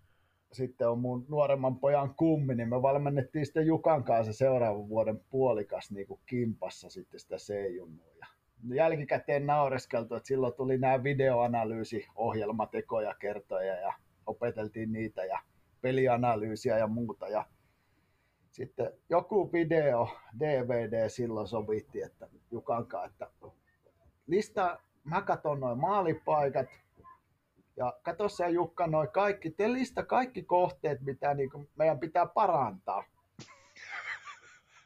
sitten on mun nuoremman pojan kummi, niin me valmennettiin sitten Jukan kanssa seuraavan vuoden puolikas niin kuin kimpassa sitten sitä C-junnua. Jälkikäteen naureskeltu, että silloin tuli nämä videoanalyysiohjelmat ekoja kertoja ja opeteltiin niitä ja pelianalyysiä ja muuta. Ja sitten joku video, DVD silloin sovitti, että Jukankaan, että lista, mä katson noin maalipaikat, ja katso sä Jukka, noin kaikki, te lista kaikki kohteet, mitä niin kuin meidän pitää parantaa.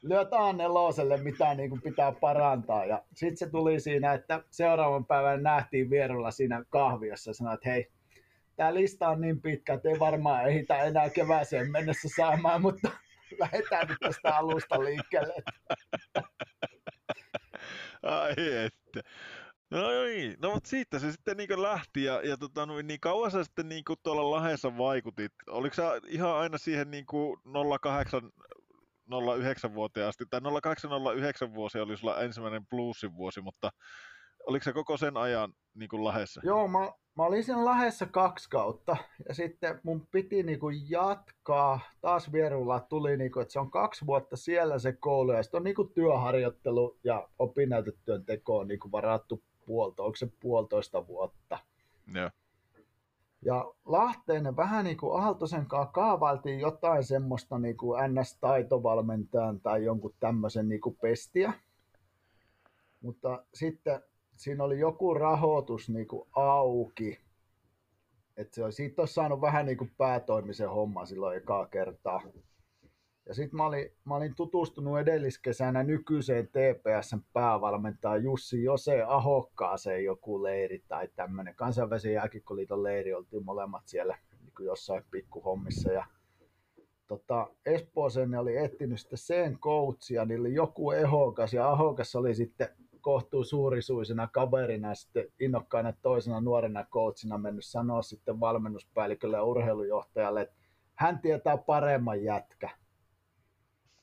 Lyöt A4, mitä niin kuin pitää parantaa. Ja sitten se tuli siinä, että seuraavan päivän nähtiin vierulla siinä kahviossa ja sanoi, että hei, tämä lista on niin pitkä, että ei varmaan ehitä enää kevääseen mennessä saamaan, mutta lähdetään nyt tästä alusta liikkeelle. Ai että. No niin, no mutta siitä se sitten niin lähti ja, ja tota, niin kauan sä sitten niin tuolla Lahessa vaikutit? Oliko sä ihan aina siihen niin 08 09 vuoteen asti, tai 0809 vuosi oli sulla ensimmäinen bluesin vuosi, mutta oliko se koko sen ajan niin kuin Lahessa? Joo, mä, mä olin sen Lahessa kaksi kautta, ja sitten mun piti niin kuin jatkaa, taas Vierulla tuli, niin kuin, että se on kaksi vuotta siellä se koulu, ja sitten on niin kuin työharjoittelu ja opinnäytetyön teko on niin kuin varattu puolta, onko se puolitoista vuotta. Joo. Ja Lahteen vähän niin kuin Aaltosen kanssa kaavailtiin jotain semmoista niin kuin NS-taitovalmentajan tai jonkun tämmöisen niin kuin pestiä. Mutta sitten siinä oli joku rahoitus niin kuin auki. Että se oli, siitä olisi saanut vähän niin kuin päätoimisen homma silloin ekaa kertaa. Ja sitten mä mä olin tutustunut edelliskesänä nykyiseen TPSn päävalmentajan Jussi Jose Ahokkaaseen joku leiri tai tämmöinen kansainvälisen jääkikkoliiton leiri. Oltiin molemmat siellä niin jossain pikkuhommissa. Ja tota, Espooseen ne oli etsinyt sitten sen coachia, niillä oli joku ehokas ja Ahokas oli sitten kohtuu suurisuisena kaverina sitten innokkaana toisena nuorena coachina mennyt sanoa sitten valmennuspäällikölle ja urheilujohtajalle, että hän tietää paremman jätkä.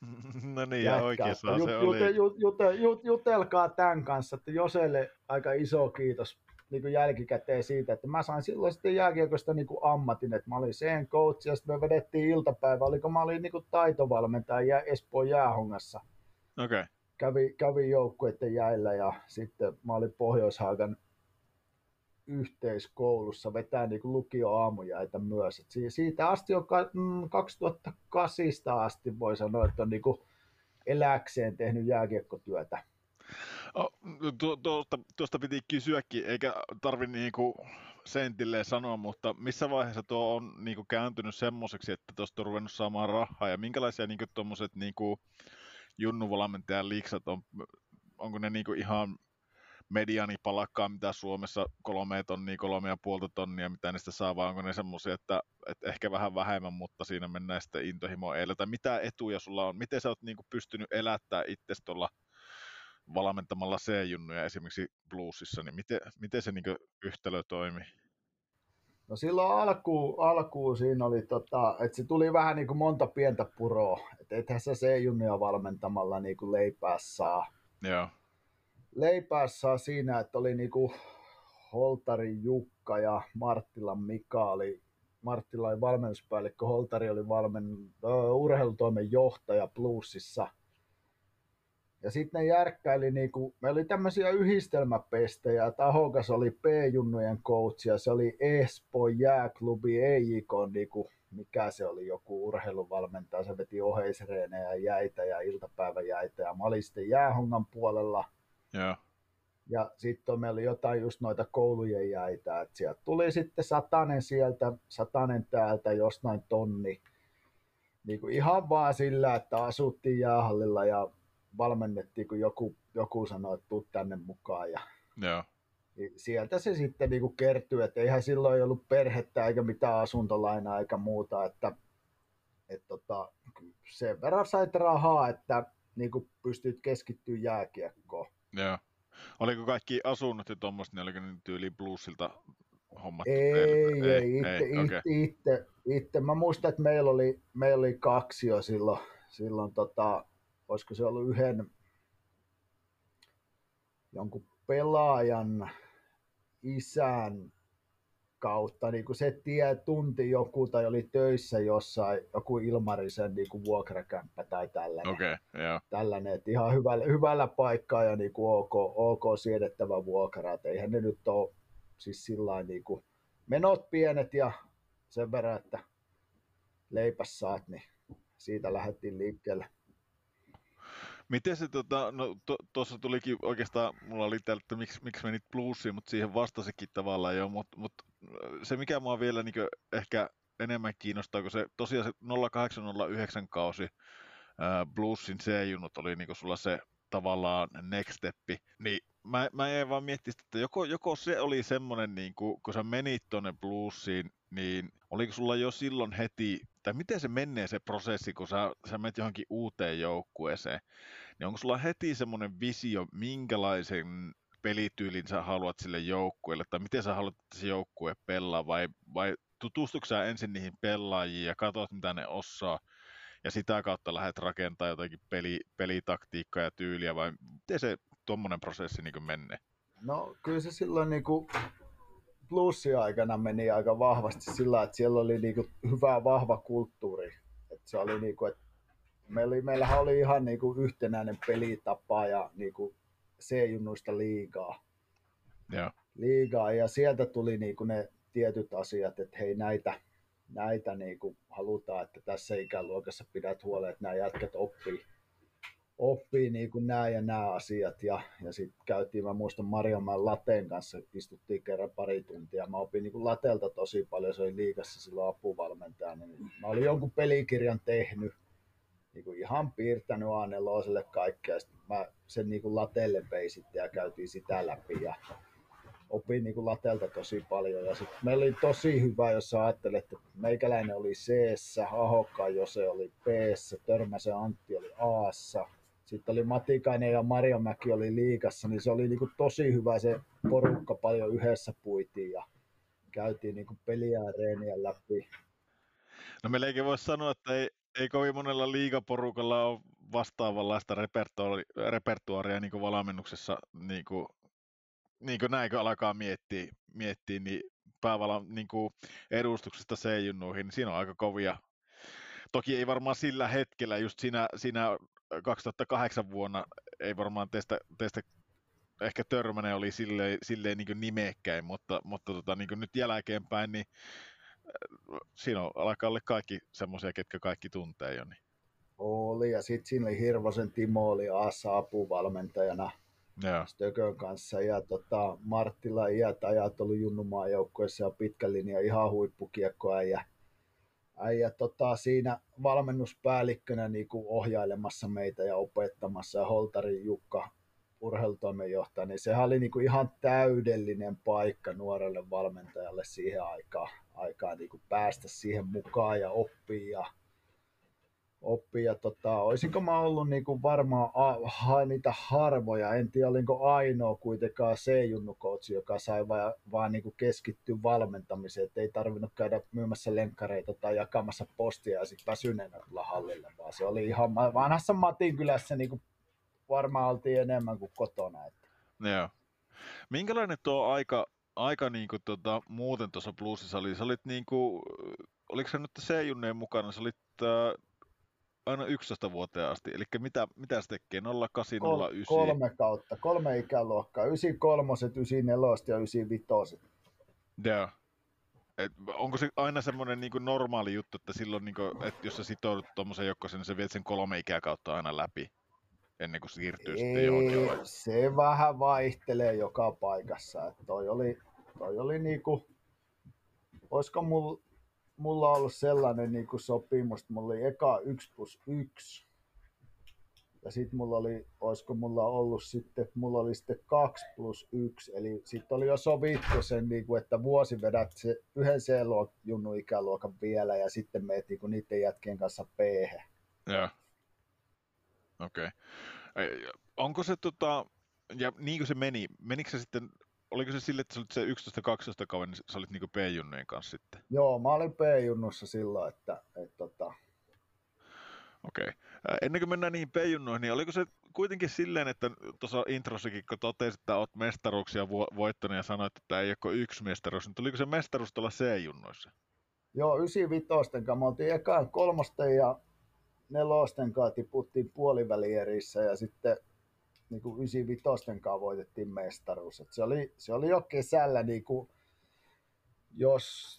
*laughs* No niin, ja oikeastaan jut, se jut, oli. Jut, jut, jut, jutelkaa tämän kanssa, että Joselle aika iso kiitos niin kuin jälkikäteen siitä, että mä sain silloin sitten jääkiekosta niin kuin ammatin, että mä olin sen coach ja sitten me vedettiin iltapäivä, oliko mä olin niin kuin taitovalmentaja Espoon jäähongassa. Okei. Okay. Kävi, kävi joukkueiden jäillä ja sitten mä olin Pohjoishaagan yhteiskoulussa vetää niin kuin lukioaamujäitä myös. Et siitä asti on 2008 mm, asti voi sanoa, että on niin kuin eläkseen tehnyt jääkiekkotyötä. Oh, tuosta, tuosta piti kysyäkin, eikä tarvi niinku sentilleen sanoa, mutta missä vaiheessa tuo on niinku kääntynyt semmoiseksi, että tuosta on ruvennut saamaan rahaa, ja minkälaisia niinku tuommoiset niinku junnuvalmentajan liiksat on, onko ne niinku ihan medianipalakkaa, mitä Suomessa kolme tonnia, kolme ja puolta tonnia, mitä niistä saa, vai onko ne semmoisia, että, että, ehkä vähän vähemmän, mutta siinä mennään sitten intohimoa edellä, tai mitä etuja sulla on, miten sä oot niinku pystynyt elättää itse tuolla valmentamalla C-junnuja esimerkiksi bluesissa, niin miten, miten se niinku yhtälö toimii? No silloin alkuun, alkuun siinä oli, tota, että se tuli vähän niin kuin monta pientä puroa. Että ethän sä C-junnia valmentamalla niin kuin leipää saa. Joo leipää saa siinä, että oli niinku Holtari Jukka ja Marttilan Mika oli Marttilan valmennuspäällikkö, Holtari oli valmen, uh, urheilutoimen johtaja Plusissa. Ja sitten ne järkkäili, niinku, meillä oli tämmöisiä yhdistelmäpestejä, että Ahokas oli P-junnujen coach ja se oli Espo jääklubi EJK, niinku, mikä se oli, joku urheiluvalmentaja, se veti oheisreenejä, jäitä ja iltapäiväjäitä ja mä olin sitten jäähongan puolella – Joo. Ja sitten meillä oli jotain just noita koulujen jäitä, että sieltä tuli sitten satanen sieltä, satanen täältä, jostain tonni. Niin kuin ihan vaan sillä, että asuttiin jäähallilla ja valmennettiin, kun joku, joku sanoi, että tuu tänne mukaan. Ja Joo. Niin sieltä se sitten niin kuin kertyi, että eihän silloin ollut perhettä eikä mitään asuntolainaa eikä muuta, että, että tota, sen verran sait rahaa, että niin kuin pystyt keskittyä jääkiekkoon. Joo. Oliko kaikki asunnot ja tuommoista, niin oliko ne tyyli plussilta hommattu? Ei, ei, ei, itse, ei okay. itse, itse, Mä muistan, että meillä oli, meillä oli kaksi jo silloin, silloin tota, olisiko se ollut yhden jonkun pelaajan isän kautta, niin kuin se tie tunti joku tai oli töissä jossain, joku Ilmarisen niin kuin vuokrakämppä tai tällainen. Okay, yeah. tällainen että ihan hyvällä, hyvällä paikkaa ja niin kuin ok, ok siedettävä vuokra, että eihän ne nyt ole siis sillä niin kuin menot pienet ja sen verran, että leipäs saat, niin siitä lähdettiin liikkeelle. Miten se, tota, no tuossa to, tulikin oikeastaan, mulla oli täällä, että miksi, miksi menit bluesiin, mutta siihen vastasikin tavallaan jo, mutta mut, se mikä mua vielä niin ehkä enemmän kiinnostaa, kun se tosiaan se 0809 kausi ää, bluesin C-junut oli niin sulla se tavallaan next steppi, niin mä, mä jäin vaan miettiä, että joko, joko se oli semmoinen, niin kuin, kun sä menit tuonne bluesiin, niin oliko sulla jo silloin heti, tai miten se menee se prosessi, kun sä, sä menet johonkin uuteen joukkueeseen, niin onko sulla heti semmoinen visio, minkälaisen pelityylin sä haluat sille joukkueelle, tai miten sä haluat, että se joukkue pelaa, vai, vai tutustuuko sä ensin niihin pelaajiin ja katsot, mitä ne osaa, ja sitä kautta lähdet rakentamaan jotakin peli, pelitaktiikkaa ja tyyliä, vai miten se tuommoinen prosessi niin menee? No kyllä se silloin niin kuin aikana meni aika vahvasti sillä, että siellä oli niin kuin hyvä vahva kulttuuri. Että se oli niin kuin, että meillä, meillähän oli ihan niin kuin yhtenäinen pelitapa ja niin kuin C-junnuista liigaa. Ja. liigaa. Ja sieltä tuli niin kuin ne tietyt asiat, että hei näitä, näitä niin kuin halutaan, että tässä ikäluokassa pidät huolen, että nämä jätkät oppii, oppii niin kuin nämä ja nämä asiat. Ja, ja sitten käytiin, mä muistan Marjamäen Lateen kanssa, istuttiin kerran pari tuntia. Mä opin niin kuin Latelta tosi paljon, se oli liikassa silloin apuvalmentajana. Niin mä olin jonkun pelikirjan tehnyt, niin kuin ihan piirtänyt A4 kaikkea. Sitten mä sen niin kuin latelle vein sitten ja käytiin sitä läpi. Ja opin niin kuin latelta tosi paljon. Ja sit meillä oli tosi hyvä, jos ajattelet, että meikäläinen oli c Ahokka Jose oli b Törmäsen Antti oli a sitten oli Matikainen ja Marjamäki oli liikassa, niin se oli niin kuin tosi hyvä se porukka, paljon yhdessä puitiin ja käytiin niin kuin peliä ja reeniä läpi. No melkein voisi sanoa, että ei, ei kovin monella liigaporukalla ole vastaavanlaista repertuaaria, repertuaaria niin kuin valmennuksessa, niin kuin, niin kuin näinkö alkaa miettiä, miettiä niin päävalan niin kuin edustuksesta C-junnuihin, niin siinä on aika kovia. Toki ei varmaan sillä hetkellä, just siinä, siinä 2008 vuonna, ei varmaan teistä, teistä ehkä Törmänen oli silleen, silleen niin nimekkäin, mutta, mutta tota, niin nyt jälkeenpäin, niin siinä on, alkaa olla kaikki semmoisia, ketkä kaikki tuntee jo. Niin. Oli, ja sitten siinä oli Hirvosen Timo oli Aassa apuvalmentajana Joo. Stökön kanssa, ja tota, Marttila iät ajat ollut Junnumaan joukkueessa ja pitkän linjan ihan huippukiekkoäijä. Äijä, tota, siinä valmennuspäällikkönä niin kuin ohjailemassa meitä ja opettamassa, ja Holtari Jukka urheilutoimenjohtaja, niin sehän oli niin kuin ihan täydellinen paikka nuorelle valmentajalle siihen aikaan, aikaan niin kuin päästä siihen mukaan ja oppia ja oppia. Ja tota, olisinko mä ollut niin kuin varmaan a, niitä harvoja, en tiedä olinko ainoa kuitenkaan C-junnu joka sai vaan, vaan niin kuin keskittyä valmentamiseen, että ei tarvinnut käydä myymässä lenkkareita tai jakamassa postia ja sitten väsyneenä tulla hallille, vaan se oli ihan vanhassa Matin kylässä niin kuin varmaan oltiin enemmän kuin kotona. Että. Joo. Minkälainen tuo aika, aika niin kuin, tota, muuten tuossa plussissa oli? Sä olit niin kuin, oliko se nyt C-junneen mukana? Sä olit äh, aina 11 vuoteen asti. Eli mitä, mitä se tekee? 08, 09? Kolme kautta, kolme ikäluokkaa. 93, 94 ja 95. Joo. Et onko se aina semmoinen niin normaali juttu, että silloin, niin kuin, että jos sä sitoudut tuommoisen joukkoon, niin sä viet sen kolme ikäkautta aina läpi? ennen kuin siirtyy Ei, sitten johonkin? Se vähän vaihtelee joka paikassa. Et toi oli, toi oli niinku, olisiko mulla, mulla ollut sellainen niinku sopimus, että mulla oli eka 1 plus 1. Ja sitten mulla oli, olisiko mulla ollut sitten, mulla oli sitten 2 plus 1. Eli sitten oli jo sovittu sen, niinku, että vuosi vedät se yhden C-junnu ikäluokan vielä ja sitten meet niinku niiden jätkien kanssa p Joo. Okei. Okay. Onko se tota, ja niin kuin se meni, menikö se sitten, oliko se sille, että sä olit se 11-12 kauden, niin sä olit niin P-junnujen kanssa sitten? Joo, mä olin P-junnussa silloin, että, että tota... Okei. Okay. Ennen kuin mennään niihin P-junnuihin, niin oliko se kuitenkin silleen, että tuossa introssakin, kun totesit, että olet mestaruuksia voittanut ja sanoit, että ei ole yksi mestaruus, niin tuliko se mestaruus tuolla C-junnoissa? Joo, 95 kanssa. Me oltiin ekaan kolmosten ja nelosten kanssa tiputtiin puolivälierissä ja sitten niin kuin 95 kanssa voitettiin mestaruus. Et se, oli, se oli jo kesällä, niin kuin, jos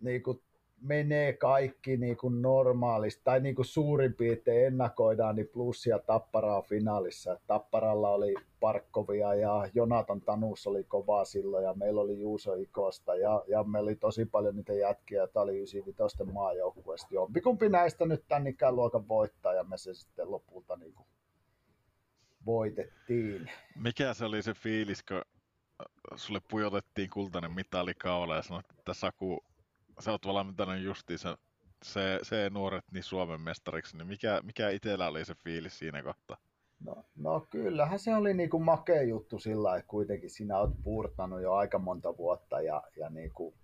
niin kuin menee kaikki niin kuin normaalisti, tai niin kuin suurin piirtein ennakoidaan, niin plussia Tapparaa finaalissa. Tapparalla oli Parkkovia ja Jonatan Tanus oli kova silloin ja meillä oli Juuso Ikosta ja, ja meillä oli tosi paljon niitä jätkiä, tämä oli 95 maajoukkueesta. Jompikumpi näistä nyt tämän ikäluokan voittaa ja me se sitten lopulta niin kuin voitettiin. Mikä se oli se fiilis, kun sulle pujotettiin kultainen mitali kaula ja sanoit, että Saku sä oot valmentanut justiinsa se, se nuoret niin Suomen mestariksi, niin mikä, mikä itsellä oli se fiilis siinä kohtaa? No, no kyllähän se oli niinku makea juttu sillä että kuitenkin sinä olet puurtanut jo aika monta vuotta ja, ja niinku,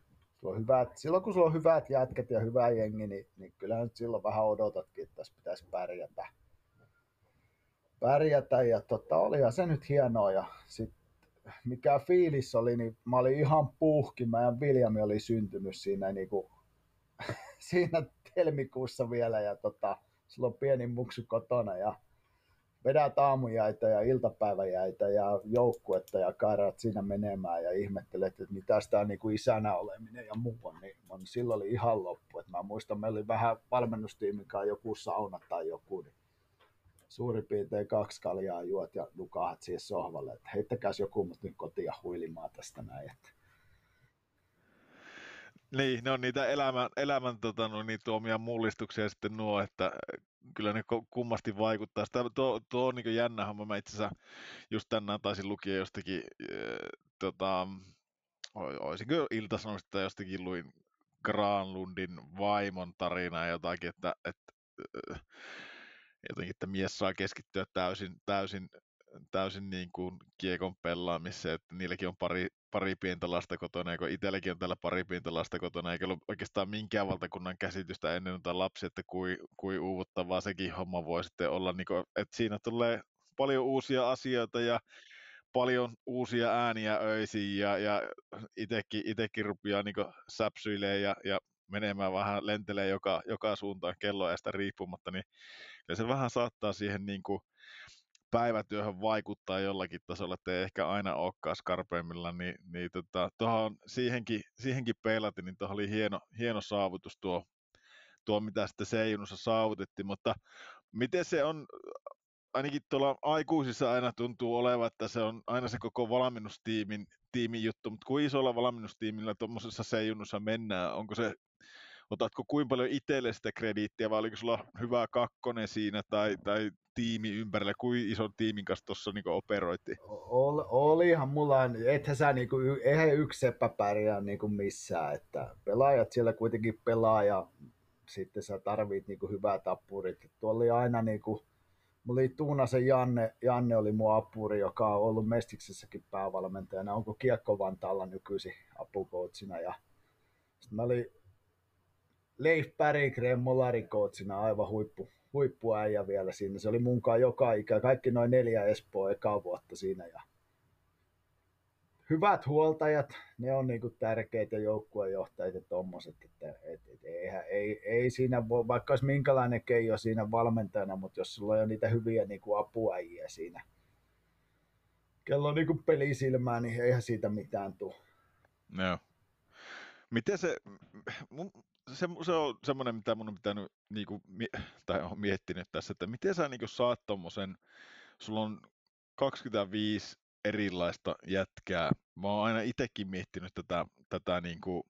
sulla on hyvät, silloin kun sulla on hyvät jätket ja hyvä jengi, niin, niin kyllähän nyt silloin vähän odotatkin, että tässä pitäisi pärjätä. Pärjätä ja tota, olihan se nyt hienoa ja sit, mikä fiilis oli, niin mä olin ihan puhki, meidän Viljami oli syntynyt siinä, niinku, *laughs* siinä helmikuussa vielä ja tota, sulla on pieni muksu kotona ja vedät aamujäitä ja iltapäiväjäitä ja joukkuetta ja kairat siinä menemään ja ihmettelet, että mitä tämä niin kuin isänä oleminen ja muu on, niin on, silloin oli ihan loppu. Et mä muistan, meillä oli vähän valmennustiimin joku sauna tai joku, niin suurin piirtein kaksi kaljaa juot ja nukahat siihen sohvalle, että heittäkääs joku mut nyt kotiin huilimaan tästä näin. Että niin, ne on niitä elämän, elämän tota, no, niin tuomia mullistuksia sitten nuo, että kyllä ne kummasti vaikuttaa. Sitä, tuo, tuo on niin jännä homma. Mä itse asiassa just tänään taisin lukia jostakin, äh, tota, olisinko iltasanomista jostakin luin Granlundin vaimon tarinaa jotakin, että, että äh, jotenkin, että mies saa keskittyä täysin, täysin täysin niin kuin kiekon pelaamiseen, että niilläkin on pari, pari pientä lasta kotona, kun itselläkin on täällä pari pientä lasta kotona, eikä ole oikeastaan minkään valtakunnan käsitystä ennen noita lapsia, että kui, kui uuvuttavaa sekin homma voi sitten olla, niin kuin, että siinä tulee paljon uusia asioita ja paljon uusia ääniä öisiin ja, ja itekin rupeaa niin säpsyilee ja, ja menemään vähän, lentelee joka, joka suuntaan kelloajasta riippumatta, niin se vähän saattaa siihen niin kuin päivätyöhön vaikuttaa jollakin tasolla, että ei ehkä aina olekaan skarpeimmilla, niin, niin tota, tohon, siihenkin, siihenkin peilatin, niin tuohon oli hieno, hieno saavutus tuo, tuo, mitä sitten Seijunussa saavutettiin, mutta miten se on, ainakin tuolla aikuisissa aina tuntuu olevan, että se on aina se koko valmennustiimin tiimin juttu, mutta kuin isolla valmennustiimillä tuommoisessa Seijunussa mennään, onko se otatko kuinka paljon itselle sitä krediittiä vai oliko sulla hyvä kakkonen siinä tai, tai tiimi ympärillä, kuin ison tiimin kanssa tuossa niin operoitiin? Ol, olihan mulla, ethän sä niinku, eihän yksi seppä pärjää niinku missään, että pelaajat siellä kuitenkin pelaa ja sitten sä tarvit niinku hyvää tappurit. Tuolla oli aina niinku, Mulla oli Tuunasen Janne, Janne oli mun apuri, joka on ollut Mestiksessäkin päävalmentajana, onko Kiekko Vantaalla nykyisin apukoutsina. Ja sitten mä olin Leif Berggren molarikoutsina aivan huippu, huippuäijä vielä siinä. Se oli munkaan joka ikä, kaikki noin neljä Espoo eka vuotta siinä. Ja hyvät huoltajat, ne on niinku tärkeitä joukkuejohtajat ja tommoset, että et, et, eihän, ei, ei siinä voi, vaikka olisi minkälainen keijo siinä valmentajana, mutta jos sulla on niitä hyviä niinku apuäjiä siinä, kello on niinku pelisilmää, niin eihän siitä mitään tule. No. Miten se, se, se on semmoinen, mitä mun on pitänyt, niinku, tai on miettinyt tässä, että miten sä niinku saat tommosen, sulla on 25 erilaista jätkää. Mä oon aina itsekin miettinyt tätä, tätä niinku,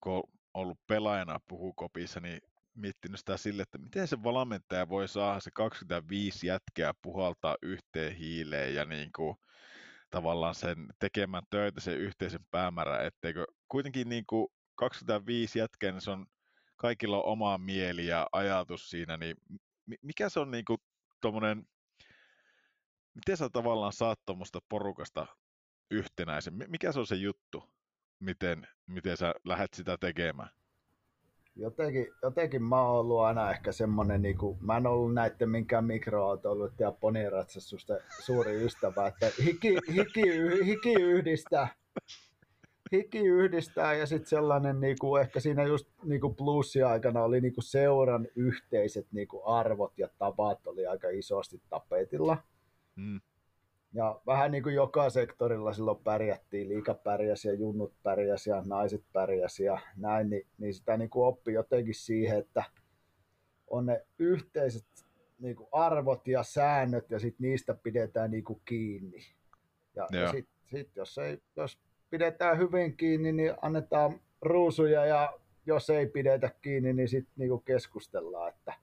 kun on ollut pelaajana puhukopissa, niin miettinyt sitä sille, että miten se valmentaja voi saada se 25 jätkää puhaltaa yhteen hiileen ja niin kuin, tavallaan sen tekemään töitä sen yhteisen päämäärän, etteikö kuitenkin niin kuin 25 jätkää, niin se on, kaikilla on oma mieli ja ajatus siinä, niin mikä se on niin kuin tommonen, miten sä tavallaan saat tuommoista porukasta yhtenäisen, mikä se on se juttu, miten, miten sä lähdet sitä tekemään? Jotenkin, jotenkin mä oon ollut aina ehkä semmonen, niin kuin, mä en ollut näiden minkään mikroautoilut ja poniratsastusten suuri ystävä, että hiki, hiki, hiki yhdistää hiki yhdistää ja sitten sellainen niinku, ehkä siinä just niinku plussi-aikana oli niinku seuran yhteiset niinku arvot ja tavat oli aika isosti tapetilla. Mm. Ja vähän niin kuin joka sektorilla silloin pärjättiin, liika pärjäs ja junnut pärjäs ja naiset pärjäs ja näin, niin, niin sitä niin kuin oppi jotenkin siihen, että on ne yhteiset niin kuin arvot ja säännöt ja sitten niistä pidetään niin kuin kiinni. Ja, ja sitten sit jos, ei, jos pidetään hyvin kiinni, niin annetaan ruusuja ja jos ei pidetä kiinni, niin sitten niinku keskustellaan, että,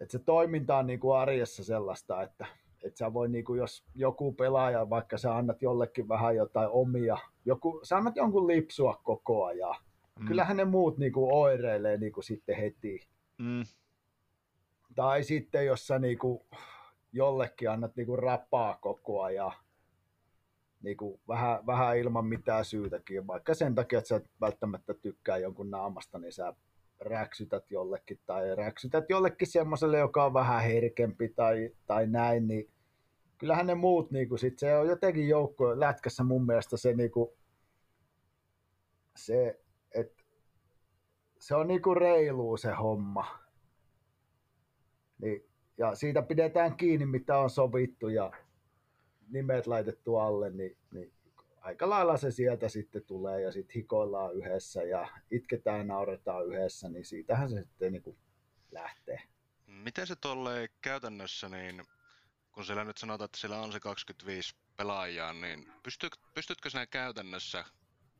että se toiminta on niinku arjessa sellaista, että, että sä voi, niinku, jos joku pelaaja, vaikka sä annat jollekin vähän jotain omia, joku, sä annat jonkun lipsua koko ajan, mm. kyllähän ne muut niinku oireilee niinku sitten heti. Mm. Tai sitten jos sä niinku, jollekin annat niinku rapaa koko ajan niinku vähän, vähän ilman mitään syytäkin, vaikka sen takia, että sä et välttämättä tykkää jonkun naamasta, niin sä räksytät jollekin tai räksytät jollekin semmoiselle, joka on vähän herkempi tai, tai näin, niin kyllähän ne muut, niin kuin sit se on jotenkin joukko lätkässä mun mielestä se, niin kuin, se että se on niin kuin reilu se homma. Niin, ja siitä pidetään kiinni, mitä on sovittu ja nimet laitettu alle, niin, niin aika lailla se sieltä sitten tulee ja sitten hikoillaan yhdessä ja itketään nauretaan yhdessä, niin siitähän se sitten niin kuin lähtee. Miten se tuolle käytännössä, niin kun siellä nyt sanotaan, että siellä on se 25 pelaajaa, niin pystyt, pystytkö sinä käytännössä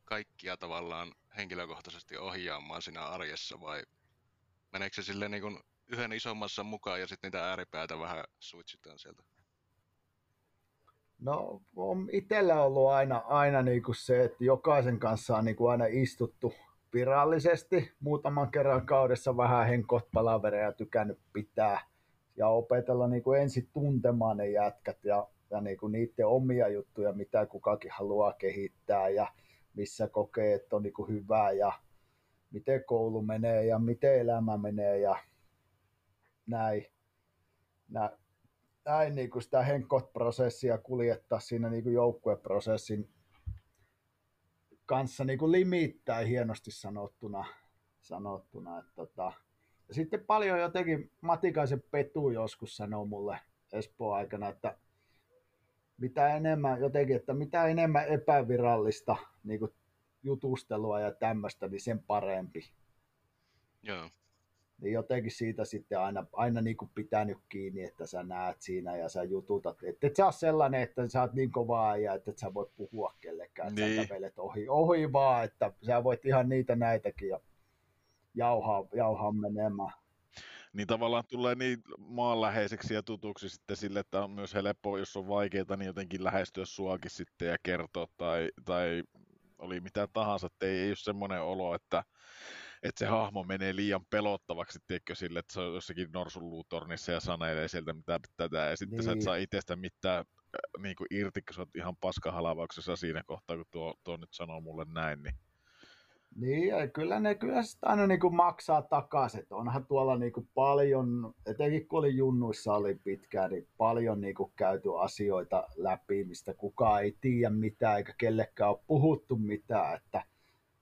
kaikkia tavallaan henkilökohtaisesti ohjaamaan siinä arjessa vai meneekö se silleen niin kuin yhden isommassa mukaan ja sitten niitä ääripäitä vähän switchitaan sieltä? No on itsellä ollut aina, aina niin kuin se, että jokaisen kanssa on niin kuin aina istuttu virallisesti muutaman kerran kaudessa vähän henkot palavereja tykännyt pitää ja opetella niin kuin ensin tuntemaan ne jätkät ja, ja niin kuin niiden omia juttuja, mitä kukakin haluaa kehittää ja missä kokee, että on niin kuin hyvää ja miten koulu menee ja miten elämä menee ja näin. näin näin niin kuin sitä henkot-prosessia kuljettaa siinä niin kuin joukkueprosessin kanssa niin kuin limittäin hienosti sanottuna. sanottuna että tota. ja sitten paljon jotenkin Matikaisen Petu joskus sanoi mulle Espoon aikana, että mitä enemmän jotenkin, että mitä enemmän epävirallista niin kuin jutustelua ja tämmöistä, niin sen parempi. Joo niin jotenkin siitä sitten aina, aina niin kuin pitänyt kiinni, että sä näet siinä ja sä jututat. Että et sä ole sellainen, että sä oot niin kovaa ja että et sä voit puhua kellekään, että niin. sä kävelet ohi, ohi vaan, että sä voit ihan niitä näitäkin ja jauhaa, jauhaa menemään. Niin tavallaan tulee niin maanläheiseksi ja tutuksi sitten sille, että on myös helppo, jos on vaikeaa, niin jotenkin lähestyä suakin sitten ja kertoa tai, tai oli mitä tahansa, että ei, ei ole semmoinen olo, että että se hahmo menee liian pelottavaksi, tiedätkö, sille, että se on jossakin norsun luutornissa ja sanelee sieltä mitä tätä, ja sitten niin. sä et niin. saa itsestä mitään äh, niin kuin irti, kun sä oot ihan paskahalavauksessa siinä kohtaa, kun tuo, tuo nyt sanoo mulle näin, niin niin, ja kyllä ne kyllä sitä aina niin kuin maksaa takaisin. Onhan tuolla niin kuin paljon, etenkin kun oli junnuissa oli pitkään, niin paljon niin kuin käyty asioita läpi, mistä kukaan ei tiedä mitään, eikä kellekään ole puhuttu mitään, että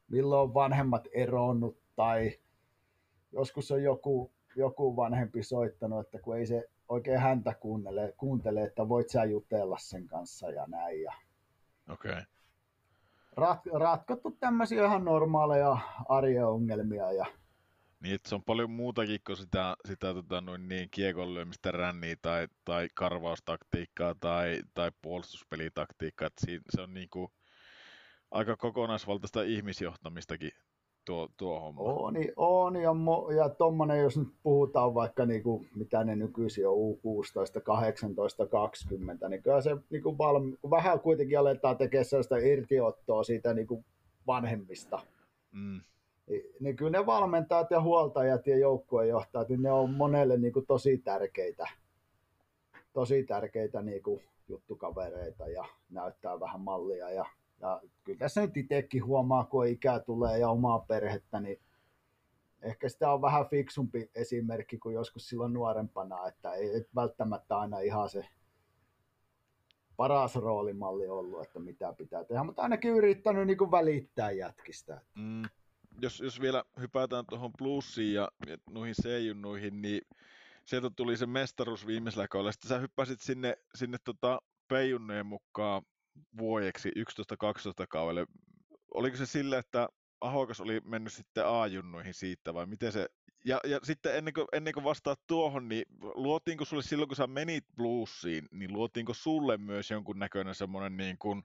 milloin vanhemmat eronnut tai joskus on joku, joku vanhempi soittanut, että kun ei se oikein häntä kuuntele, kuuntele että voit sä jutella sen kanssa ja näin. Ja Okei. Okay. Rat, ratkottu tämmöisiä ihan normaaleja arjen ongelmia ja niin, se on paljon muutakin kuin sitä, sitä tota, noin niin, kiekon lyömistä ränniä tai, tai karvaustaktiikkaa tai, tai puolustuspelitaktiikkaa. Että siinä, se on niin kuin, aika kokonaisvaltaista ihmisjohtamistakin tuo, tuo homma. On, on ja, mo, ja tuommoinen, jos nyt puhutaan vaikka niinku, mitä ne nykyisin on U16, 18, 20, niin kyllä se niinku valmi, vähän kuitenkin aletaan tekemään sellaista irtiottoa siitä niinku vanhemmista. Mm. Niin, niin kyllä ne valmentajat ja huoltajat ja joukkueenjohtajat, niin ne on monelle niinku tosi tärkeitä, tosi tärkeitä niinku juttukavereita ja näyttää vähän mallia ja ja kyllä tässä nyt itsekin huomaa, kun ikää tulee ja omaa perhettä, niin ehkä sitä on vähän fiksumpi esimerkki kuin joskus silloin nuorempana, että ei välttämättä aina ihan se paras roolimalli ollut, että mitä pitää tehdä, mutta ainakin yrittänyt niin kuin välittää jätkistä. Mm, jos, jos vielä hypätään tuohon plussiin ja noihin C-junnuihin, niin sieltä tuli se mestaruus viimeisellä kaudella. Sitten sä hyppäsit sinne, sinne tota P-junnojen mukaan vuodeksi 11-12 kaudelle. Oliko se sille, että Ahokas oli mennyt sitten A-junnuihin siitä vai miten se... Ja, ja sitten ennen kuin, ennen kuin vastaat tuohon, niin luotiinko sulle silloin, kun sä menit bluesiin, niin luotiinko sulle myös jonkun näköinen semmoinen niin kuin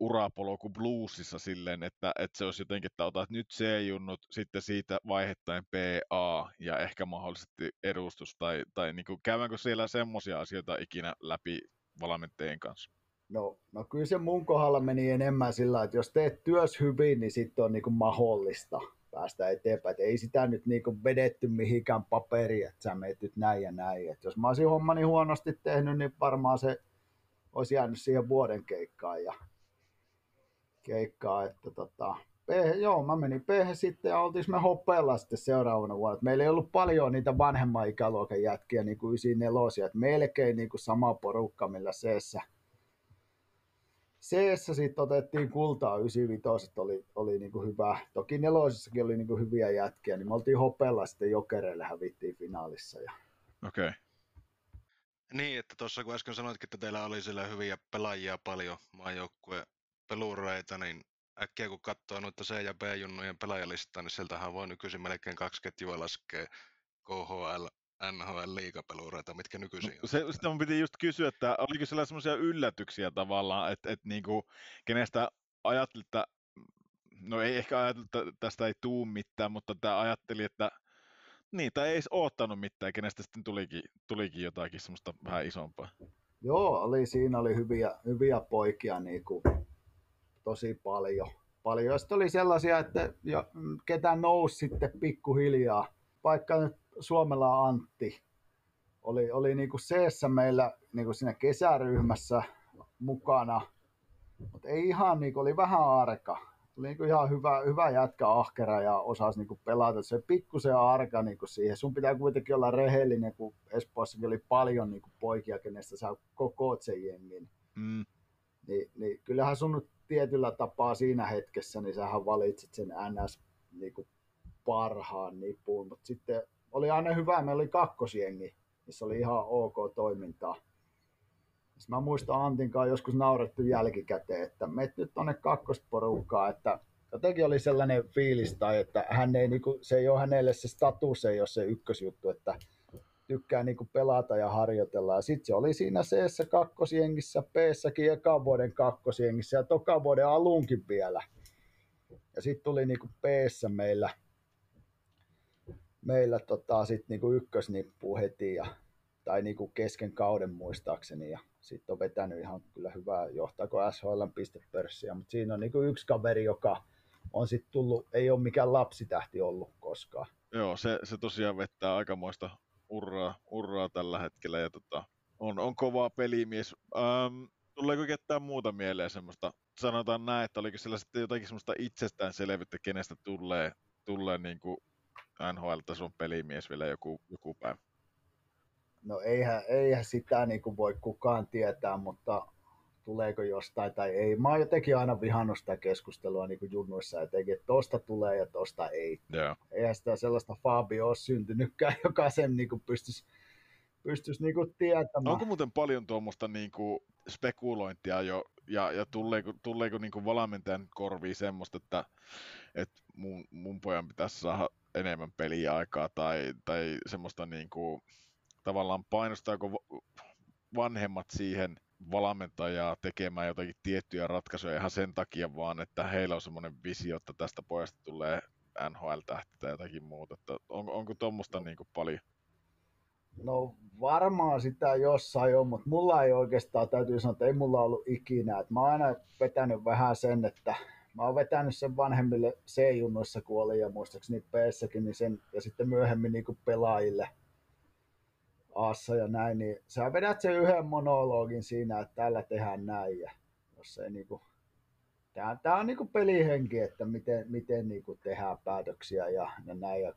urapolku bluesissa silleen, että, että se olisi jotenkin, että otat nyt C-junnut, sitten siitä vaihettaen PA ja ehkä mahdollisesti edustus, tai, tai niin kuin, käydäänkö siellä semmoisia asioita ikinä läpi valmentajien kanssa? No, no kyllä se mun kohdalla meni enemmän sillä, että jos teet työs hyvin, niin sitten on niin kuin mahdollista. päästä eteenpäin. Et ei sitä nyt niinku vedetty mihinkään paperiin, että sä meet nyt näin ja näin. Et jos mä olisin hommani huonosti tehnyt, niin varmaan se olisi jäänyt siihen vuoden keikkaan. Ja keikkaa, että tota, P, joo, mä menin p sitten ja oltiin me hoppeella sitten seuraavana vuonna. Meillä ei ollut paljon niitä vanhemman ikäluokan jätkiä, niin kuin 94, että melkein niin kuin sama porukka, millä c CS sitten otettiin kultaa 95, oli, oli niin hyvä. Toki nelosissakin oli niin hyviä jätkiä, niin me oltiin hopella sitten jokereille hävittiin finaalissa. Ja... Okei. Okay. Niin, että tuossa kun äsken sanoitkin, että teillä oli siellä hyviä pelaajia paljon maajoukkue pelureita, niin äkkiä kun katsoo noita C- ja B-junnujen pelaajalistaa, niin sieltähän voi nykyisin melkein kaksi ketjua laskea KHL, NHL liigapelureita, mitkä nykyisin on. Se, sitä mun piti just kysyä, että oliko siellä semmoisia yllätyksiä tavallaan, että, että niin kuin, kenestä ajattelit, että no ei ehkä ajatellut, että tästä ei tuu mitään, mutta tämä ajatteli, että niitä ei edes oottanut mitään, kenestä sitten tulikin, tulikin jotakin semmoista vähän isompaa. Joo, oli, siinä oli hyviä, hyviä poikia niin kuin, tosi paljon. paljon. Sitten oli sellaisia, että jo, ketä nousi sitten pikkuhiljaa, vaikka nyt Suomella Antti oli, oli niin kuin seessä meillä niin kuin siinä kesäryhmässä mukana, mutta ei ihan niin kuin, oli vähän arka. Oli niin kuin ihan hyvä, hyvä jätkä ahkera ja osasi niin kuin pelata. Se pikkusen arka niin kuin siihen. Sun pitää kuitenkin olla rehellinen, kun Espoossakin oli paljon niin kuin poikia, kenestä sä koko sen jengin. Mm. Niin, niin kyllähän sun tietyllä tapaa siinä hetkessä, niin sähän valitsit sen NS niin kuin parhaan nipun, mutta sitten oli aina hyvä, meillä oli kakkosjengi, missä oli ihan ok toimintaa. Sitten mä muistan Antinkaan joskus naurettu jälkikäteen, että menet nyt tonne kakkosporukkaan, että jotenkin oli sellainen fiilis, tai että hän ei, niin kuin, se ei ole hänelle se status, ei ole se ykkösjuttu, että tykkää niin kuin pelata ja harjoitella. Ja sitten se oli siinä c kakkosjengissä, p ekan vuoden kakkosjengissä ja toka vuoden alunkin vielä. Ja sitten tuli niin kuin p meillä meillä tota, sit niinku ykkösnippu heti ja, tai niinku kesken kauden muistaakseni ja sitten on vetänyt ihan kyllä hyvää johtaako SHL pistepörssiä, mutta siinä on niinku yksi kaveri, joka on sitten tullut, ei ole mikään lapsitähti ollut koskaan. Joo, se, se tosiaan vettää aikamoista urraa, urraa tällä hetkellä ja tota, on, on kovaa pelimies. Ähm, tuleeko ketään muuta mieleen semmoista, sanotaan näin, että oliko siellä sitten jotakin semmoista itsestäänselvyyttä, kenestä tulee, tulee niin kuin NHL-tason pelimies vielä joku, joku päivä? No eihän, eihän sitä niin kuin voi kukaan tietää, mutta tuleeko jostain tai ei. Mä oon jotenkin aina vihannut sitä keskustelua niin kuin junnuissa etenkin, että tosta tulee ja tosta ei. Yeah. Eihän sitä sellaista Fabio ole syntynytkään, *laughs* joka sen niin kuin pystyisi pystyisi niin kuin tietämään. Onko muuten paljon tuommoista niin kuin spekulointia jo, ja, ja tuleeko, tuleeko niin kuin valmentajan korviin semmoista, että, että mun, mun pojan pitäisi saada enemmän peliaikaa tai, tai semmoista niin kuin, tavallaan painostaako vanhemmat siihen valmentajaa tekemään jotakin tiettyjä ratkaisuja ihan sen takia vaan, että heillä on semmoinen visio, että tästä pojasta tulee NHL-tähti tai jotakin muuta. Että on, onko tuommoista niin paljon? No varmaan sitä jossain on, mutta mulla ei oikeastaan, täytyy sanoa, että ei mulla ollut ikinä. Et mä oon aina vetänyt vähän sen, että mä oon vetänyt sen vanhemmille C-junnoissa, kun oli ja muistaakseni p niin sen, ja sitten myöhemmin niin pelaajille Aassa ja näin, niin sä vedät sen yhden monologin siinä, että tällä tehdään näin, ja jos ei niin kuin, Tämä, tämä on niin pelihenki, että miten, miten niin tehdään päätöksiä ja, ja näin, ja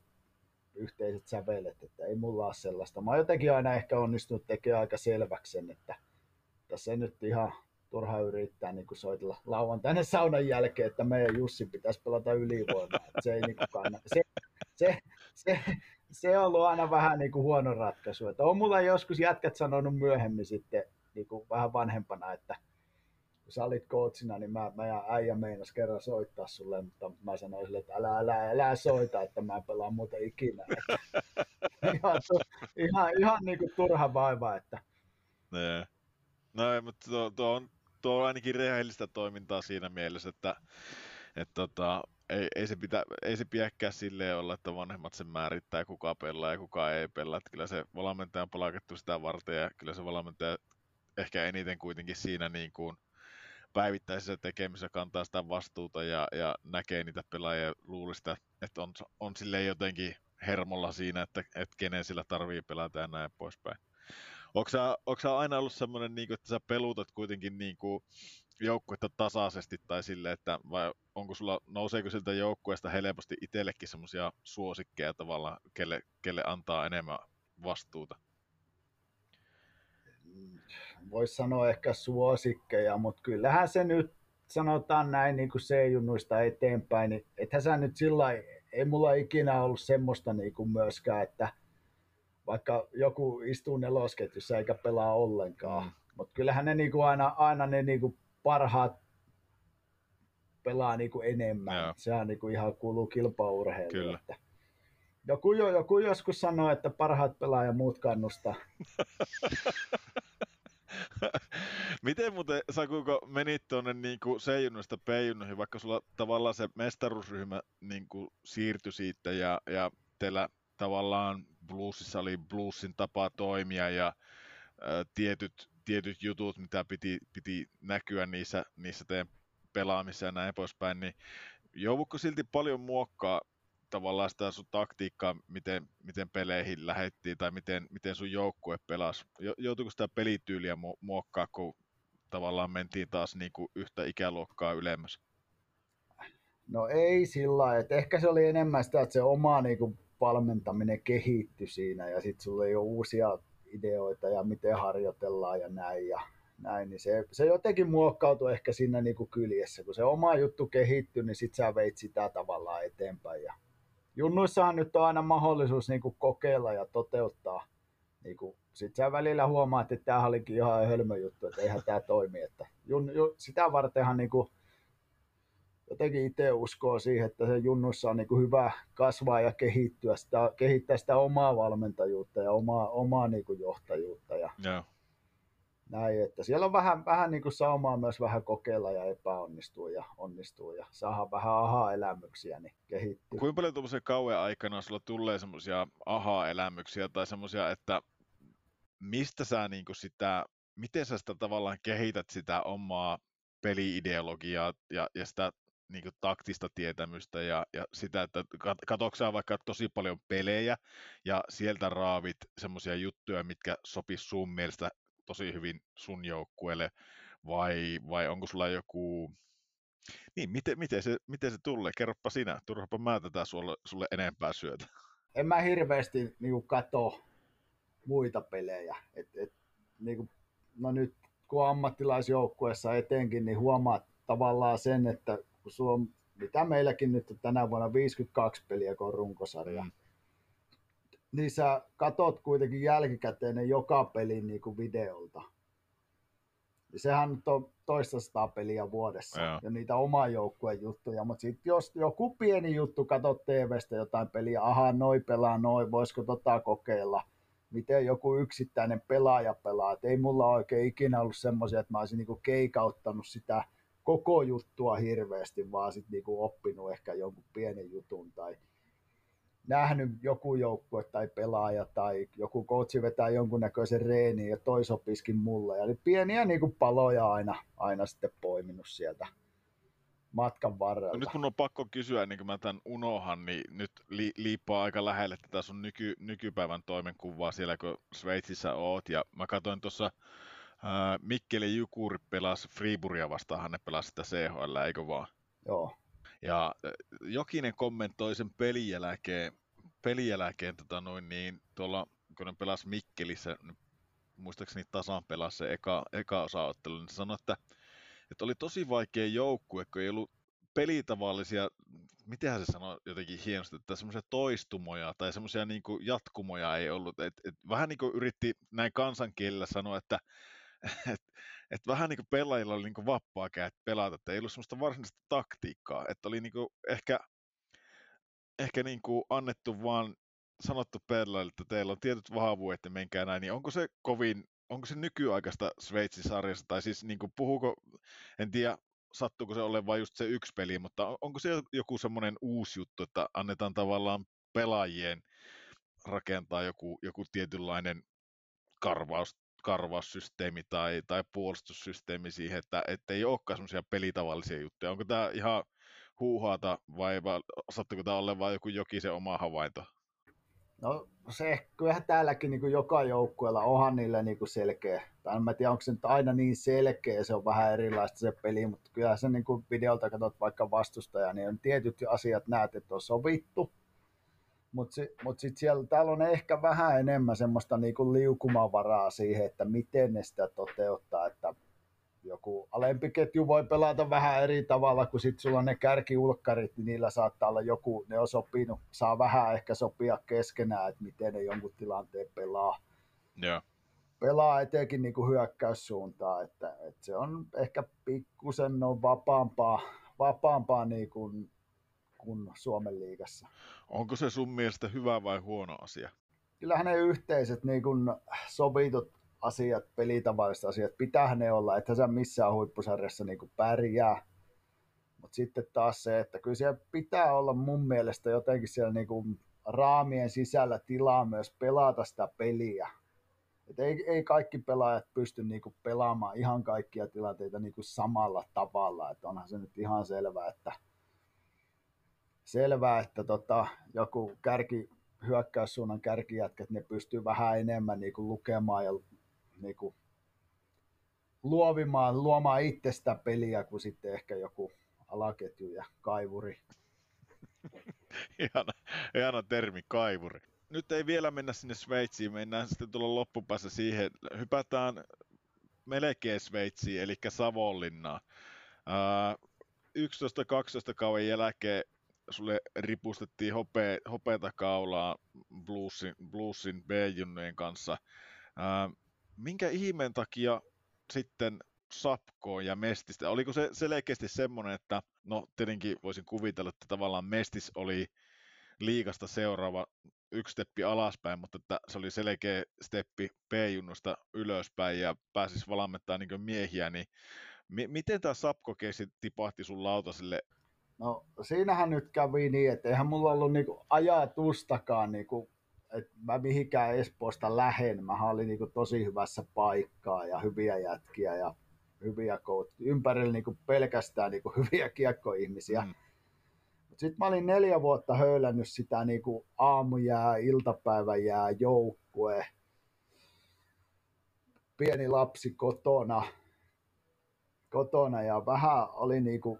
yhteiset sävelet, että ei mulla ole sellaista. Mä oon jotenkin aina ehkä onnistunut tekemään aika selväksi sen, että tässä ei nyt ihan turha yrittää niin kuin soitella lauantaina *laughs* saunan jälkeen, että meidän Jussi pitäisi pelata ylivoimaa. Se, ei niin kuin se, se, se, se, on ollut aina vähän niin kuin huono ratkaisu. Että on mulla joskus jätkät sanonut myöhemmin sitten niin kuin vähän vanhempana, että kun sä olit coachina, niin mä, mä ja äijä meinas kerran soittaa sulle, mutta mä sanoin sille, että älä, älä, älä soita, että mä en pelaa ikinä. *laughs* ihan, ihan, ihan niin kuin turha vaiva, että... Nee. No, mutta tuo, tuo, on, tuo on ainakin rehellistä toimintaa siinä mielessä, että et tota, ei, ei, se pitä, ei se pidäkään silleen olla, että vanhemmat sen määrittää, kuka pelaa ja kuka ei pelaa. Että kyllä se valmentaja on palkattu sitä varten ja kyllä se valmentaja ehkä eniten kuitenkin siinä niin kuin päivittäisessä tekemisessä kantaa sitä vastuuta ja, ja näkee niitä pelaajia sitä, että on, on sille jotenkin hermolla siinä, että, että kenen sillä tarvii pelata ja näin poispäin. Onko sä, aina ollut semmoinen, niin että sä pelutat kuitenkin niin kuin, joukkuetta tasaisesti tai sille, että vai onko sulla, nouseeko siltä joukkueesta helposti itsellekin semmoisia suosikkeja tavallaan, kelle, kelle antaa enemmän vastuuta? Voisi sanoa ehkä suosikkeja, mutta kyllähän se nyt sanotaan näin niin kuin C-junnuista eteenpäin, niin ethän sä nyt sillä ei mulla ikinä ollut semmoista niin kuin myöskään, että vaikka joku istuu nelosketjussa eikä pelaa ollenkaan, mm. mutta kyllähän ne niin kuin aina, aina ne niin kuin parhaat pelaa niin kuin enemmän. Joo. Sehän niin kuin ihan kuuluu kilpaurheiluun. Joku, joku joskus sanoi, että parhaat pelaa ja muut kannustaa. *laughs* Miten muuten, Sakuko, menit tuonne niin C-junnoista B-junnoihin, vaikka sulla tavallaan se mestaruusryhmä niin kuin siirtyi siitä ja, ja teillä tavallaan bluesissa oli bluesin tapa toimia ja ä, tietyt tietyt jutut, mitä piti, piti näkyä niissä, niissä teidän pelaamissa ja näin poispäin, niin joudutko silti paljon muokkaa tavallaan sitä sun taktiikkaa, miten, miten peleihin lähettiin tai miten, miten sun joukkue pelasi? Joutuiko sitä pelityyliä muokkaa, kun tavallaan mentiin taas niin kuin yhtä ikäluokkaa ylemmäs? No ei sillä että ehkä se oli enemmän sitä, että se oma niin kuin valmentaminen kehittyi siinä ja sitten sulla ei ole uusia ideoita ja miten harjoitellaan ja näin. Ja näin niin se, se jotenkin muokkautui ehkä siinä niin kuin kyljessä. Kun se oma juttu kehittyi, niin sit sä veit sitä tavallaan eteenpäin. Ja junnuissahan nyt on aina mahdollisuus niin kuin kokeilla ja toteuttaa. Niin kuin, sit sä välillä huomaat, että tämä olikin ihan hölmö juttu, että eihän tämä toimi. Että jun, jun, sitä vartenhan niin kuin, jotenkin itse uskoo siihen, että se junnussa on niin kuin hyvä kasvaa ja kehittyä sitä, kehittää sitä omaa valmentajuutta ja omaa, omaa niin kuin johtajuutta. Ja yeah. näin, että siellä on vähän, vähän niin kuin saumaa myös vähän kokeilla ja epäonnistua ja onnistuu ja saada vähän aha-elämyksiä, niin kehittyy. Kuinka paljon tuollaisen kauan aikana sulla tulee semmoisia aha-elämyksiä tai semmoisia, että mistä sä niin kuin sitä, miten sä sitä tavallaan kehität sitä omaa peliideologiaa ja, ja sitä niin kuin, taktista tietämystä ja, ja sitä, että katoksaa vaikka tosi paljon pelejä ja sieltä raavit semmoisia juttuja, mitkä sopis sun mielestä tosi hyvin sun joukkueelle, vai, vai onko sulla joku... Niin, miten, miten, se, miten se tulee? Kerropa sinä, turhapa mä tätä sulle, sulle enempää syötä. En mä hirveästi niin kato muita pelejä. Et, et, niin kuin, no nyt kun ammattilaisjoukkueessa etenkin, niin huomaat tavallaan sen, että kun sulla on, mitä meilläkin nyt tänä vuonna 52 peliä, kun on runkosarja, mm. niin sä katot kuitenkin jälkikäteen joka peli niin kuin videolta. Ja sehän nyt on toista sataa peliä vuodessa ja, ja niitä oman joukkueen juttuja, mutta sitten jos joku pieni juttu katot TVstä jotain peliä, aha, noi pelaa noin, voisiko tota kokeilla, miten joku yksittäinen pelaaja pelaa. Et ei mulla oikein ikinä ollut semmoisia, että mä olisin niinku keikauttanut sitä koko juttua hirveästi, vaan sitten niinku oppinut ehkä jonkun pienen jutun tai nähnyt joku joukkue tai pelaaja tai joku coachi vetää jonkunnäköisen reeniin ja toi sopiskin mulle. Eli pieniä niinku paloja aina, aina sitten poiminut sieltä matkan varrella. No nyt mun on pakko kysyä, ennen kuin mä tämän unohan, niin nyt li- liippaa aika lähelle tätä sun nyky- nykypäivän toimenkuvaa siellä, kun Sveitsissä oot. Ja mä katsoin tuossa Mikkeli Jukuri pelasi Friburia vastaan, ne pelasi sitä CHL, eikö vaan? Joo. Ja Jokinen kommentoi sen pelin jälkeen, pelin jälkeen tota noin, niin tuolla, kun ne pelasi Mikkelissä, muistaakseni tasan pelasi se eka, eka osaottelu, niin sanoi, että, että oli tosi vaikea joukkue, kun ei ollut pelitavallisia, mitenhän se sanoi jotenkin hienosti, että semmoisia toistumoja tai semmoisia niin jatkumoja ei ollut. Et, et vähän niin kuin yritti näin kansankielellä sanoa, että *laughs* et, et vähän niin kuin pelaajilla oli niin vapaa käät pelata, että ei ollut semmoista varsinaista taktiikkaa, että oli niin kuin ehkä, ehkä niin kuin annettu vaan sanottu pelaajille, että teillä on tietyt vahvuudet ja menkää näin, niin onko se kovin, onko se nykyaikaista Sveitsin sarjassa, tai siis niin kuin puhuuko, en tiedä, sattuuko se olemaan vain just se yksi peli, mutta onko se joku semmoinen uusi juttu, että annetaan tavallaan pelaajien rakentaa joku, joku tietynlainen karvaus karvaussysteemi tai, tai puolustussysteemi siihen, että, ei olekaan semmoisia pelitavallisia juttuja. Onko tämä ihan huuhaata vai, vai saatteko tämä olla vain joku jokisen oma havainto? No se, kyllähän täälläkin niin kuin joka joukkueella onhan niillä niin kuin selkeä, tai en mä tiedä onko se nyt aina niin selkeä, se on vähän erilaista se peli, mutta kyllä se niin kuin videolta katsot vaikka vastustaja, niin on tietyt asiat näet, että on sovittu, mutta mut sitten siellä täällä on ehkä vähän enemmän semmoista niin kuin liukumavaraa siihen, että miten ne sitä toteuttaa, että joku alempi ketju voi pelata vähän eri tavalla, kun sitten sulla on ne kärkiulkkarit, niin niillä saattaa olla joku, ne on sopinut, saa vähän ehkä sopia keskenään, että miten ne jonkun tilanteen pelaa. Joo. Pelaa etenkin niin kuin hyökkäyssuuntaan, että, että, se on ehkä pikkusen no vapaampaa, vapaampaa niin kuin, kuin Suomen liigassa. Onko se sun mielestä hyvä vai huono asia? Kyllähän ne yhteiset niin kuin sovitut asiat, pelitavalliset asiat, pitää ne olla, että sä missään huippusarjassa niin kuin pärjää. Mutta sitten taas se, että kyllä siellä pitää olla mun mielestä jotenkin siellä niin kuin raamien sisällä tilaa myös pelata sitä peliä. Et ei, ei kaikki pelaajat pysty niin kuin pelaamaan ihan kaikkia tilanteita niin kuin samalla tavalla. Et onhan se nyt ihan selvää, että, selvää, että tota, joku kärki, hyökkäyssuunnan kärkijätkät, ne pystyy vähän enemmän niin kuin lukemaan ja niin kuin luovimaan, luomaan itsestä peliä kuin sitten ehkä joku alaketju ja kaivuri. *laughs* ihana, ihana termi, kaivuri. Nyt ei vielä mennä sinne Sveitsiin, mennään sitten tulla loppupäässä siihen. Hypätään melkein Sveitsiin, eli Savonlinnaan. Uh, 11-12 kauden jälkeen sulle ripustettiin hopea, hopeata kaulaa Bluesin, Bluesin B-junnojen kanssa. Uh, minkä ihmeen takia sitten Sapkoon ja Mestistä? Oliko se selkeästi semmoinen, että no tietenkin voisin kuvitella, että tavallaan Mestis oli liikasta seuraava yksi steppi alaspäin, mutta että se oli selkeä steppi P-junnusta ylöspäin ja pääsis valmentaa niin miehiä, niin mi- miten tämä Sapko-keissi tipahti sun lautaselle? No siinähän nyt kävi niin, että eihän mulla ollut niinku ajatustakaan niinku että mä mihinkään Espoosta lähen. Mä olin niin tosi hyvässä paikkaa ja hyviä jätkiä ja hyviä kout. Ympärillä niin pelkästään niin *laughs* hyviä kiekkoihmisiä. Mm. Sitten mä olin neljä vuotta höylännyt sitä niin aamujää, iltapäiväjää, joukkue. Pieni lapsi kotona, kotona ja vähän oli niin kuin,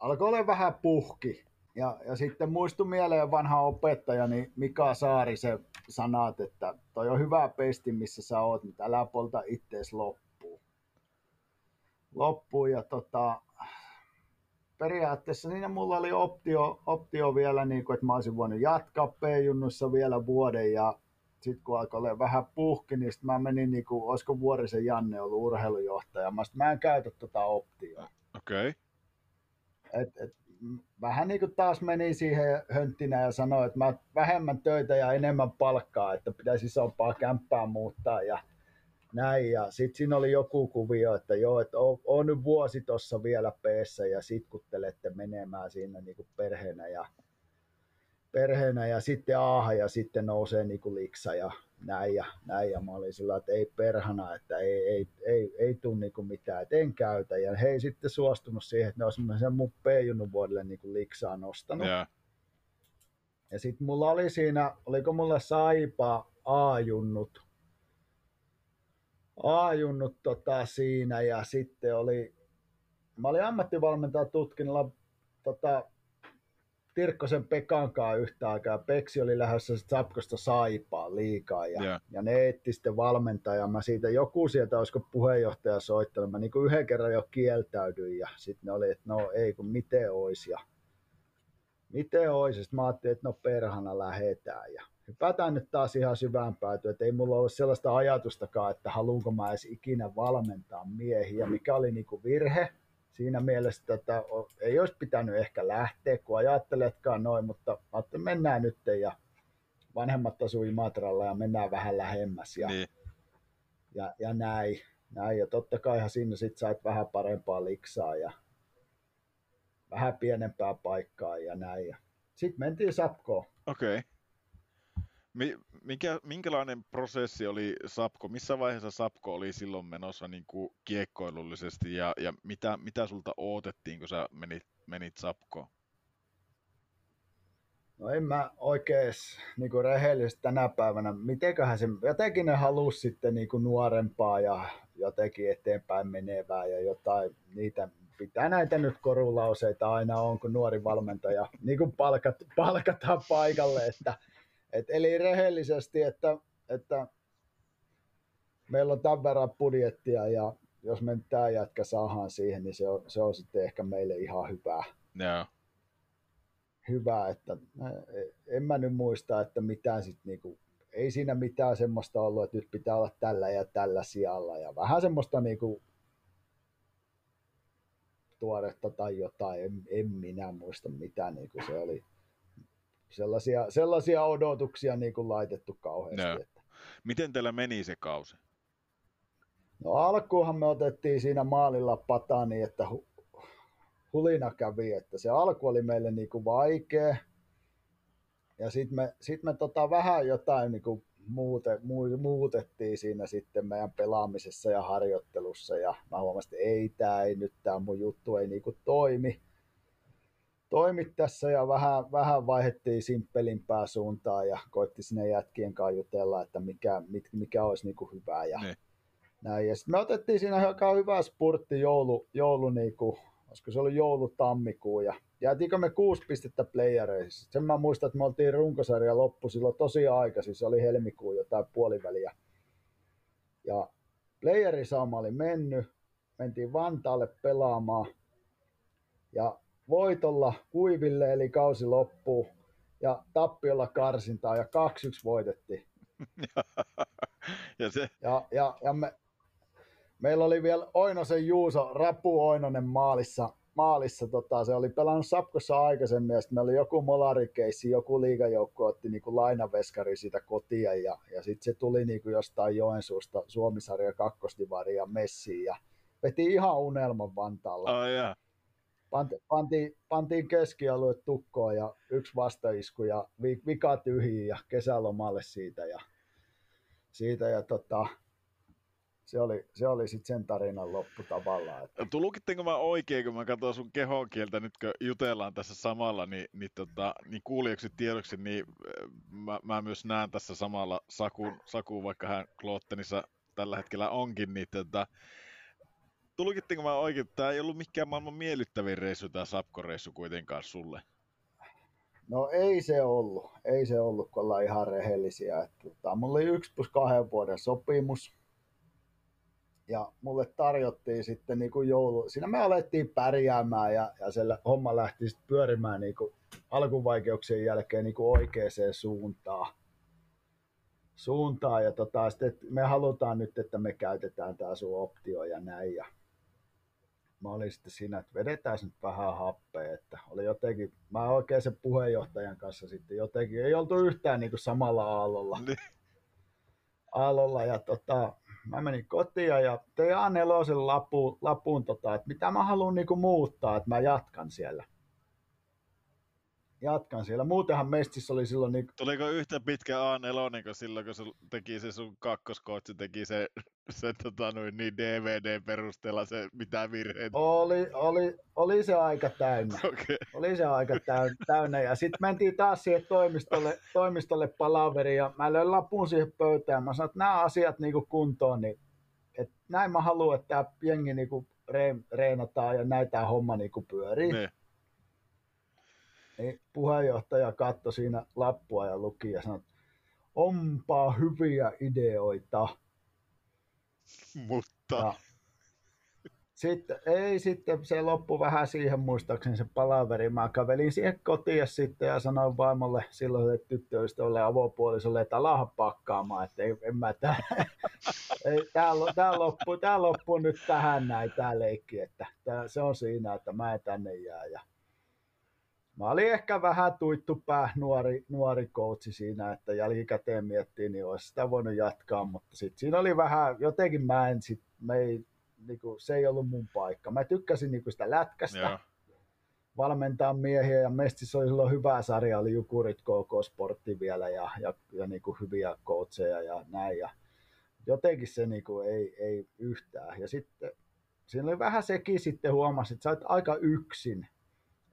alkoi olla vähän puhki ja, ja sitten muistui mieleen vanha opettajani Mika se sanat, että toi on hyvä pesti, missä sä oot, mutta älä polta ittees loppuun. Loppuun ja tota, periaatteessa siinä mulla oli optio, optio vielä, niin kuin, että mä olisin voinut jatkaa P-junnussa vielä vuoden ja sitten kun alkoi olla vähän puhki, niin mä menin, niin kuin, olisiko Vuorisen Janne ollut urheilujohtaja, mä, sit, mä en käytä tota optioa. Okei. Okay. Et, et, vähän niin kuin taas meni siihen hönttinä ja sanoi, että mä vähemmän töitä ja enemmän palkkaa, että pitäisi isompaa kämppää muuttaa ja näin. Ja sitten siinä oli joku kuvio, että joo, että on, on nyt vuosi tuossa vielä peessä ja sitkuttelette menemään siinä niin kuin perheenä ja perheenä ja sitten aaha ja sitten nousee niin kuin liksa ja näin ja näin. Ja mä olin sillä, että ei perhana, että ei, ei, ei, ei tule niin kuin mitään, että en käytä. Ja he ei sitten suostunut siihen, että ne olisi sen mun P-junnun vuodelle niin kuin liksaa nostanut. Yeah. Ja sitten mulla oli siinä, oliko mulla Saipa A-junnut, A-junnut tota siinä ja sitten oli, mä olin ammattivalmentaja tutkinnolla tota, Tirkkosen Pekankaan yhtä aikaa. Peksi oli lähdössä Zapkosta saipaa liikaa ja, yeah. ja ne etti sitten valmentaja. Mä siitä joku sieltä, olisiko puheenjohtaja soittanut. Mä niin kuin yhden kerran jo kieltäydyin ja sitten ne oli, että no ei kun miten ois ja miten ois. Sitten mä ajattelin, että no perhana lähetään ja hypätään nyt taas ihan syvään päätyä, että ei mulla ollut sellaista ajatustakaan, että haluanko mä edes ikinä valmentaa miehiä, mikä oli niin kuin virhe siinä mielessä että ei olisi pitänyt ehkä lähteä, kun ajatteletkaan noin, mutta että mennään nyt ja vanhemmat asuu Imatralla ja mennään vähän lähemmäs ja, niin. ja, ja näin, näin. Ja totta kaihan sinne sit sait vähän parempaa liksaa ja vähän pienempää paikkaa ja näin. Sitten mentiin Sapkoon. Okei. Okay. Mikä, minkälainen prosessi oli Sapko? Missä vaiheessa Sapko oli silloin menossa niin kuin kiekkoilullisesti ja, ja mitä, mitä sulta odotettiin, kun sä menit, menit Sapkoon? No en mä oikein niin kuin rehellisesti tänä päivänä, mitenköhän se, jotenkin ne halusi sitten niin kuin nuorempaa ja jotenkin eteenpäin menevää ja jotain, niitä pitää näitä nyt korulauseita aina on, kun nuori valmentaja niin kuin palkat, palkataan paikalle, että et eli rehellisesti, että, että meillä on tämän verran budjettia ja jos me nyt tämä jätkä saadaan siihen, niin se on, se on sitten ehkä meille ihan hyvää. Yeah. Hyvä, että en mä nyt muista, että mitään sit niinku, ei siinä mitään semmoista ollut, että nyt pitää olla tällä ja tällä sijalla ja vähän semmoista niinku tuoretta tai jotain, en, en minä muista mitään, niin kuin se oli sellaisia, sellaisia odotuksia niin kuin laitettu kauheasti. No. Että. Miten teillä meni se kausi? No alkuunhan me otettiin siinä maalilla pataa niin, että hu, hulina kävi, että se alku oli meille niin kuin vaikea. Ja sitten me, sit me tota vähän jotain niin kuin muute, muutettiin siinä sitten meidän pelaamisessa ja harjoittelussa. Ja mä huomasin, että ei, tämä ei nyt, tämä mun juttu ei niin kuin toimi toimi tässä ja vähän, vähän vaihdettiin simppelimpää suuntaan ja koitti sinne jätkien kanssa jutella, että mikä, mikä olisi niin kuin hyvää. Ja, ne. näin. ja sitten me otettiin siinä aika hyvä spurtti joulu, joulu niin kuin, olisiko se ollut joulu-tammikuu ja jäätiinkö me kuusi pistettä playereissa. Sen mä muistan, että me oltiin runkosarja loppu silloin tosi aikaisin, se oli helmikuun jotain puoliväliä. Ja playerisauma oli mennyt, mentiin Vantaalle pelaamaan ja voitolla kuiville, eli kausi loppuu, ja tappiolla karsintaa, ja 2-1 voitettiin. *laughs* ja, se... ja, ja, ja me, meillä oli vielä Oinosen Juuso, Rapu Oinonen maalissa, maalissa tota, se oli pelannut Sapkossa aikaisemmin, ja sitten meillä oli joku molarikeissi, joku liigajoukko otti niinku lainaveskari siitä kotia, ja, ja sitten se tuli niinku jostain Joensuusta Suomisarja kakkosdivaria messiin, ja veti ihan unelman Vantaalla. Oh, yeah pantiin, pantiin keskialue tukkoon ja yksi vastaisku ja vika tyhjiin ja kesälomalle siitä ja, siitä ja tota, se oli, se oli sitten sen tarinan loppu tavallaan. Että... Tulukitteko mä oikein, kun mä katson sun kehonkieltä nyt, kun jutellaan tässä samalla, niin, niin, tota, niin kuulijaksi tiedoksi, niin äh, mä, mä, myös näen tässä samalla Sakun, Sakun vaikka hän Klottenissa tällä hetkellä onkin, niin tota, tulkittiinko mä oikein, tämä ei ollut mikään maailman miellyttävin reissu, tämä Sapko-reissu kuitenkaan sulle? No ei se ollut, ei se ollut, kun ollaan ihan rehellisiä. Että, tota, mulla oli yksi plus kahden vuoden sopimus, ja mulle tarjottiin sitten niin kuin joulu, siinä me alettiin pärjäämään ja, ja siellä homma lähti sitten pyörimään niin kuin alkuvaikeuksien jälkeen niin kuin oikeaan suuntaan. suuntaan ja tota, sitten, me halutaan nyt, että me käytetään tämä sun optio ja näin. Ja mä olin sitten siinä, että vedetään nyt vähän happea, että oli jotenkin, mä oikein sen puheenjohtajan kanssa sitten jotenkin, ei oltu yhtään niin kuin samalla aallolla. Niin. aallolla ja tota, mä menin kotiin ja tein A4 lapun, lapun tota, että mitä mä haluan niin kuin muuttaa, että mä jatkan siellä jatkan siellä. Muutenhan Mestissä oli silloin... Niin... Tuliko yhtä pitkä A4 niin silloin, kun se teki se sun kakkoskootsi, teki se, *laughs* se tota, noin, niin DVD-perusteella se mitä virheitä? Oli, oli, oli se aika täynnä. Okay. Oli se aika täynnä. Ja sitten mentiin taas siihen toimistolle, toimistolle palaveriin ja mä löin lapun siihen pöytään. Mä sanoin, että nämä asiat niin kuin kuntoon, niin et näin mä haluan, että tämä jengi niin kuin reenataan ja näin tämä homma niin kuin pyörii. Ne niin puheenjohtaja katsoi siinä lappua ja luki ja sanoi, onpa hyviä ideoita. Mutta... Ja sitten, ei sitten, se loppu vähän siihen muistaakseni se palaveri. Mä kävelin siihen kotiin sitten ja sanoin vaimolle silloin tyttöystävälle avopuolisolle, että alahan pakkaamaan, että ei, en mä tää, *laughs* ei, tää, tää, loppu, tää loppu nyt tähän näin tää leikki, että tää, se on siinä, että mä en tänne jää. Ja mä olin ehkä vähän tuittu pää nuori, nuori coachi siinä, että jälkikäteen miettii, niin olisi sitä voinut jatkaa, mutta sitten siinä oli vähän, jotenkin mä en sit, me ei, niinku, se ei ollut mun paikka. Mä tykkäsin niinku sitä lätkästä, Joo. valmentaa miehiä ja Mestissä oli silloin hyvä sarja, oli Jukurit KK Sportti vielä ja, ja, ja niin kuin hyviä coacheja ja näin. Ja jotenkin se niin kuin ei, ei yhtään. Ja sitten siinä oli vähän sekin sitten huomasin, että sä olet aika yksin.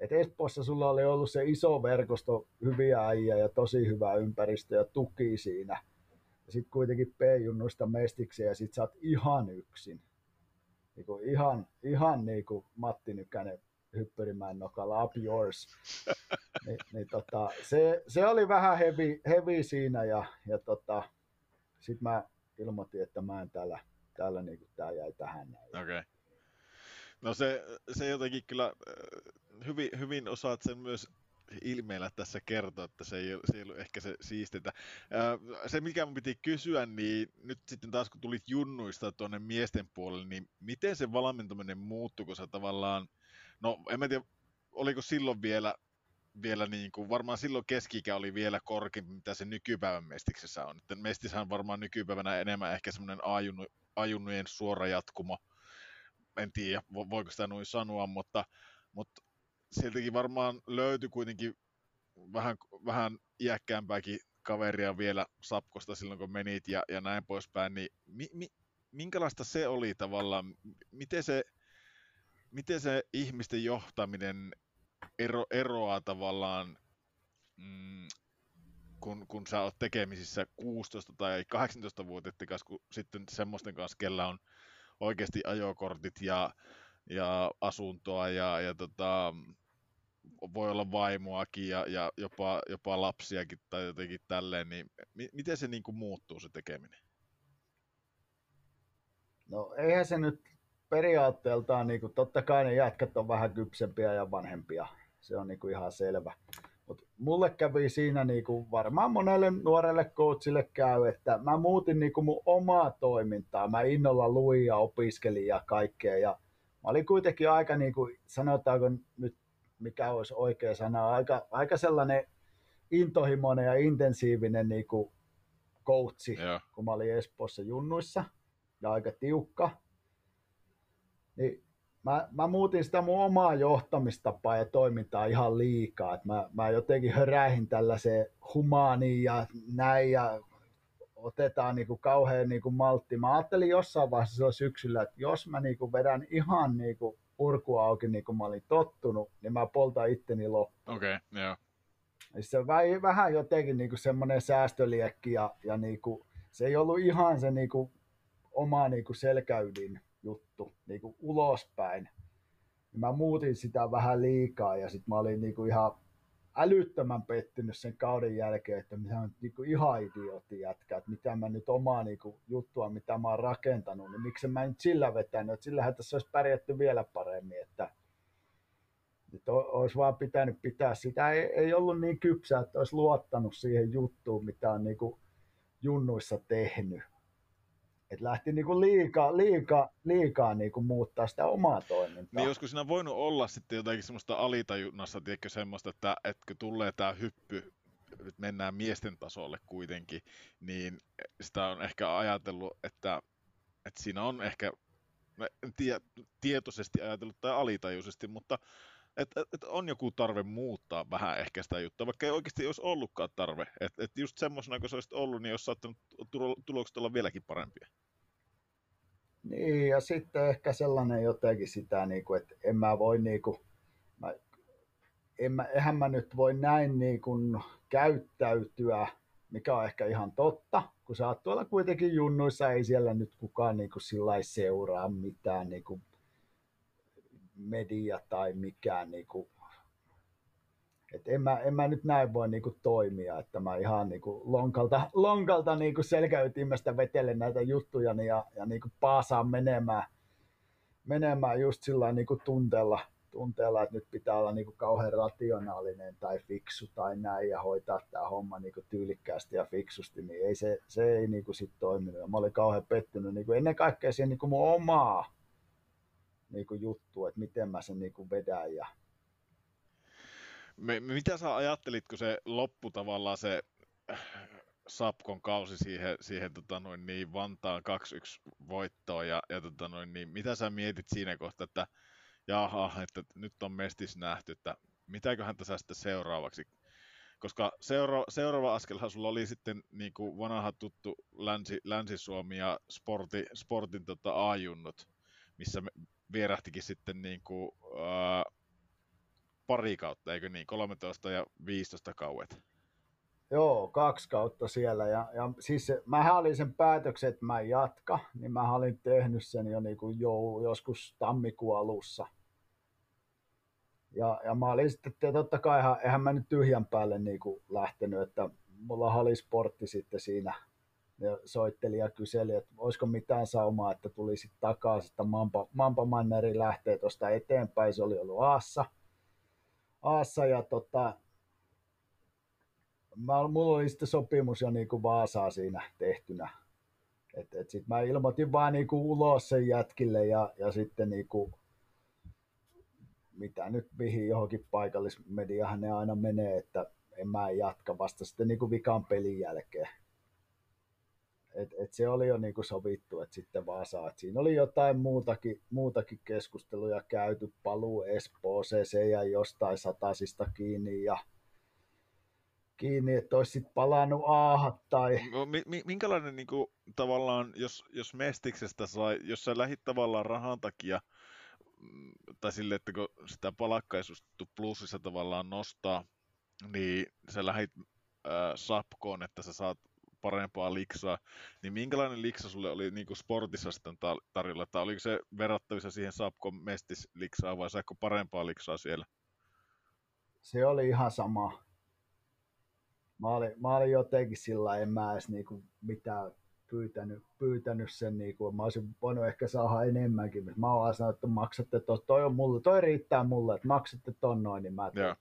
Et Espoossa sulla oli ollut se iso verkosto, hyviä äijä ja tosi hyvä ympäristö ja tuki siinä. Ja sitten kuitenkin P-junnuista mestiksi ja sitten sä oot ihan yksin. Niin kuin ihan, ihan niin kuin Matti Nykänen hyppyrimään nokalla, up yours. *laughs* Ni, niin tota, se, se, oli vähän heavy, heavy siinä ja, ja tota, sitten mä ilmoitin, että mä en täällä, täällä niin kuin tää jäi tähän näin. Okay. No se, se jotenkin kyllä äh, hyvin, hyvin osaat sen myös ilmeillä tässä kertoa, että se ei, se ei ollut ehkä se siistintä. Äh, se, mikä mun piti kysyä, niin nyt sitten taas kun tulit junnuista tuonne miesten puolelle, niin miten se valmentaminen muuttui, kun sä tavallaan, no en mä tiedä, oliko silloin vielä, vielä niin kuin, varmaan silloin keski oli vielä korkeampi, mitä se nykypäivän mestiksessä on. Että mestissähän on varmaan nykypäivänä enemmän ehkä semmoinen ajunnujen suora jatkumo, en tiedä voiko sitä noin sanoa, mutta, mutta siltikin varmaan löytyi kuitenkin vähän, vähän iäkkäämpääkin kaveria vielä Sapkosta silloin, kun menit ja, ja näin poispäin, niin mi, mi, minkälaista se oli tavallaan, miten se, miten se ihmisten johtaminen ero, eroaa tavallaan, mm, kun, kun sä oot tekemisissä 16 tai 18 vuotta kanssa, kun sitten semmoisten kanssa, kellä on oikeasti ajokortit ja, ja asuntoa ja, ja tota, voi olla vaimoakin ja, ja jopa, jopa lapsiakin tai jotenkin tälleen, niin mi- miten se niin kuin muuttuu se tekeminen? No eihän se nyt periaatteeltaan, niin kuin, totta kai ne jätkät on vähän kypsempiä ja vanhempia, se on niin kuin ihan selvä. Mutta mulle kävi siinä niin kuin varmaan monelle nuorelle coachille käy, että mä muutin niin kuin mun omaa toimintaa. Mä innolla luin ja opiskelin ja kaikkea. Ja mä olin kuitenkin aika, niin kuin, sanotaanko nyt mikä olisi oikea sana, aika, aika sellainen intohimoinen ja intensiivinen niin kuin coachi, Joo. kun mä olin Espoossa junnuissa ja aika tiukka. Niin mä, mä muutin sitä mun omaa johtamistapaa ja toimintaa ihan liikaa. Et mä, mä jotenkin höräihin tällaiseen humaaniin ja näin ja otetaan niin kuin kauhean niin kuin maltti. Mä ajattelin jossain vaiheessa silloin syksyllä, että jos mä niin kuin vedän ihan niin kuin urku auki niin kuin mä olin tottunut, niin mä poltan itteni loppuun. Okei, okay, joo. Se on vähän jotenkin niin kuin semmoinen säästöliekki ja, ja niin kuin, se ei ollut ihan se niin kuin, oma niin kuin selkäydin juttu niin kuin ulospäin. Mä muutin sitä vähän liikaa ja sitten mä olin niin kuin ihan älyttömän pettynyt sen kauden jälkeen, että mitä on niin kuin ihan idiootti jätkä, että mitä mä nyt omaa niin kuin, juttua, mitä mä oon rakentanut, niin miksi mä nyt sillä vetänyt, että sillähän tässä olisi pärjätty vielä paremmin, että että olisi vaan pitänyt pitää sitä, ei, ei ollut niin kypsää, että olisi luottanut siihen juttuun, mitä on niin kuin junnuissa tehnyt. Et lähti niinku liikaa, liikaa, liikaa niinku muuttaa sitä omaa toimintaa. Niin joskus siinä voinut olla sitten jotakin semmoista alitajunnassa, tiedätkö, semmoista, että, että kun tulee tämä hyppy, nyt mennään miesten tasolle kuitenkin, niin sitä on ehkä ajatellut, että, että siinä on ehkä, tiedä, tietoisesti ajatellut tai alitajuisesti, mutta että et on joku tarve muuttaa vähän ehkä sitä juttua, vaikka ei oikeasti olisi ollutkaan tarve. Että et just semmoisena, kun se olisi ollut, niin olisi saattanut tulokset olla vieläkin parempia. Niin, ja sitten ehkä sellainen jotenkin sitä, niin kuin, että en mä voi niin kuin, mä, en mä, eihän mä nyt voi näin niin kuin käyttäytyä, mikä on ehkä ihan totta, kun sä oot tuolla kuitenkin junnuissa, ei siellä nyt kukaan niin kuin sillä seuraa mitään niin kuin media tai mikään niin kuin et en, mä, en mä nyt näin voi niinku toimia, että mä ihan niinku lonkalta, *laughs* lonkalta niinku selkäytimestä vetelen näitä juttuja ja, ja niinku paasaan menemään, menemään just sillä niinku tunteella, tunteella, että nyt pitää olla niinku kauhean rationaalinen tai fiksu tai näin ja hoitaa tämä homma niinku tyylikkäästi ja fiksusti, niin ei se, se ei niinku sit toiminut. Ja mä olin kauhean pettynyt niinku ennen kaikkea siihen niinku mun omaa niinku juttu, että miten mä sen niinku vedän ja me, mitä sä ajattelit, kun se loppu tavallaan se äh, Sapkon kausi siihen, siihen tota noin, niin Vantaan 2-1 voittoon ja, ja tota noin, niin mitä sä mietit siinä kohtaa, että jaha, että nyt on mestis nähty, että mitäköhän tässä sitten seuraavaksi. Koska seura- seuraava askelhan sulla oli sitten niin kuin vanha tuttu Länsi- Länsi-Suomi ja sporti, sportin tota, A-junnut, missä vierähtikin sitten niin kuin, ää, pari kautta, eikö niin, 13 ja 15 kauet. Joo, kaksi kautta siellä. Ja, ja siis se, mähän olin sen päätöksen, että mä en jatka, niin mä olin tehnyt sen jo niin kuin jou, joskus tammikuun alussa. Ja, ja mä olin sitten, että totta kai eihän, mä nyt tyhjän päälle niin kuin lähtenyt, että mulla oli sportti sitten siinä. Ja soitteli ja kyseli, että olisiko mitään saumaa, että tulisi takaisin, että Mampa, Mampa Manneri lähtee tuosta eteenpäin, se oli ollut Aassa. Aassa ja tota, mä, mulla oli sitten sopimus jo niin kuin Vaasaa siinä tehtynä. Et, et sit mä ilmoitin vaan niin kuin ulos sen jätkille ja, ja sitten niin kuin, mitä nyt mihin johonkin paikallismediahan ne aina menee, että en mä jatka vasta sitten niin kuin vikan pelin jälkeen. Et, et se oli jo niin kuin sovittu, että sitten Vaasa, että siinä oli jotain muutakin, muutakin keskusteluja käyty, paluu Espooseen, se jäi jostain satasista kiinni ja kiinni, että olisi sitten palannut aahat tai... No, minkälainen niin kuin, tavallaan, jos, jos Mestiksestä sai, jos sä lähit tavallaan rahan takia, mm, tai sille, että kun sitä palakkaisuutta plussissa tavallaan nostaa, niin sä lähit äh, sapkoon, että sä saat parempaa liksaa, niin minkälainen liksa sulle oli niin kuin sportissa sitten tarjolla, tai oliko se verrattavissa siihen Sapkon mestis liksaa vai saiko parempaa liksaa siellä? Se oli ihan sama mä olin, mä olin jotenkin sillä en mä edes niinku mitään pyytänyt, pyytänyt sen, niinku, mä olisin voinut ehkä saada enemmänkin, mutta mä oon sanonut, että maksatte to, toi, on mulle, toi riittää mulle, että maksatte ton noin, niin mä Joo.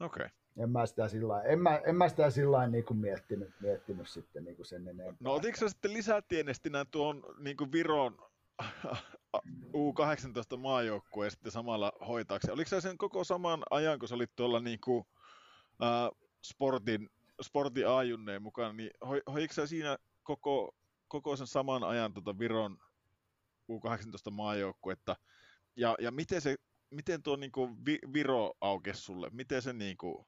Okei. Okay. En mä sitä sillä en mä, en mä sitä sillä niin miettinyt, miettinyt sitten niin kuin sen enempää. No otitko sä sitten lisätienestinä tuon niin kuin Viron *laughs* U18 maajoukkueen sitten samalla hoitaakseen? Oliko se sen koko saman ajan, kun sä olit tuolla niin kuin, äh, sportin, sportin ajunneen mukaan, niin hoiko sä siinä koko, koko sen saman ajan tota Viron U18 maajoukkuetta, ja, ja miten, se, miten tuo niin kuin Viro aukesi sulle? Miten se niin kuin...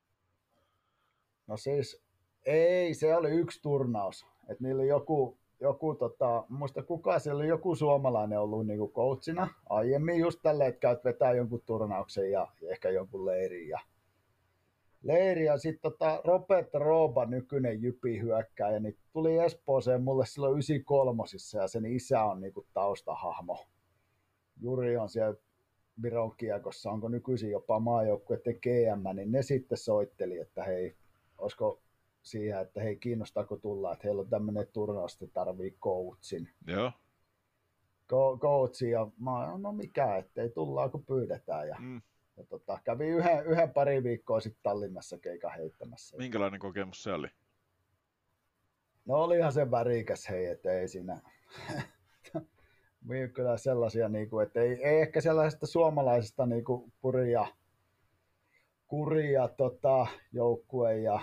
No siis, ei, se oli yksi turnaus. Että niillä joku, joku tota, muista kuka siellä oli joku suomalainen ollut niinku coachina aiemmin just tälle, että käyt vetää jonkun turnauksen ja ehkä jonkun leirin ja leiri ja sitten tota Robert Rooba, nykyinen jypi hyökkääjä, niin tuli Espooseen mulle silloin 93 ja sen isä on niinku taustahahmo. Juri on siellä Viron kiekossa, onko nykyisin jopa maajoukkueiden GM, niin ne sitten soitteli, että hei, olisiko siihen, että hei, kiinnostaako tulla, että heillä on tämmöinen turnaus, että tarvii coachin. Joo. Co- coachin ja mä no mikä, ettei tulla, kun pyydetään. Ja mm. Ja tota, kävi yhden, yhden pari viikkoa sitten Tallinnassa keikan heittämässä. Minkälainen kokemus se oli? No olihan se värikäs hei, että ei siinä. *laughs* kyllä sellaisia, niin kuin, että ei, ei ehkä sellaisesta suomalaisesta niin kuin kuria, kuria tota, joukkue ja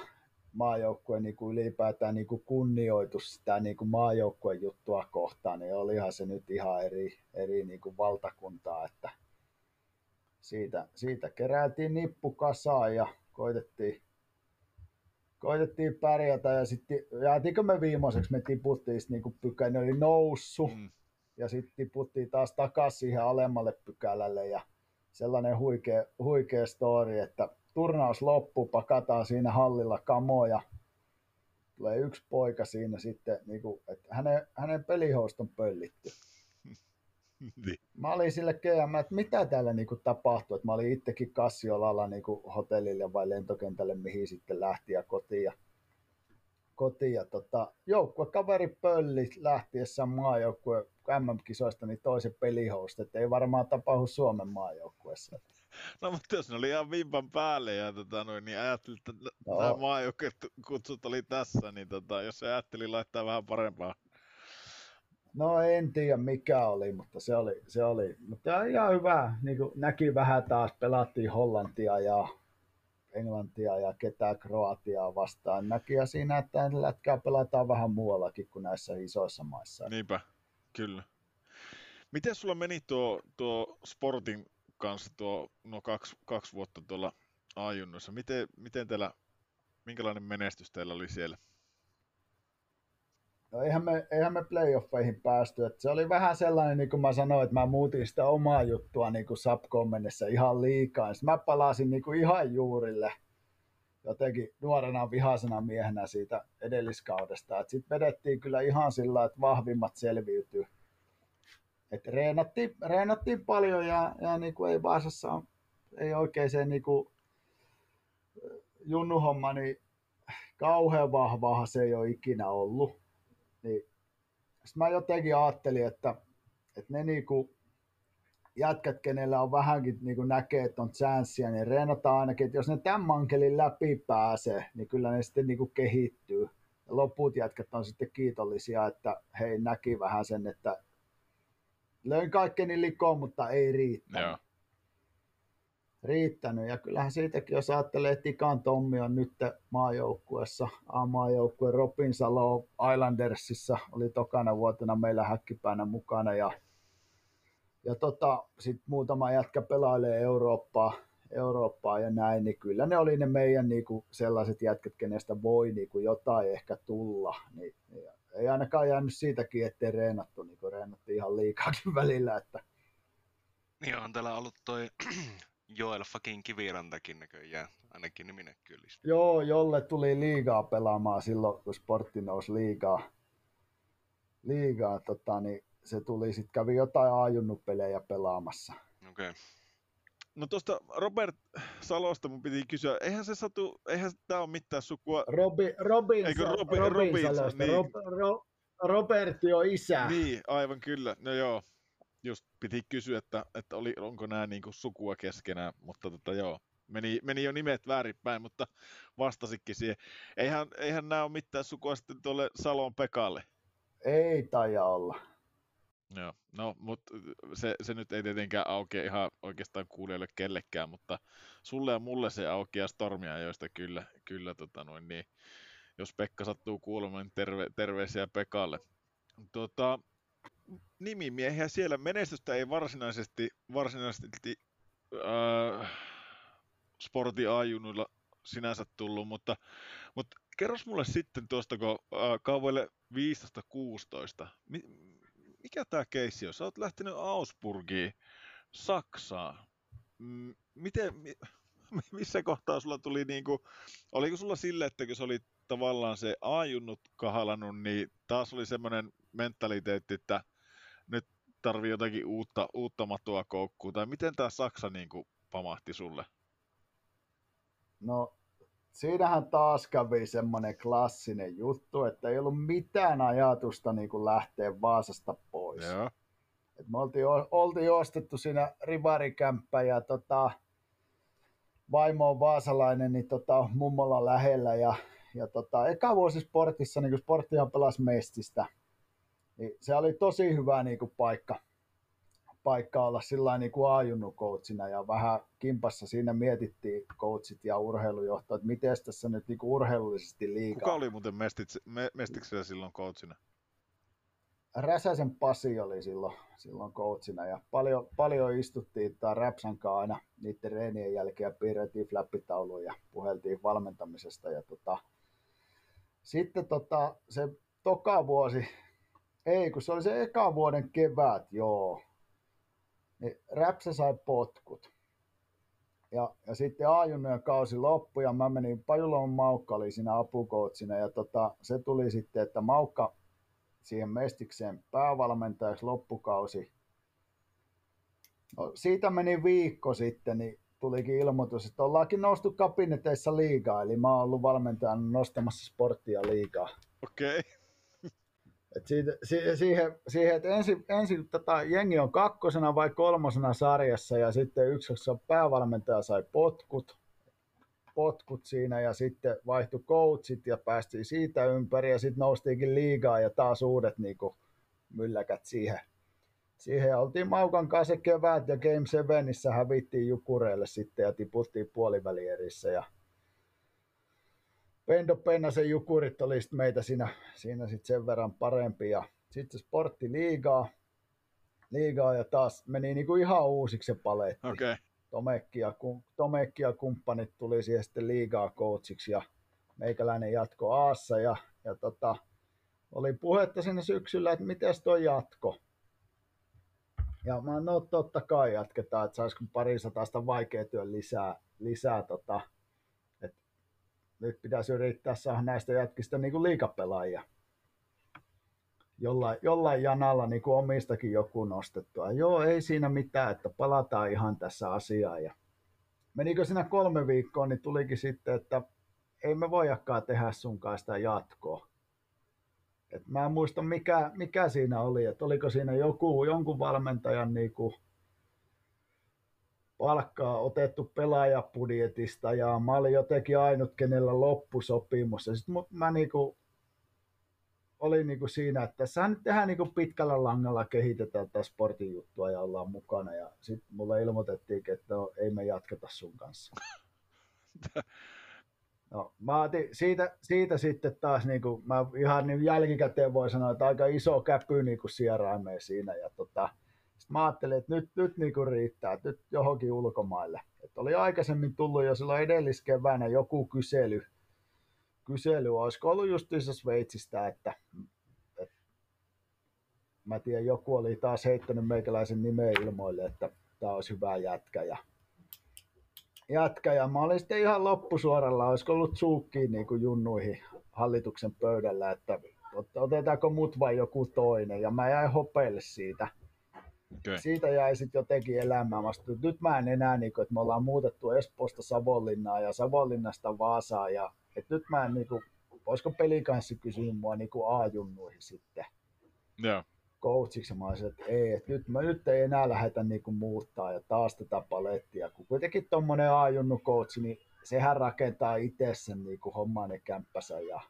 maajoukkueen niin kuin ylipäätään niin kuin kunnioitus sitä niin kuin maajoukkueen juttua kohtaan, niin olihan se nyt ihan eri, eri niin kuin valtakuntaa, että siitä, siitä keräiltiin nippu kasaan ja koitettiin, koitettiin pärjätä ja sitten jäätiinkö me viimeiseksi, me tiputtiin niin kun pykäinen oli noussut mm. ja sitten tiputtiin taas takaisin siihen alemmalle pykälälle ja sellainen huikea, huikea story, että turnaus loppu, pakataan siinä hallilla kamoja, tulee yksi poika siinä sitten, niin kuin, että hänen, hänen pelihouston on pöllitty. *laughs* Niin. Mä olin sille GM, että mitä täällä niinku tapahtui, että mä olin itsekin Kassiolalla niinku hotellille vai lentokentälle, mihin sitten lähti ja kotiin. Ja, kotiin ja tota, kaveri pölli lähtiessään maajoukkue MM-kisoista niin toisen pelihost, että ei varmaan tapahdu Suomen maajoukkueessa. *laughs* No mutta jos ne oli ihan vimpan päälle ja tota, noin, niin ajattelin, että no. nämä maajoukkueet kutsut oli tässä, niin tota, jos se ajatteli laittaa vähän parempaa No en tiedä mikä oli, mutta se oli, se oli. Mutta ihan hyvä, niin kuin näki vähän taas, pelattiin Hollantia ja Englantia ja ketään Kroatiaa vastaan. Näki ja siinä, että lätkää pelataan vähän muuallakin kuin näissä isoissa maissa. Niinpä, kyllä. Miten sulla meni tuo, tuo sportin kanssa tuo no kaksi, kaksi vuotta tuolla ajunnossa? Miten, miten teillä, minkälainen menestys teillä oli siellä? No eihän me, eihän me playoffeihin päästy. että se oli vähän sellainen, niin kuin mä sanoin, että mä muutin sitä omaa juttua niin kuin Sapkoon mennessä ihan liikaa. Sitten mä palasin niin kuin ihan juurille jotenkin nuorena vihaisena miehenä siitä edelliskaudesta. Sitten vedettiin kyllä ihan sillä, että vahvimmat selviytyy. Et reenattiin, reenattiin, paljon ja, ja niin kuin ei Vaasassa ei oikein se niin kuin junnuhomma, niin kauhean vahvaa se ei ole ikinä ollut niin sitten mä jotenkin ajattelin, että, että ne niinku jätkät, kenellä on vähänkin niinku näkee, että on chanssiä, niin reenataan ainakin, että jos ne tämän mankelin läpi pääsee, niin kyllä ne sitten niinku kehittyy. Ja loput jätkät on sitten kiitollisia, että hei näki vähän sen, että löin kaikkeni likoon, mutta ei riittänyt. Joo riittänyt. Ja kyllähän siitäkin, jos ajattelee, että Tikan Tommi on nyt maajoukkuessa, A-maajoukkue Robinsalo Islandersissa, oli tokana vuotena meillä häkkipäänä mukana ja, ja tota, sitten muutama jätkä pelailee Eurooppaa, Eurooppaa ja näin, niin kyllä ne oli ne meidän niinku sellaiset jätkät, kenestä voi niinku jotain ehkä tulla. Niin, niin ei ainakaan jäänyt siitäkin, ettei reenattu, niin kuin reenattiin ihan liikaakin välillä. Että... Niin on täällä ollut toi *clears throat* Joel fucking Kivirantakin näköjään, ainakin niminäkyylistä. Joo, jolle tuli liigaa pelaamaan silloin, kun sportti nousi liigaa. liigaa tota, niin se tuli sitten kävi jotain ajunnupelejä pelaamassa. Okei. Okay. No tuosta Robert Salosta mun piti kysyä, eihän se satu, eihän tämä ole mitään sukua... Robi, Robin, Eikö Robi, Robin, Robin Salosta, niin. Rob, Ro, on isä. Niin, aivan kyllä, no joo just piti kysyä, että, että oli, onko nämä niin kuin sukua keskenään, mutta tota, joo, meni, meni jo nimet väärinpäin, mutta vastasikin siihen. Eihän, eihän nämä ole mitään sukua sitten tuolle Salon Pekalle. Ei taida olla. Joo, no, mutta se, se nyt ei tietenkään aukea ihan oikeastaan kuulijoille kellekään, mutta sulle ja mulle se aukeaa stormia, joista kyllä, kyllä tota noin, niin, jos Pekka sattuu kuulemaan, niin terve, terveisiä Pekalle. Tota, nimimiehiä siellä. Menestystä ei varsinaisesti, varsinaisesti äh, ajunuilla sinänsä tullut, mutta, mutta kerros mulle sitten tuosta, kun äh, kauvoille 15-16, mi, mikä tämä keissi on? Sä oot lähtenyt Augsburgiin, Saksaan. Miten, mi, *laughs* missä kohtaa sulla tuli niinku, oliko sulla sille, että kun se oli tavallaan se ajunnut kahalannut, niin taas oli semmoinen mentaliteetti, että nyt tarvii jotakin uutta, uutta matua koukkuun, tai miten tämä Saksa niin kuin pamahti sulle? No, siinähän taas kävi semmoinen klassinen juttu, että ei ollut mitään ajatusta niin kuin lähteä Vaasasta pois. Joo. Et me oltiin, oltiin ostettu siinä rivarikämppä ja tota, vaimo on vaasalainen, niin tota, mummolla lähellä ja, ja tota, eka vuosi sportissa, niin kun sporttihan pelasi mestistä, niin se oli tosi hyvä niin kuin paikka, paikka olla sillä niin kuin ajunnut coachina ja vähän kimpassa siinä mietittiin coachit ja urheilujohto, että miten tässä nyt niin kuin urheilullisesti liikaa. Kuka oli muuten me, mestiksellä silloin coachina? Räsäsen Pasi oli silloin, silloin coachina ja paljon, paljon istuttiin tai Räpsän aina niiden reenien jälkeen ja piirrettiin flappitauluja ja puheltiin valmentamisesta ja tota, sitten tota, se toka vuosi ei, kun se oli se eka vuoden kevät, joo. Niin Räpsä sai potkut. Ja, ja sitten A-junnojen kausi loppui ja mä menin, Pajulon Maukka oli siinä apukoutsina ja tota, se tuli sitten, että Maukka siihen Mestikseen päävalmentajaksi loppukausi. No, siitä meni viikko sitten, niin tulikin ilmoitus, että ollaankin noustu kabineteissa liigaa, eli mä oon ollut valmentajana nostamassa sporttia liigaa. Okei. Okay. Et siitä, siihen, siihen, että ensin, ensin tota, jengi on kakkosena vai kolmosena sarjassa ja sitten yksi päävalmentaja sai potkut, potkut siinä ja sitten vaihtui coachit ja päästiin siitä ympäri ja sitten noustiinkin liigaa ja taas uudet niin kuin, mylläkät siihen. Siihen oltiin Maukan kanssa kevät ja Game 7 hävittiin Jukureille sitten ja tiputtiin puolivälierissä ja Pendo Pennasen jukurit oli sit meitä siinä, siinä sit sen verran parempi. Ja sitten sporttiliigaa. liigaa ja taas meni niinku ihan uusiksi se paletti. Okay. Tomekki ja, Tomekki ja kumppanit tuli siihen sitten liigaa coachiksi ja meikäläinen jatko Aassa ja, ja tota, oli puhetta sinne syksyllä, että miten toi jatko. Ja mä no totta kai jatketaan, että saisiko pari satasta vaikea työn lisää, lisää tota, nyt pitäisi yrittää saada näistä jätkistä niin liikapelaajia. Jollain, jollain janalla niin kuin omistakin joku nostettua. Joo, ei siinä mitään, että palataan ihan tässä asiaan. Ja menikö siinä kolme viikkoa, niin tulikin sitten, että ei me voidakaan tehdä sun kanssa jatkoa. Et mä en muista mikä, mikä siinä oli, että oliko siinä joku, jonkun valmentajan niin kuin palkkaa otettu pelaajapudjetista ja mä olin jotenkin ainut, kenellä loppusopimus. Ja sitten mä niinku, olin niinku siinä, että tässä nyt tehdään niinku pitkällä langalla, kehitetään tätä sportin juttua ja ollaan mukana. Ja sitten mulle ilmoitettiin, että no, ei me jatketa sun kanssa. *laughs* No, mä otin siitä, siitä sitten taas, niin kuin, mä ihan niin jälkikäteen voi sanoa, että aika iso käpy niin kuin sieraimeen siinä. Ja tota, sit mä ajattelin, että nyt, nyt niin kuin riittää, että nyt johonkin ulkomaille. Et oli aikaisemmin tullut jo silloin edelliskeväänä joku kysely, kysely, olisiko ollut justiinsa Sveitsistä, että, että mä tiedän, joku oli taas heittänyt meikäläisen nimeä ilmoille, että tämä olisi hyvä jätkä. Ja jätkä ja mä olin sitten ihan loppusuoralla, olisiko ollut suukkiin niin kuin junnuihin hallituksen pöydällä, että otetaanko mut vai joku toinen ja mä jäin hopeille siitä. Okay. Siitä jäi sitten jotenkin elämään. Mä sanoin, nyt mä en enää, niin kuin, että me ollaan muutettu Espoosta Savonlinnaa ja Savonlinnasta Vaasaan ja että nyt mä en, niin kuin, voisiko pelikanssi kysyä mua niin A-junnuihin sitten. Yeah coachiksi. Mä olisin, että ei, että nyt, mä nyt ei enää lähdetä niin kuin muuttaa ja taas tätä palettia. Kun kuitenkin tuommoinen ajunnu coach, niin sehän rakentaa itse sen niin kuin homman ja kämppänsä ja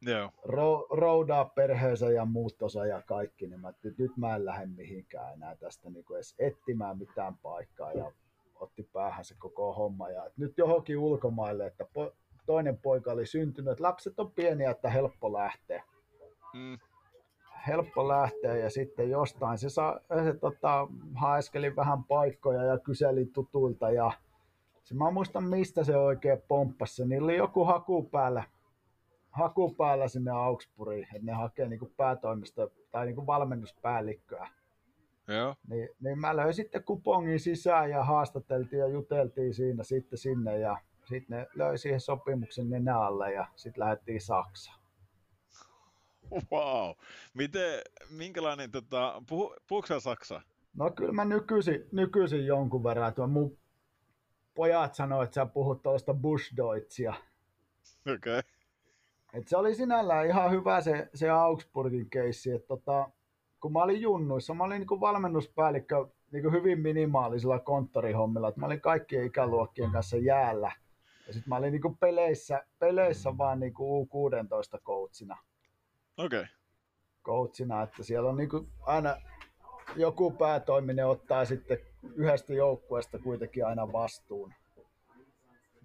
Joo. Ro, roudaa perheensä ja muuttosa ja kaikki, niin mä, että nyt mä en lähde mihinkään enää tästä niin kuin edes etsimään mitään paikkaa ja otti päähän se koko homma ja että nyt johonkin ulkomaille, että po, toinen poika oli syntynyt, että lapset on pieniä, että helppo lähteä. Mm helppo lähteä ja sitten jostain se, sa, se tota, haeskeli vähän paikkoja ja kyseli tutuilta ja se, mä muistan mistä se oikein pomppasi. Niillä oli joku haku päällä, haku päällä sinne Augsburgiin, että ne hakee niin päätoimista tai niin valmennuspäällikköä. Joo. Niin, niin mä löin sitten kupongin sisään ja haastateltiin ja juteltiin siinä sitten sinne ja sitten ne löi siihen sopimuksen nenä alle ja sitten lähdettiin Saksaan. Wow. Miten, minkälainen, tota, puhu, puhuuko Saksa? No kyllä mä nykyisin, nykyisin jonkun verran. Tuo mun pojat sanoo, että sä puhut tuosta Bushdeutschia. Okei. Okay. Et se oli sinällään ihan hyvä se, se Augsburgin keissi. Että tota, kun mä olin junnuissa, mä olin niin valmennuspäällikkö niin hyvin minimaalisilla konttorihommilla. Että mä olin kaikkien ikäluokkien kanssa jäällä. Ja sitten mä olin niin peleissä, peleissä vaan niin U16 coachina. Okei. Okay. Coachina, että siellä on niin aina joku päätoiminen ottaa sitten yhdestä joukkueesta kuitenkin aina vastuun.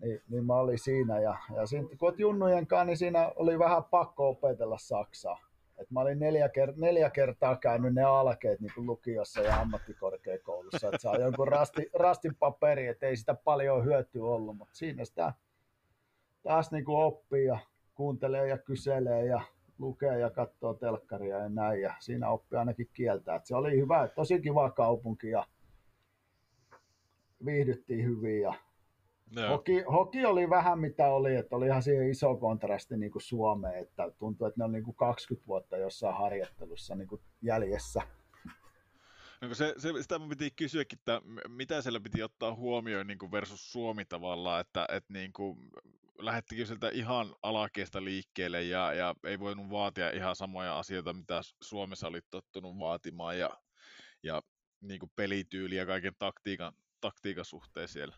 Niin, niin mä olin siinä ja, ja sitten kun junnujen kanssa, niin siinä oli vähän pakko opetella Saksaa. Et mä olin neljä, ker- neljä kertaa käynyt ne alkeet niin kuin lukiossa ja ammattikorkeakoulussa, että saa jonkun rasti, rastin paperi, että ei sitä paljon hyötyä ollut, mutta siinä sitä taas niin kuin oppii ja kuuntelee ja kyselee ja lukee ja katsoo telkkaria ja näin, ja siinä oppii ainakin kieltä. Et se oli hyvä, tosi kiva kaupunki ja viihdyttiin hyvin ja Hoki, hoki, oli vähän mitä oli, että oli ihan siihen iso kontrasti niin kuin Suomeen, että tuntui, että ne on niin kuin 20 vuotta jossain harjoittelussa niin kuin jäljessä. No se, se, sitä mun piti kysyäkin, että mitä siellä piti ottaa huomioon niin kuin versus Suomi tavallaan, että, että niin kuin, lähettikö sieltä ihan alakeesta liikkeelle ja, ja ei voinut vaatia ihan samoja asioita, mitä Suomessa oli tottunut vaatimaan ja, ja niin kuin pelityyli ja kaiken taktiikan, taktiikan suhteen siellä.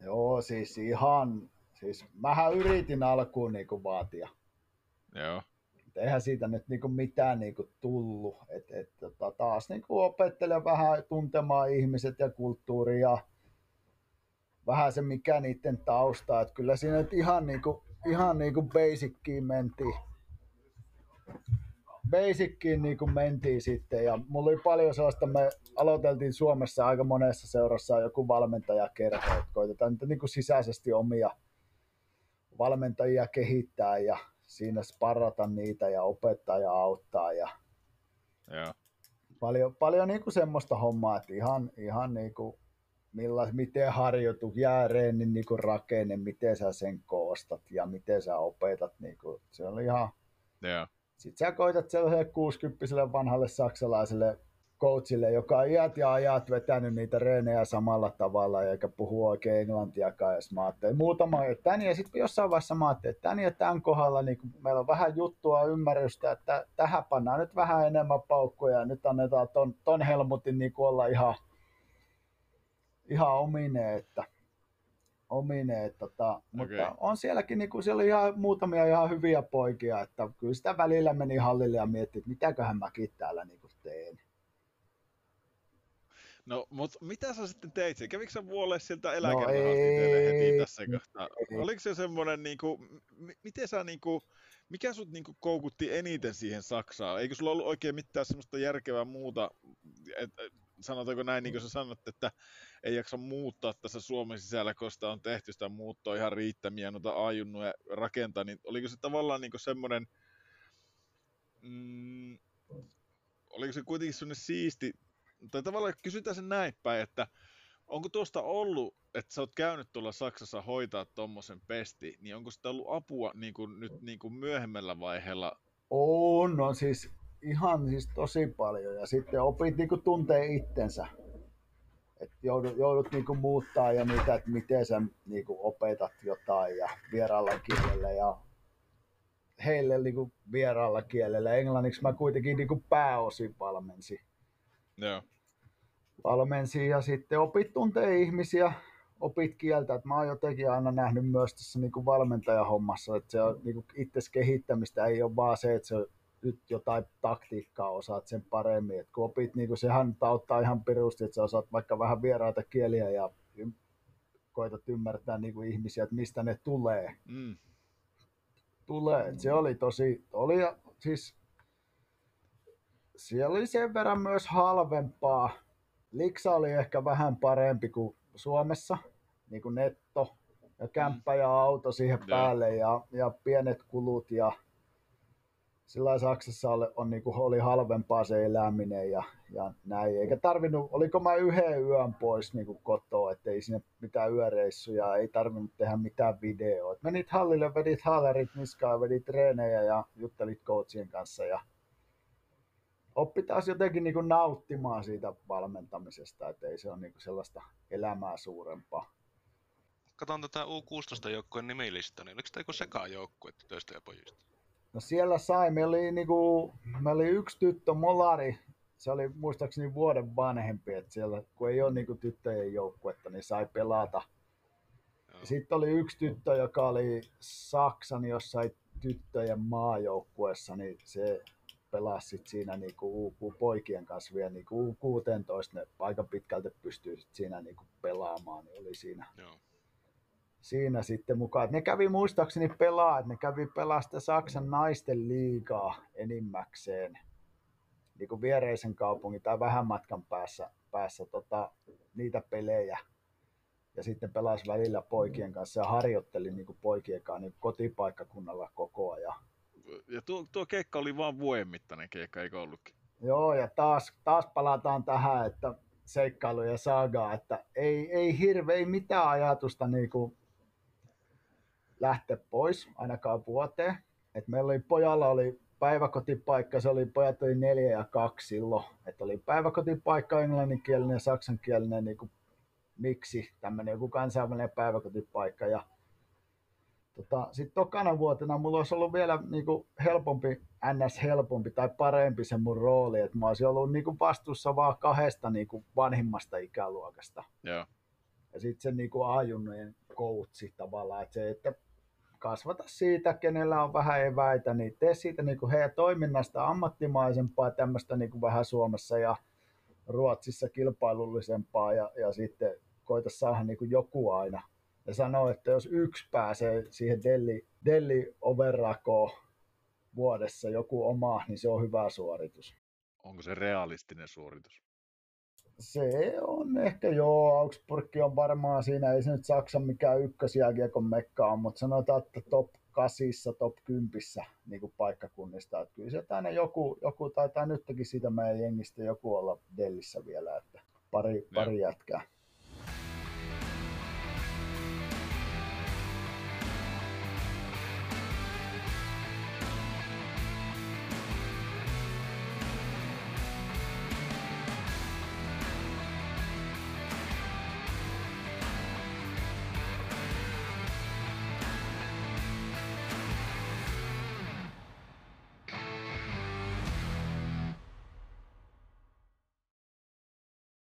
Joo, siis ihan, siis mähän yritin alkuun niin kuin vaatia. Joo. Eihän siitä nyt niin kuin mitään niin kuin tullut. Et, et, tota, taas niin kuin opettelen vähän tuntemaan ihmiset ja kulttuuria vähän se mikä niiden tausta, että kyllä siinä nyt ihan niinku, ihan niinku basickiin mentiin. Basickiin niin kuin mentiin sitten ja mulla oli paljon sellaista, me aloiteltiin Suomessa aika monessa seurassa joku valmentajakerho, että koitetaan niitä niin kuin sisäisesti omia valmentajia kehittää ja siinä sparrata niitä ja opettaa ja auttaa ja Joo. paljon, paljon niin kuin semmoista hommaa, että ihan, ihan niin kuin millais, miten harjoitu, jääreennin niin kuin rakenne, miten sä sen koostat ja miten sä opetat. Niin kuin, se oli ihan... Joo. Sitten sä koitat sellaiselle 60 vanhalle saksalaiselle coachille, joka on iät ja ajat vetänyt niitä reenejä samalla tavalla eikä puhu oikein englantiakaan. Ja mä ajattelin muutama, tän ja sitten jossain vaiheessa mä ajattelin, että tän ja tämän kohdalla niin meillä on vähän juttua, ymmärrystä, että tähän pannaan nyt vähän enemmän paukkuja ja nyt annetaan ton, ton Helmutin niin olla ihan, ihan omine, että omine, tota, mutta Okei. on sielläkin, niin kuin, siellä oli ihan muutamia ihan hyviä poikia, että kyllä sitä välillä meni hallille ja mietti, että mitäköhän mäkin täällä niin kuin teen. No, mutta mitä sä sitten teit? Kävikö sä vuolle siltä No eläkerahastiteelle heti tässä kohtaa? ei. Oliko se semmoinen, niinku, m- miten sä niinku, mikä sut niinku koukutti eniten siihen Saksaan? Eikö sulla ollut oikein mitään semmoista järkevää muuta, et, sanotaanko näin, niin kuin sä sanot, että ei jaksa muuttaa tässä Suomen sisällä, sitä on tehty sitä muuttoa ihan riittämiä, noita ajunnut rakentaa, niin oliko se tavallaan niinku semmoinen, mm, oliko se kuitenkin semmoinen siisti, tai tavallaan kysytään sen näin päin, että onko tuosta ollut, että sä oot käynyt tuolla Saksassa hoitaa tuommoisen pesti, niin onko sitä ollut apua niin kuin, nyt niin kuin myöhemmällä vaiheella? On, on siis ihan siis tosi paljon. Ja sitten opit niinku tuntee itsensä. Et joudut, joudut niinku muuttaa ja niitä, että miten sä niinku opetat jotain ja vieraalla kielellä ja heille niinku vieraalla kielellä. Englanniksi mä kuitenkin niinku pääosin valmensin. Joo. valmensin ja sitten opit tuntee ihmisiä, opit kieltä, että mä oon jotenkin aina nähnyt myös tässä niin kuin valmentajahommassa, että se on niin kuin itses kehittämistä, ei ole vaan se, että se nyt jotain taktiikkaa osaat sen paremmin, että kun opit, niin kuin sehän auttaa ihan perusti, että sä osaat vaikka vähän vieraita kieliä ja koitat ymmärtää niin kuin ihmisiä, että mistä ne tulee. Mm. tulee. Et se oli tosi, oli siis siellä oli sen verran myös halvempaa. Liksa oli ehkä vähän parempi kuin Suomessa, niin kuin netto ja kämppä ja auto siihen päälle ja, ja pienet kulut ja sillä Saksassa oli, on, niin kuin, oli halvempaa se eläminen ja, ja näin. Eikä tarvinnut, oliko mä yhden yön pois niin kuin kotoa, ettei sinne mitään yöreissuja, ei tarvinnut tehdä mitään videoa. Et menit hallille, vedit haalarit niskaan, vedit treenejä ja juttelit coachien kanssa ja oppi taas jotenkin niin kuin nauttimaan siitä valmentamisesta, että ei se ole niin kuin sellaista elämää suurempaa. Katon tätä U16-joukkueen nimilistä, niin oliko tämä joku sekajoukkue tytöistä ja pojista? No siellä sai, meillä oli, niinku, meillä oli yksi tyttö, Molari, se oli muistaakseni vuoden vanhempi, että siellä kun ei ole niinku tyttöjen joukkuetta, niin sai pelata. Joo. Sitten oli yksi tyttö, joka oli Saksan jossain tyttöjen maajoukkueessa, niin se pelasi sit siinä niinku UK-poikien kanssa vielä niinku U16, ne aika pitkälti pystyy sit siinä niinku pelaamaan, niin oli siinä Joo. Siinä sitten mukaan. Et ne kävi muistaakseni pelaa, että ne kävi pelaa sitä Saksan naisten liigaa enimmäkseen niin kuin viereisen kaupungin tai vähän matkan päässä, päässä tota, niitä pelejä. Ja sitten pelasi välillä poikien kanssa ja harjoitteli niin kuin poikien kanssa niin kotipaikkakunnalla koko ajan. Ja tuo, tuo keikka oli vaan vuoden mittainen keikka, eikö ollutkin? Joo, ja taas, taas palataan tähän, että seikkailu ja sagaa, että ei, ei hirveä, mitään ajatusta niin kuin lähteä pois, ainakaan vuoteen. Et meillä oli pojalla oli päiväkotipaikka, se oli, pojat oli neljä ja kaksi silloin, että oli päiväkotipaikka englanninkielinen ja saksankielinen niin kuin, miksi tämmöinen joku kansainvälinen päiväkotipaikka ja Tota, Sitten tokana vuotena mulla olisi ollut vielä niin kuin helpompi, ns. helpompi tai parempi se mun rooli, että mä olisin ollut niin kuin vastuussa vaan kahdesta niin kuin vanhimmasta ikäluokasta. Joo. Ja sitten se niin kuin ajunnojen coachi tavallaan, että se, että kasvata siitä, kenellä on vähän eväitä, niin tee siitä niin kuin heidän toiminnasta ammattimaisempaa, tämmöistä niin kuin vähän Suomessa ja Ruotsissa kilpailullisempaa ja, ja sitten koita saada niin kuin joku aina ja sanoo, että jos yksi pääsee siihen Delli, Delli overrakoon, vuodessa joku oma, niin se on hyvä suoritus. Onko se realistinen suoritus? Se on ehkä joo, Augsburg on varmaan siinä, ei se nyt Saksan mikään ykkösjääkiekon mekka on, mutta sanotaan, että top 8, top 10 niin kuin paikkakunnista. Että kyllä se aina joku, joku taitaa nytkin siitä meidän jengistä joku olla Dellissä vielä, että pari, pari jätkää.